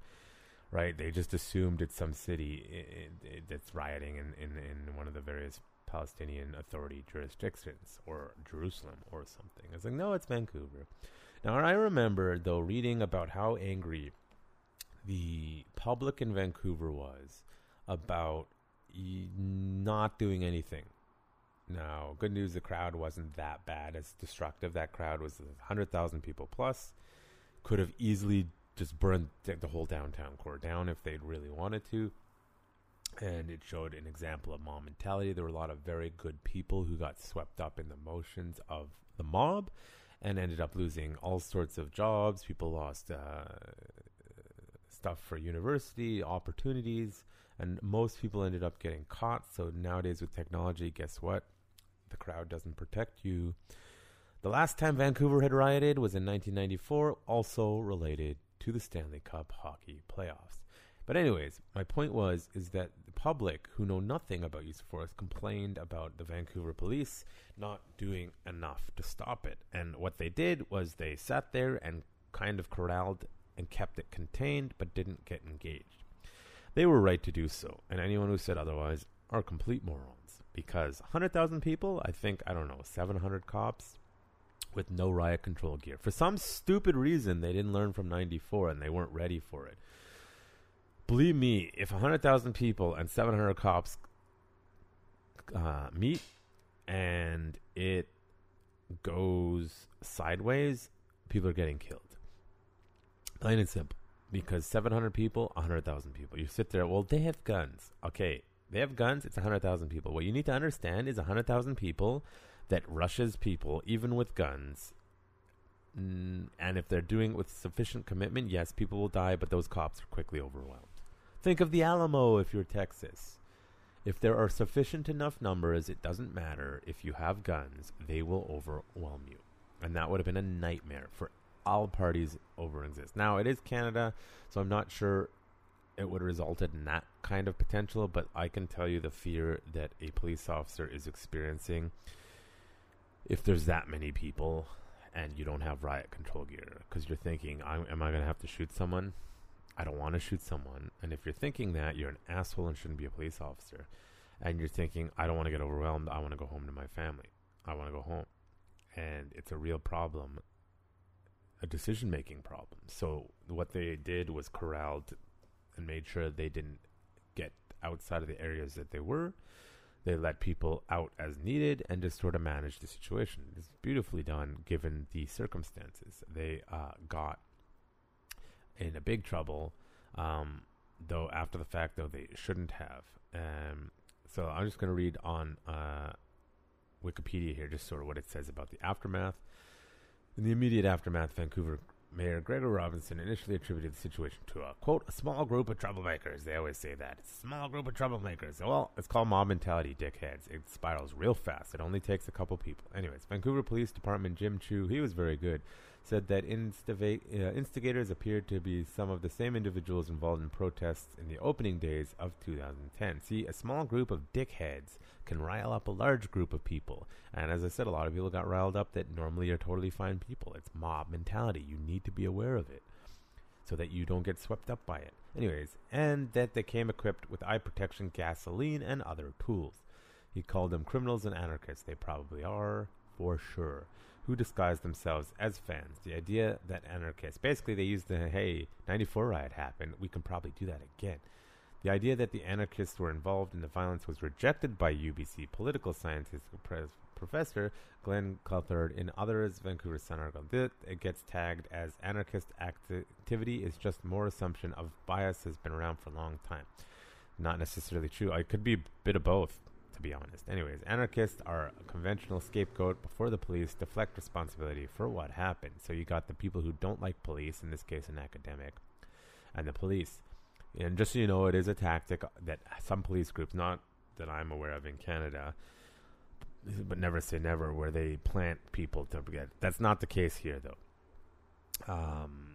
right? They just assumed it's some city that's rioting in, in, in one of the various Palestinian Authority jurisdictions or Jerusalem or something. It's like, no, it's Vancouver. Now, I remember, though, reading about how angry the public in Vancouver was about not doing anything. Now, good news, the crowd wasn't that bad as destructive. That crowd was 100,000 people plus. Could have easily just burned the whole downtown core down if they'd really wanted to and it showed an example of mob mentality. There were a lot of very good people who got swept up in the motions of the mob and ended up losing all sorts of jobs. People lost uh, stuff for university, opportunities, and most people ended up getting caught. So nowadays, with technology, guess what? The crowd doesn't protect you. The last time Vancouver had rioted was in 1994, also related to the Stanley Cup hockey playoffs. But anyways, my point was is that the public who know nothing about use of force complained about the Vancouver police not doing enough to stop it. And what they did was they sat there and kind of corralled and kept it contained but didn't get engaged. They were right to do so, and anyone who said otherwise are complete morons because 100,000 people, I think, I don't know, 700 cops with no riot control gear. For some stupid reason, they didn't learn from 94 and they weren't ready for it believe me, if 100,000 people and 700 cops uh, meet and it goes sideways, people are getting killed. Plain and simple. Because 700 people, 100,000 people. You sit there, well, they have guns. Okay, they have guns, it's 100,000 people. What you need to understand is 100,000 people that rushes people, even with guns, Mm, and if they're doing it with sufficient commitment, yes, people will die, but those cops are quickly overwhelmed. Think of the Alamo if you're Texas. If there are sufficient enough numbers, it doesn't matter. If you have guns, they will overwhelm you. And that would have been a nightmare for all parties over exist. Now, it is Canada, so I'm not sure it would have resulted in that kind of potential, but I can tell you the fear that a police officer is experiencing if there's that many people and you don't have riot control gear because you're thinking, am I going to have to shoot someone? I don't want to shoot someone. And if you're thinking that, you're an asshole and shouldn't be a police officer. And you're thinking, I don't want to get overwhelmed. I want to go home to my family. I want to go home. And it's a real problem, a decision making problem. So what they did was corralled and made sure they didn't get outside of the areas that they were they let people out as needed and just sort of managed the situation. It's beautifully done given the circumstances. They uh, got in a big trouble, um, though after the fact, though they shouldn't have. Um, so I'm just going to read on uh, Wikipedia here, just sort of what it says about the aftermath. In the immediate aftermath, Vancouver Mayor Gregor Robertson initially attributed the situation to a quote a small group of troublemakers. They always say that small group of troublemakers. Well, it's called mob mentality, dickheads. It spirals real fast. It only takes a couple people. Anyways, Vancouver Police Department Jim Chu, he was very good said that instiva- uh, instigators appeared to be some of the same individuals involved in protests in the opening days of 2010. See, a small group of dickheads can rile up a large group of people. And as I said, a lot of people got riled up that normally are totally fine people. It's mob mentality. You need to be aware of it so that you don't get swept up by it. Anyways, and that they came equipped with eye protection, gasoline, and other tools. He called them criminals and anarchists. They probably are, for sure who disguise themselves as fans. The idea that anarchists, basically, they used the hey, 94 riot happened, we can probably do that again. The idea that the anarchists were involved in the violence was rejected by UBC political scientist professor Glen Coulthard and others Vancouver Sun article. It gets tagged as anarchist activity is just more assumption of bias has been around for a long time. Not necessarily true. It could be a bit of both to be honest. Anyways, anarchists are a conventional scapegoat before the police deflect responsibility for what happened. So you got the people who don't like police, in this case an academic, and the police. And just so you know, it is a tactic that some police groups, not that I'm aware of in Canada, but never say never, where they plant people to get. That's not the case here, though. Um,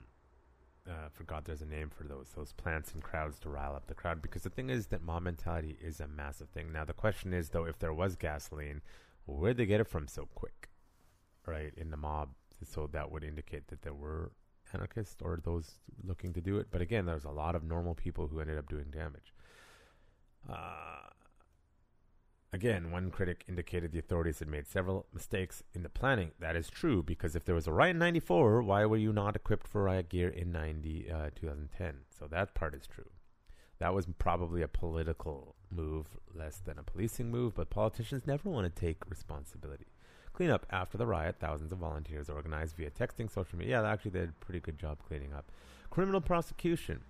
uh, forgot there's a name for those those plants and crowds to rile up the crowd because the thing is that mob mentality is a massive thing. Now the question is though, if there was gasoline, where'd they get it from so quick, right? In the mob, so that would indicate that there were anarchists or those looking to do it. But again, there's a lot of normal people who ended up doing damage. Uh, Again, one critic indicated the authorities had made several mistakes in the planning. That is true, because if there was a riot in 94, why were you not equipped for riot gear in 90, uh, 2010? So that part is true. That was probably a political move less than a policing move, but politicians never want to take responsibility. Cleanup after the riot, thousands of volunteers organized via texting, social media. Yeah, actually, they did a pretty good job cleaning up. Criminal prosecution.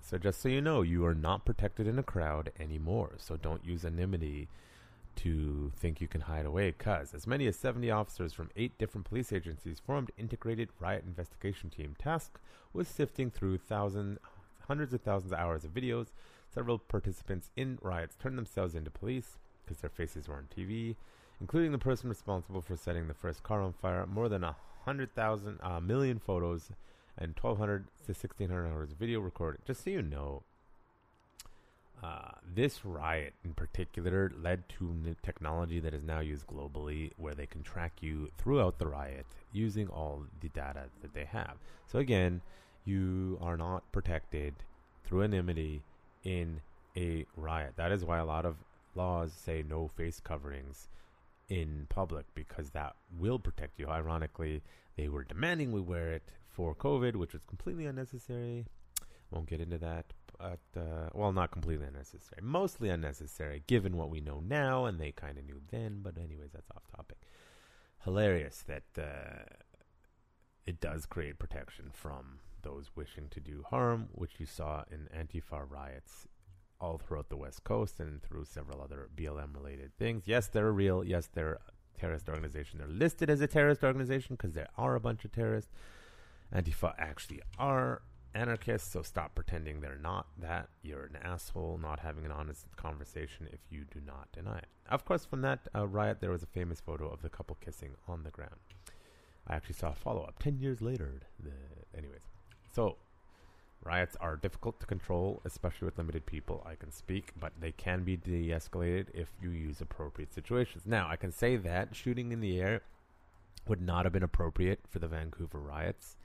So just so you know, you are not protected in a crowd anymore. So don't use anonymity to think you can hide away because as many as 70 officers from eight different police agencies formed integrated riot investigation team tasked with sifting through thousands hundreds of thousands of hours of videos. Several participants in riots turned themselves into police because their faces were on tv including the person responsible for setting the first car on fire. More than a hundred thousand million photos and 1200 to 1600 hours of video recording. Just so you know uh, this riot in particular led to technology that is now used globally where they can track you throughout the riot using all the data that they have. So, again, you are not protected through anonymity in a riot. That is why a lot of laws say no face coverings in public because that will protect you. Ironically, they were demanding we wear it for COVID, which was completely unnecessary. Won't get into that, but uh, well, not completely unnecessary, mostly unnecessary given what we know now, and they kind of knew then. But anyways, that's off topic. Hilarious that uh, it does create protection from those wishing to do harm, which you saw in Antifa riots all throughout the West Coast and through several other BLM related things. Yes, they're real. Yes, they're a terrorist organization. They're listed as a terrorist organization because there are a bunch of terrorists. Antifa actually are anarchists, so stop pretending they're not that. You're an asshole not having an honest conversation if you do not deny it. Of course, from that uh, riot, there was a famous photo of the couple kissing on the ground. I actually saw a follow up 10 years later. The, anyways, so riots are difficult to control, especially with limited people. I can speak, but they can be de escalated if you use appropriate situations. Now, I can say that shooting in the air would not have been appropriate for the Vancouver riots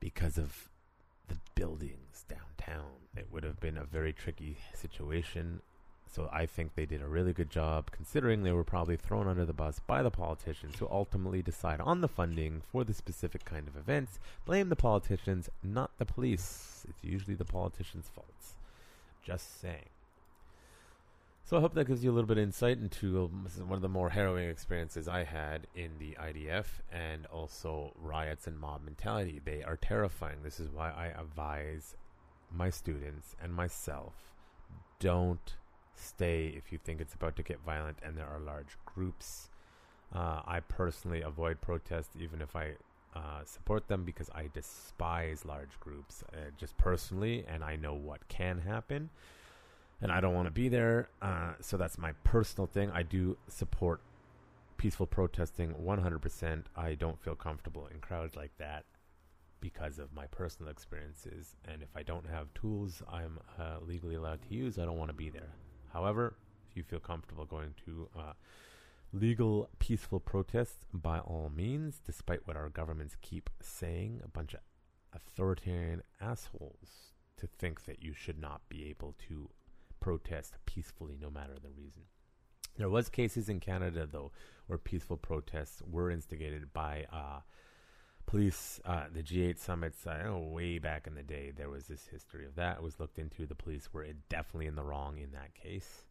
because of the buildings downtown. It would have been a very tricky situation. So I think they did a really good job considering they were probably thrown under the bus by the politicians who ultimately decide on the funding for the specific kind of events. Blame the politicians, not the police. It's usually the politicians' faults. Just saying. So I hope that gives you a little bit of insight into um, one of the more harrowing experiences I had in the IDF and also riots and mob mentality. They are terrifying. This is why I advise my students and myself don't stay if you think it's about to get violent and there are large groups. Uh, I personally avoid protests even if I uh, support them because I despise large groups uh, just personally and I know what can happen and I don't want to be there. Uh, so that's my personal thing. I do support peaceful protesting 100%. I don't feel comfortable in crowds like that because of my personal experiences. And if I don't have tools I'm uh, legally allowed to use, I don't want to be there. However, if you feel comfortable going to uh, legal, peaceful protests, by all means, despite what our governments keep saying, a bunch of authoritarian assholes to think that you should not be able to protest peacefully no matter the reason. There was cases in Canada though where peaceful protests were instigated by uh, police. Uh, the G8 summits, I know way back in the day, there was this history of that. It was looked into. The police were definitely in the wrong in that case.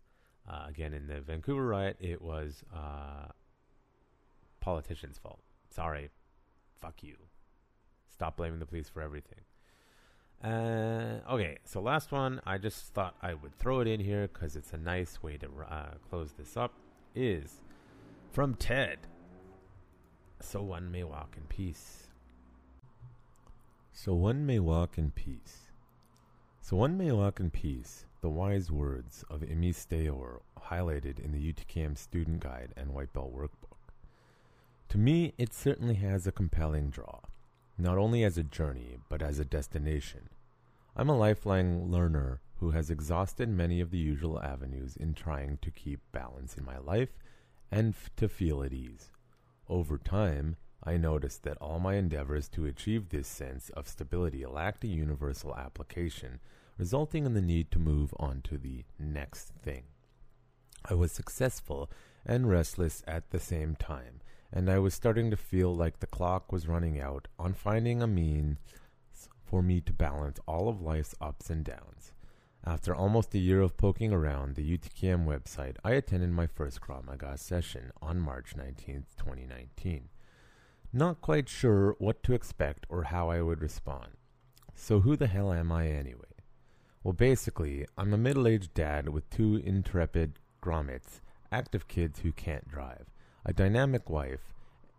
Uh, again, in the Vancouver riot, it was uh, politicians' fault. Sorry, fuck you. Stop blaming the police for everything. Uh, okay, so last one, I just thought I would throw it in here because it's a nice way to uh, close this up. Is from Ted. So one may walk in peace. So one may walk in peace. So one may walk in peace. The wise words of Imi Sde-Or highlighted in the UTKM student guide and white belt workbook. To me, it certainly has a compelling draw not only as a journey, but as a destination. I'm a lifelong learner who has exhausted many of the usual avenues in trying to keep balance in my life and f- to feel at ease. Over time, I noticed that all my endeavors to achieve this sense of stability lacked a universal application, resulting in the need to move on to the next thing. I was successful and restless at the same time, and I was starting to feel like the clock was running out on finding a means for me to balance all of life's ups and downs. After almost a year of poking around the UTKM website, I attended my first Krav session on March 19, 2019. Not quite sure what to expect or how I would respond. So, who the hell am I anyway? Well, basically, I'm a middle aged dad with two intrepid grommets, active kids who can't drive a dynamic wife,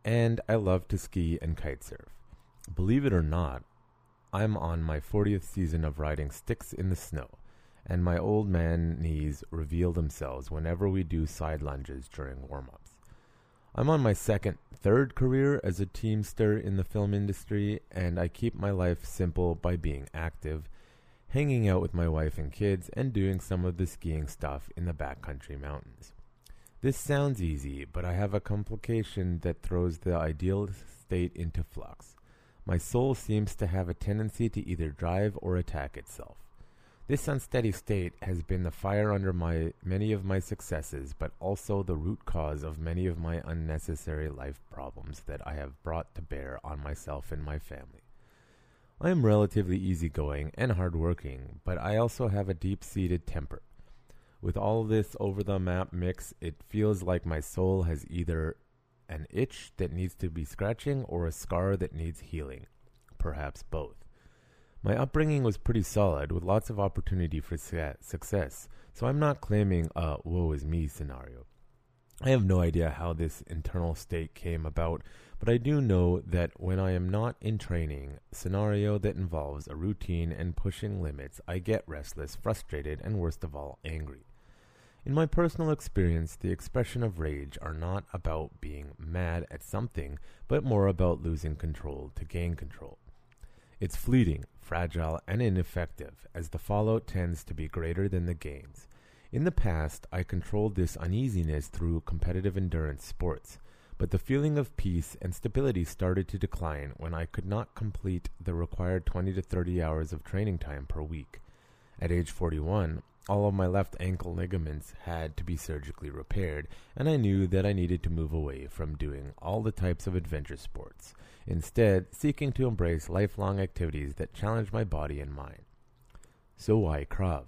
and I love to ski and kitesurf. Believe it or not, I'm on my 40th season of riding sticks in the snow, and my old man knees reveal themselves whenever we do side lunges during warm ups. I'm on my second, third career as a teamster in the film industry, and I keep my life simple by being active, hanging out with my wife and kids, and doing some of the skiing stuff in the backcountry mountains. This sounds easy, but I have a complication that throws the ideal state into flux. My soul seems to have a tendency to either drive or attack itself. This unsteady state has been the fire under my many of my successes, but also the root cause of many of my unnecessary life problems that I have brought to bear on myself and my family. I am relatively easygoing and hardworking, but I also have a deep seated temper. With all this over the map mix, it feels like my soul has either an itch that needs to be scratching or a scar that needs healing. Perhaps both. My upbringing was pretty solid, with lots of opportunity for success, so I'm not claiming a woe is me scenario. I have no idea how this internal state came about, but I do know that when I am not in training, scenario that involves a routine and pushing limits, I get restless, frustrated, and worst of all, angry. In my personal experience, the expression of rage are not about being mad at something, but more about losing control to gain control. It's fleeting, fragile, and ineffective, as the fallout tends to be greater than the gains. In the past, I controlled this uneasiness through competitive endurance sports, but the feeling of peace and stability started to decline when I could not complete the required 20 to 30 hours of training time per week. At age 41, all of my left ankle ligaments had to be surgically repaired, and I knew that I needed to move away from doing all the types of adventure sports, instead, seeking to embrace lifelong activities that challenge my body and mind. So, why Krav?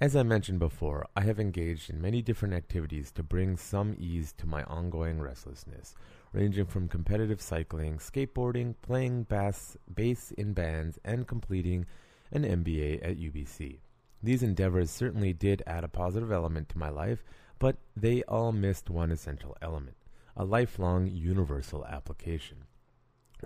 As I mentioned before, I have engaged in many different activities to bring some ease to my ongoing restlessness, ranging from competitive cycling, skateboarding, playing bass, bass in bands, and completing an MBA at UBC. These endeavors certainly did add a positive element to my life, but they all missed one essential element a lifelong universal application.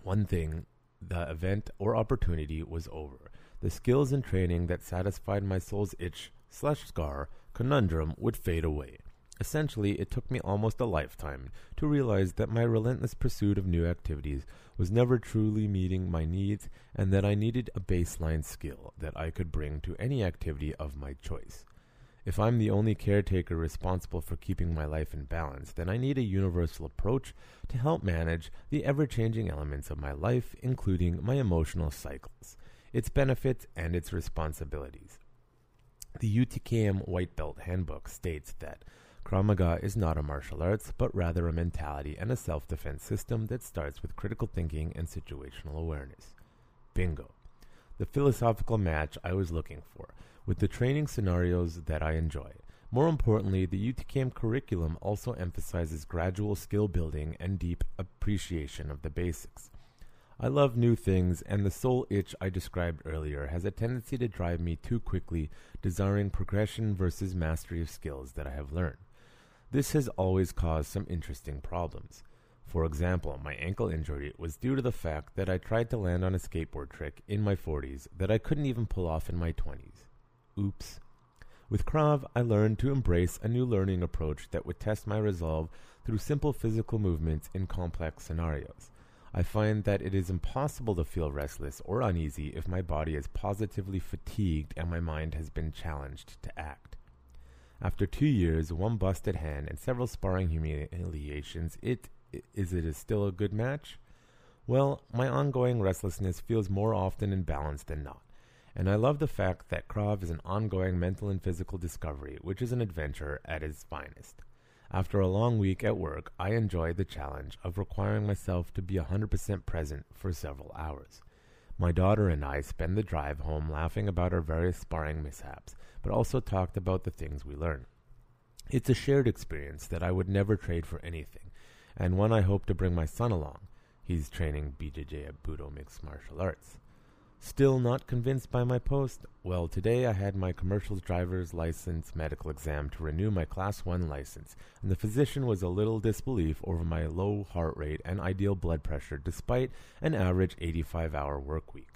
One thing, the event or opportunity was over. The skills and training that satisfied my soul's itch slash scar conundrum would fade away. Essentially, it took me almost a lifetime to realize that my relentless pursuit of new activities was never truly meeting my needs and that I needed a baseline skill that I could bring to any activity of my choice. If I'm the only caretaker responsible for keeping my life in balance, then I need a universal approach to help manage the ever changing elements of my life, including my emotional cycles, its benefits, and its responsibilities. The UTKM White Belt Handbook states that Krav Maga is not a martial arts, but rather a mentality and a self defense system that starts with critical thinking and situational awareness. Bingo. The philosophical match I was looking for, with the training scenarios that I enjoy. More importantly, the UTKM curriculum also emphasizes gradual skill building and deep appreciation of the basics. I love new things, and the soul itch I described earlier has a tendency to drive me too quickly, desiring progression versus mastery of skills that I have learned. This has always caused some interesting problems. For example, my ankle injury was due to the fact that I tried to land on a skateboard trick in my 40s that I couldn't even pull off in my 20s. Oops. With Krav, I learned to embrace a new learning approach that would test my resolve through simple physical movements in complex scenarios. I find that it is impossible to feel restless or uneasy if my body is positively fatigued and my mind has been challenged to act. After two years, one busted hand, and several sparring humiliations, it is it still a good match? Well, my ongoing restlessness feels more often in balance than not, and I love the fact that Krav is an ongoing mental and physical discovery, which is an adventure at its finest. After a long week at work, I enjoy the challenge of requiring myself to be 100% present for several hours. My daughter and I spend the drive home laughing about our various sparring mishaps, but also talked about the things we learn. It's a shared experience that I would never trade for anything, and one I hope to bring my son along. He's training BJJ at Budo Mixed Martial Arts. Still not convinced by my post? Well, today I had my commercial driver's license medical exam to renew my Class 1 license, and the physician was a little disbelief over my low heart rate and ideal blood pressure despite an average 85 hour work week.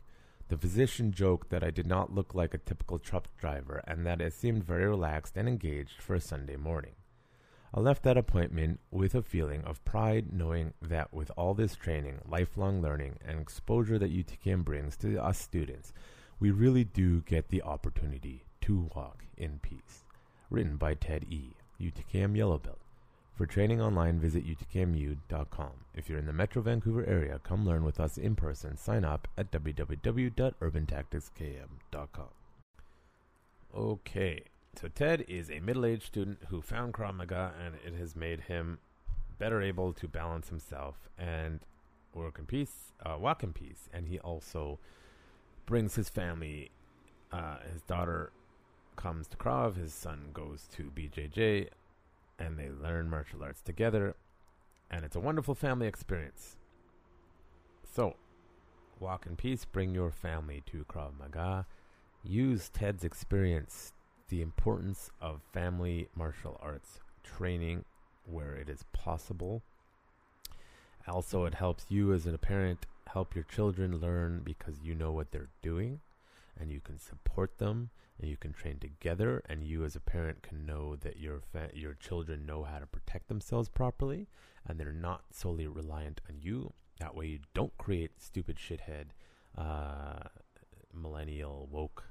The physician joked that I did not look like a typical truck driver and that I seemed very relaxed and engaged for a Sunday morning. I left that appointment with a feeling of pride, knowing that with all this training, lifelong learning, and exposure that UTKM brings to us students, we really do get the opportunity to walk in peace. Written by Ted E., UTKM Yellow Belt. For training online, visit utkmu.com. If you're in the Metro Vancouver area, come learn with us in person. Sign up at www.urbantacticskm.com. Okay, so Ted is a middle-aged student who found Krav Maga, and it has made him better able to balance himself and work in peace, uh, walk in peace. And he also brings his family. Uh, his daughter comes to Krav. His son goes to BJJ, and they learn martial arts together. And it's a wonderful family experience. So, walk in peace. Bring your family to Krav Maga. Use Ted's experience the importance of family martial arts training where it is possible. Also, it helps you as a parent help your children learn because you know what they're doing and you can support them and you can train together and you as a parent can know that your fa- your children know how to protect themselves properly and they're not solely reliant on you. That way you don't create stupid shithead uh, millennial woke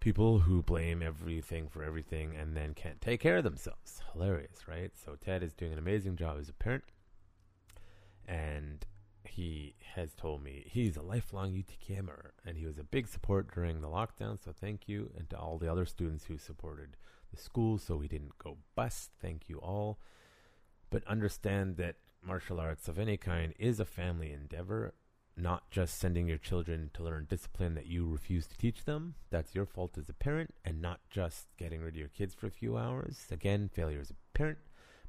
people who blame everything for everything and then can't take care of themselves. Hilarious right? So ted is doing an amazing job as a parent and he has told me he's a lifelong UTKMer and he was a big support during the lockdown. So thank you. And to all the other students who supported the school so we didn't go bust. Thank you all. But understand that martial arts of any kind is a family endeavor, not just sending your children to learn discipline that you refuse to teach them. That's your fault as a parent, and not just getting rid of your kids for a few hours. Again, failure as a parent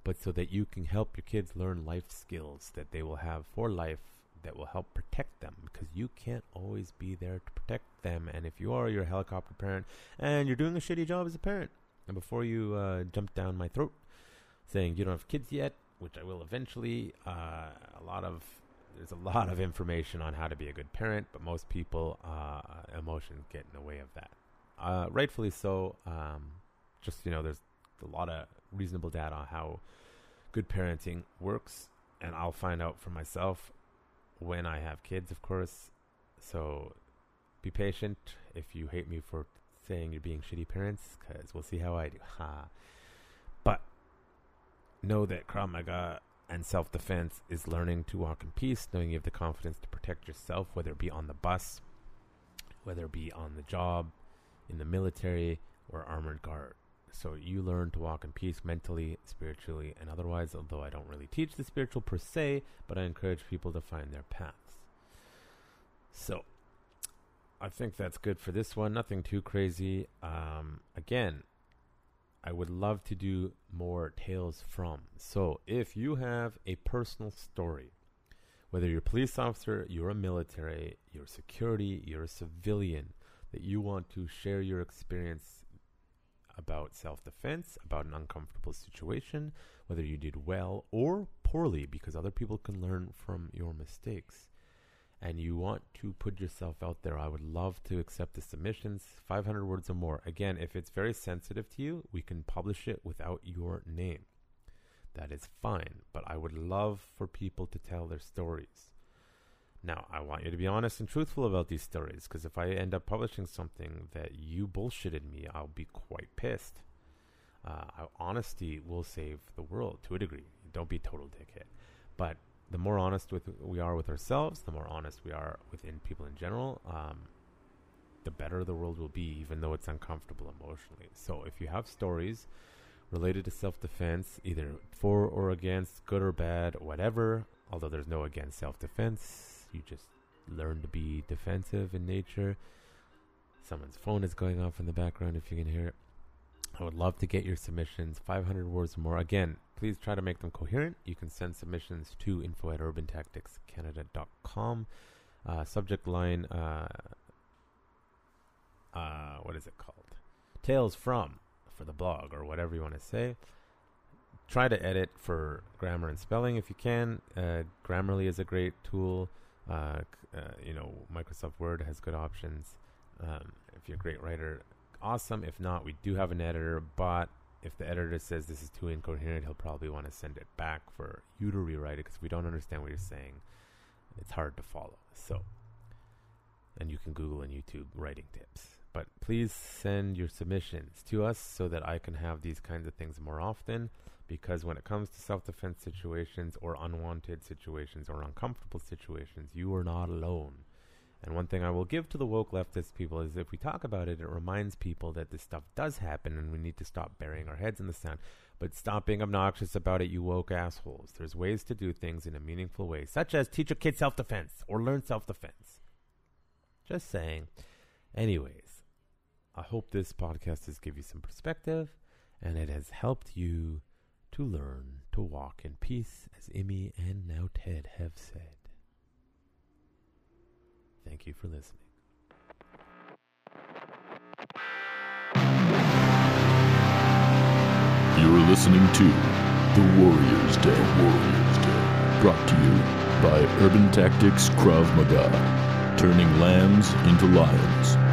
but so that you can help your kids learn life skills that they will have for life that will help protect them because you can't always be there to protect them. And if you are, you're a helicopter parent and you're doing a shitty job as a parent. And before you uh, jump down my throat saying you don't have kids yet, which I will eventually, uh, a lot of there's a lot of information on how to be a good parent, but most people uh, emotions get in the way of that. Uh, rightfully so. Um, just you know, there's a lot of reasonable data on how good parenting works, and I'll find out for myself when I have kids, of course. So be patient if you hate me for saying you're being shitty parents, because we'll see how I do. Ha. But know that Krav Maga and self defense is learning to walk in peace, knowing you have the confidence to protect yourself, whether it be on the bus, whether it be on the job, in the military, or armored guard. So you learn to walk in peace mentally, spiritually, and otherwise, although I don't really teach the spiritual per se, but I encourage people to find their paths. So I think that's good for this one. Nothing too crazy. Um, again, I would love to do more tales from. So if you have a personal story, whether you're a police officer, you're a military, you're security, you're a civilian, that you want to share your experience about self defense, about an uncomfortable situation, whether you did well or poorly, because other people can learn from your mistakes. And you want to put yourself out there, I would love to accept the submissions, 500 words or more. Again, if it's very sensitive to you, we can publish it without your name. That is fine, but I would love for people to tell their stories. Now, I want you to be honest and truthful about these stories because if I end up publishing something that you bullshitted me, I'll be quite pissed. Uh, honesty will save the world to a degree. Don't be a total dickhead. But the more honest with we are with ourselves, the more honest we are within people in general, um, the better the world will be, even though it's uncomfortable emotionally. So if you have stories related to self defense, either for or against, good or bad, whatever, although there's no against self defense, you just learn to be defensive in nature. Someone's phone is going off in the background if you can hear it. I would love to get your submissions, 500 words or more. Again, please try to make them coherent. You can send submissions to info at urbantacticscanada.com. Uh, subject line, uh, uh, what is it called? Tales from for the blog or whatever you want to say try to edit for grammar and spelling if you can. Uh, Grammarly is a great tool. Uh, uh, you know, Microsoft Word has good options. Um, if you're a great writer, awesome. If not, we do have an editor, but if the editor says this is too incoherent, he'll probably want to send it back for you to rewrite it because we don't understand what you're saying. It's hard to follow. So, and you can Google and YouTube writing tips. But please send your submissions to us so that I can have these kinds of things more often because when it comes to self defense situations or unwanted situations or uncomfortable situations, you are not alone. And one thing I will give to the woke leftist people is if we talk about it, it reminds people that this stuff does happen and we need to stop burying our heads in the sand. But stop being obnoxious about it, you woke assholes. There's ways to do things in a meaningful way, such as teach a kid self defense or learn self defense. Just saying. Anyways, I hope this podcast has given you some perspective and it has helped you to learn to walk in peace, as Imi and now Ted have said. Thank you for listening. You're listening to The Warrior's Day. Warrior's Day. Brought to you by Urban Tactics Krav Maga. Turning lambs into lions.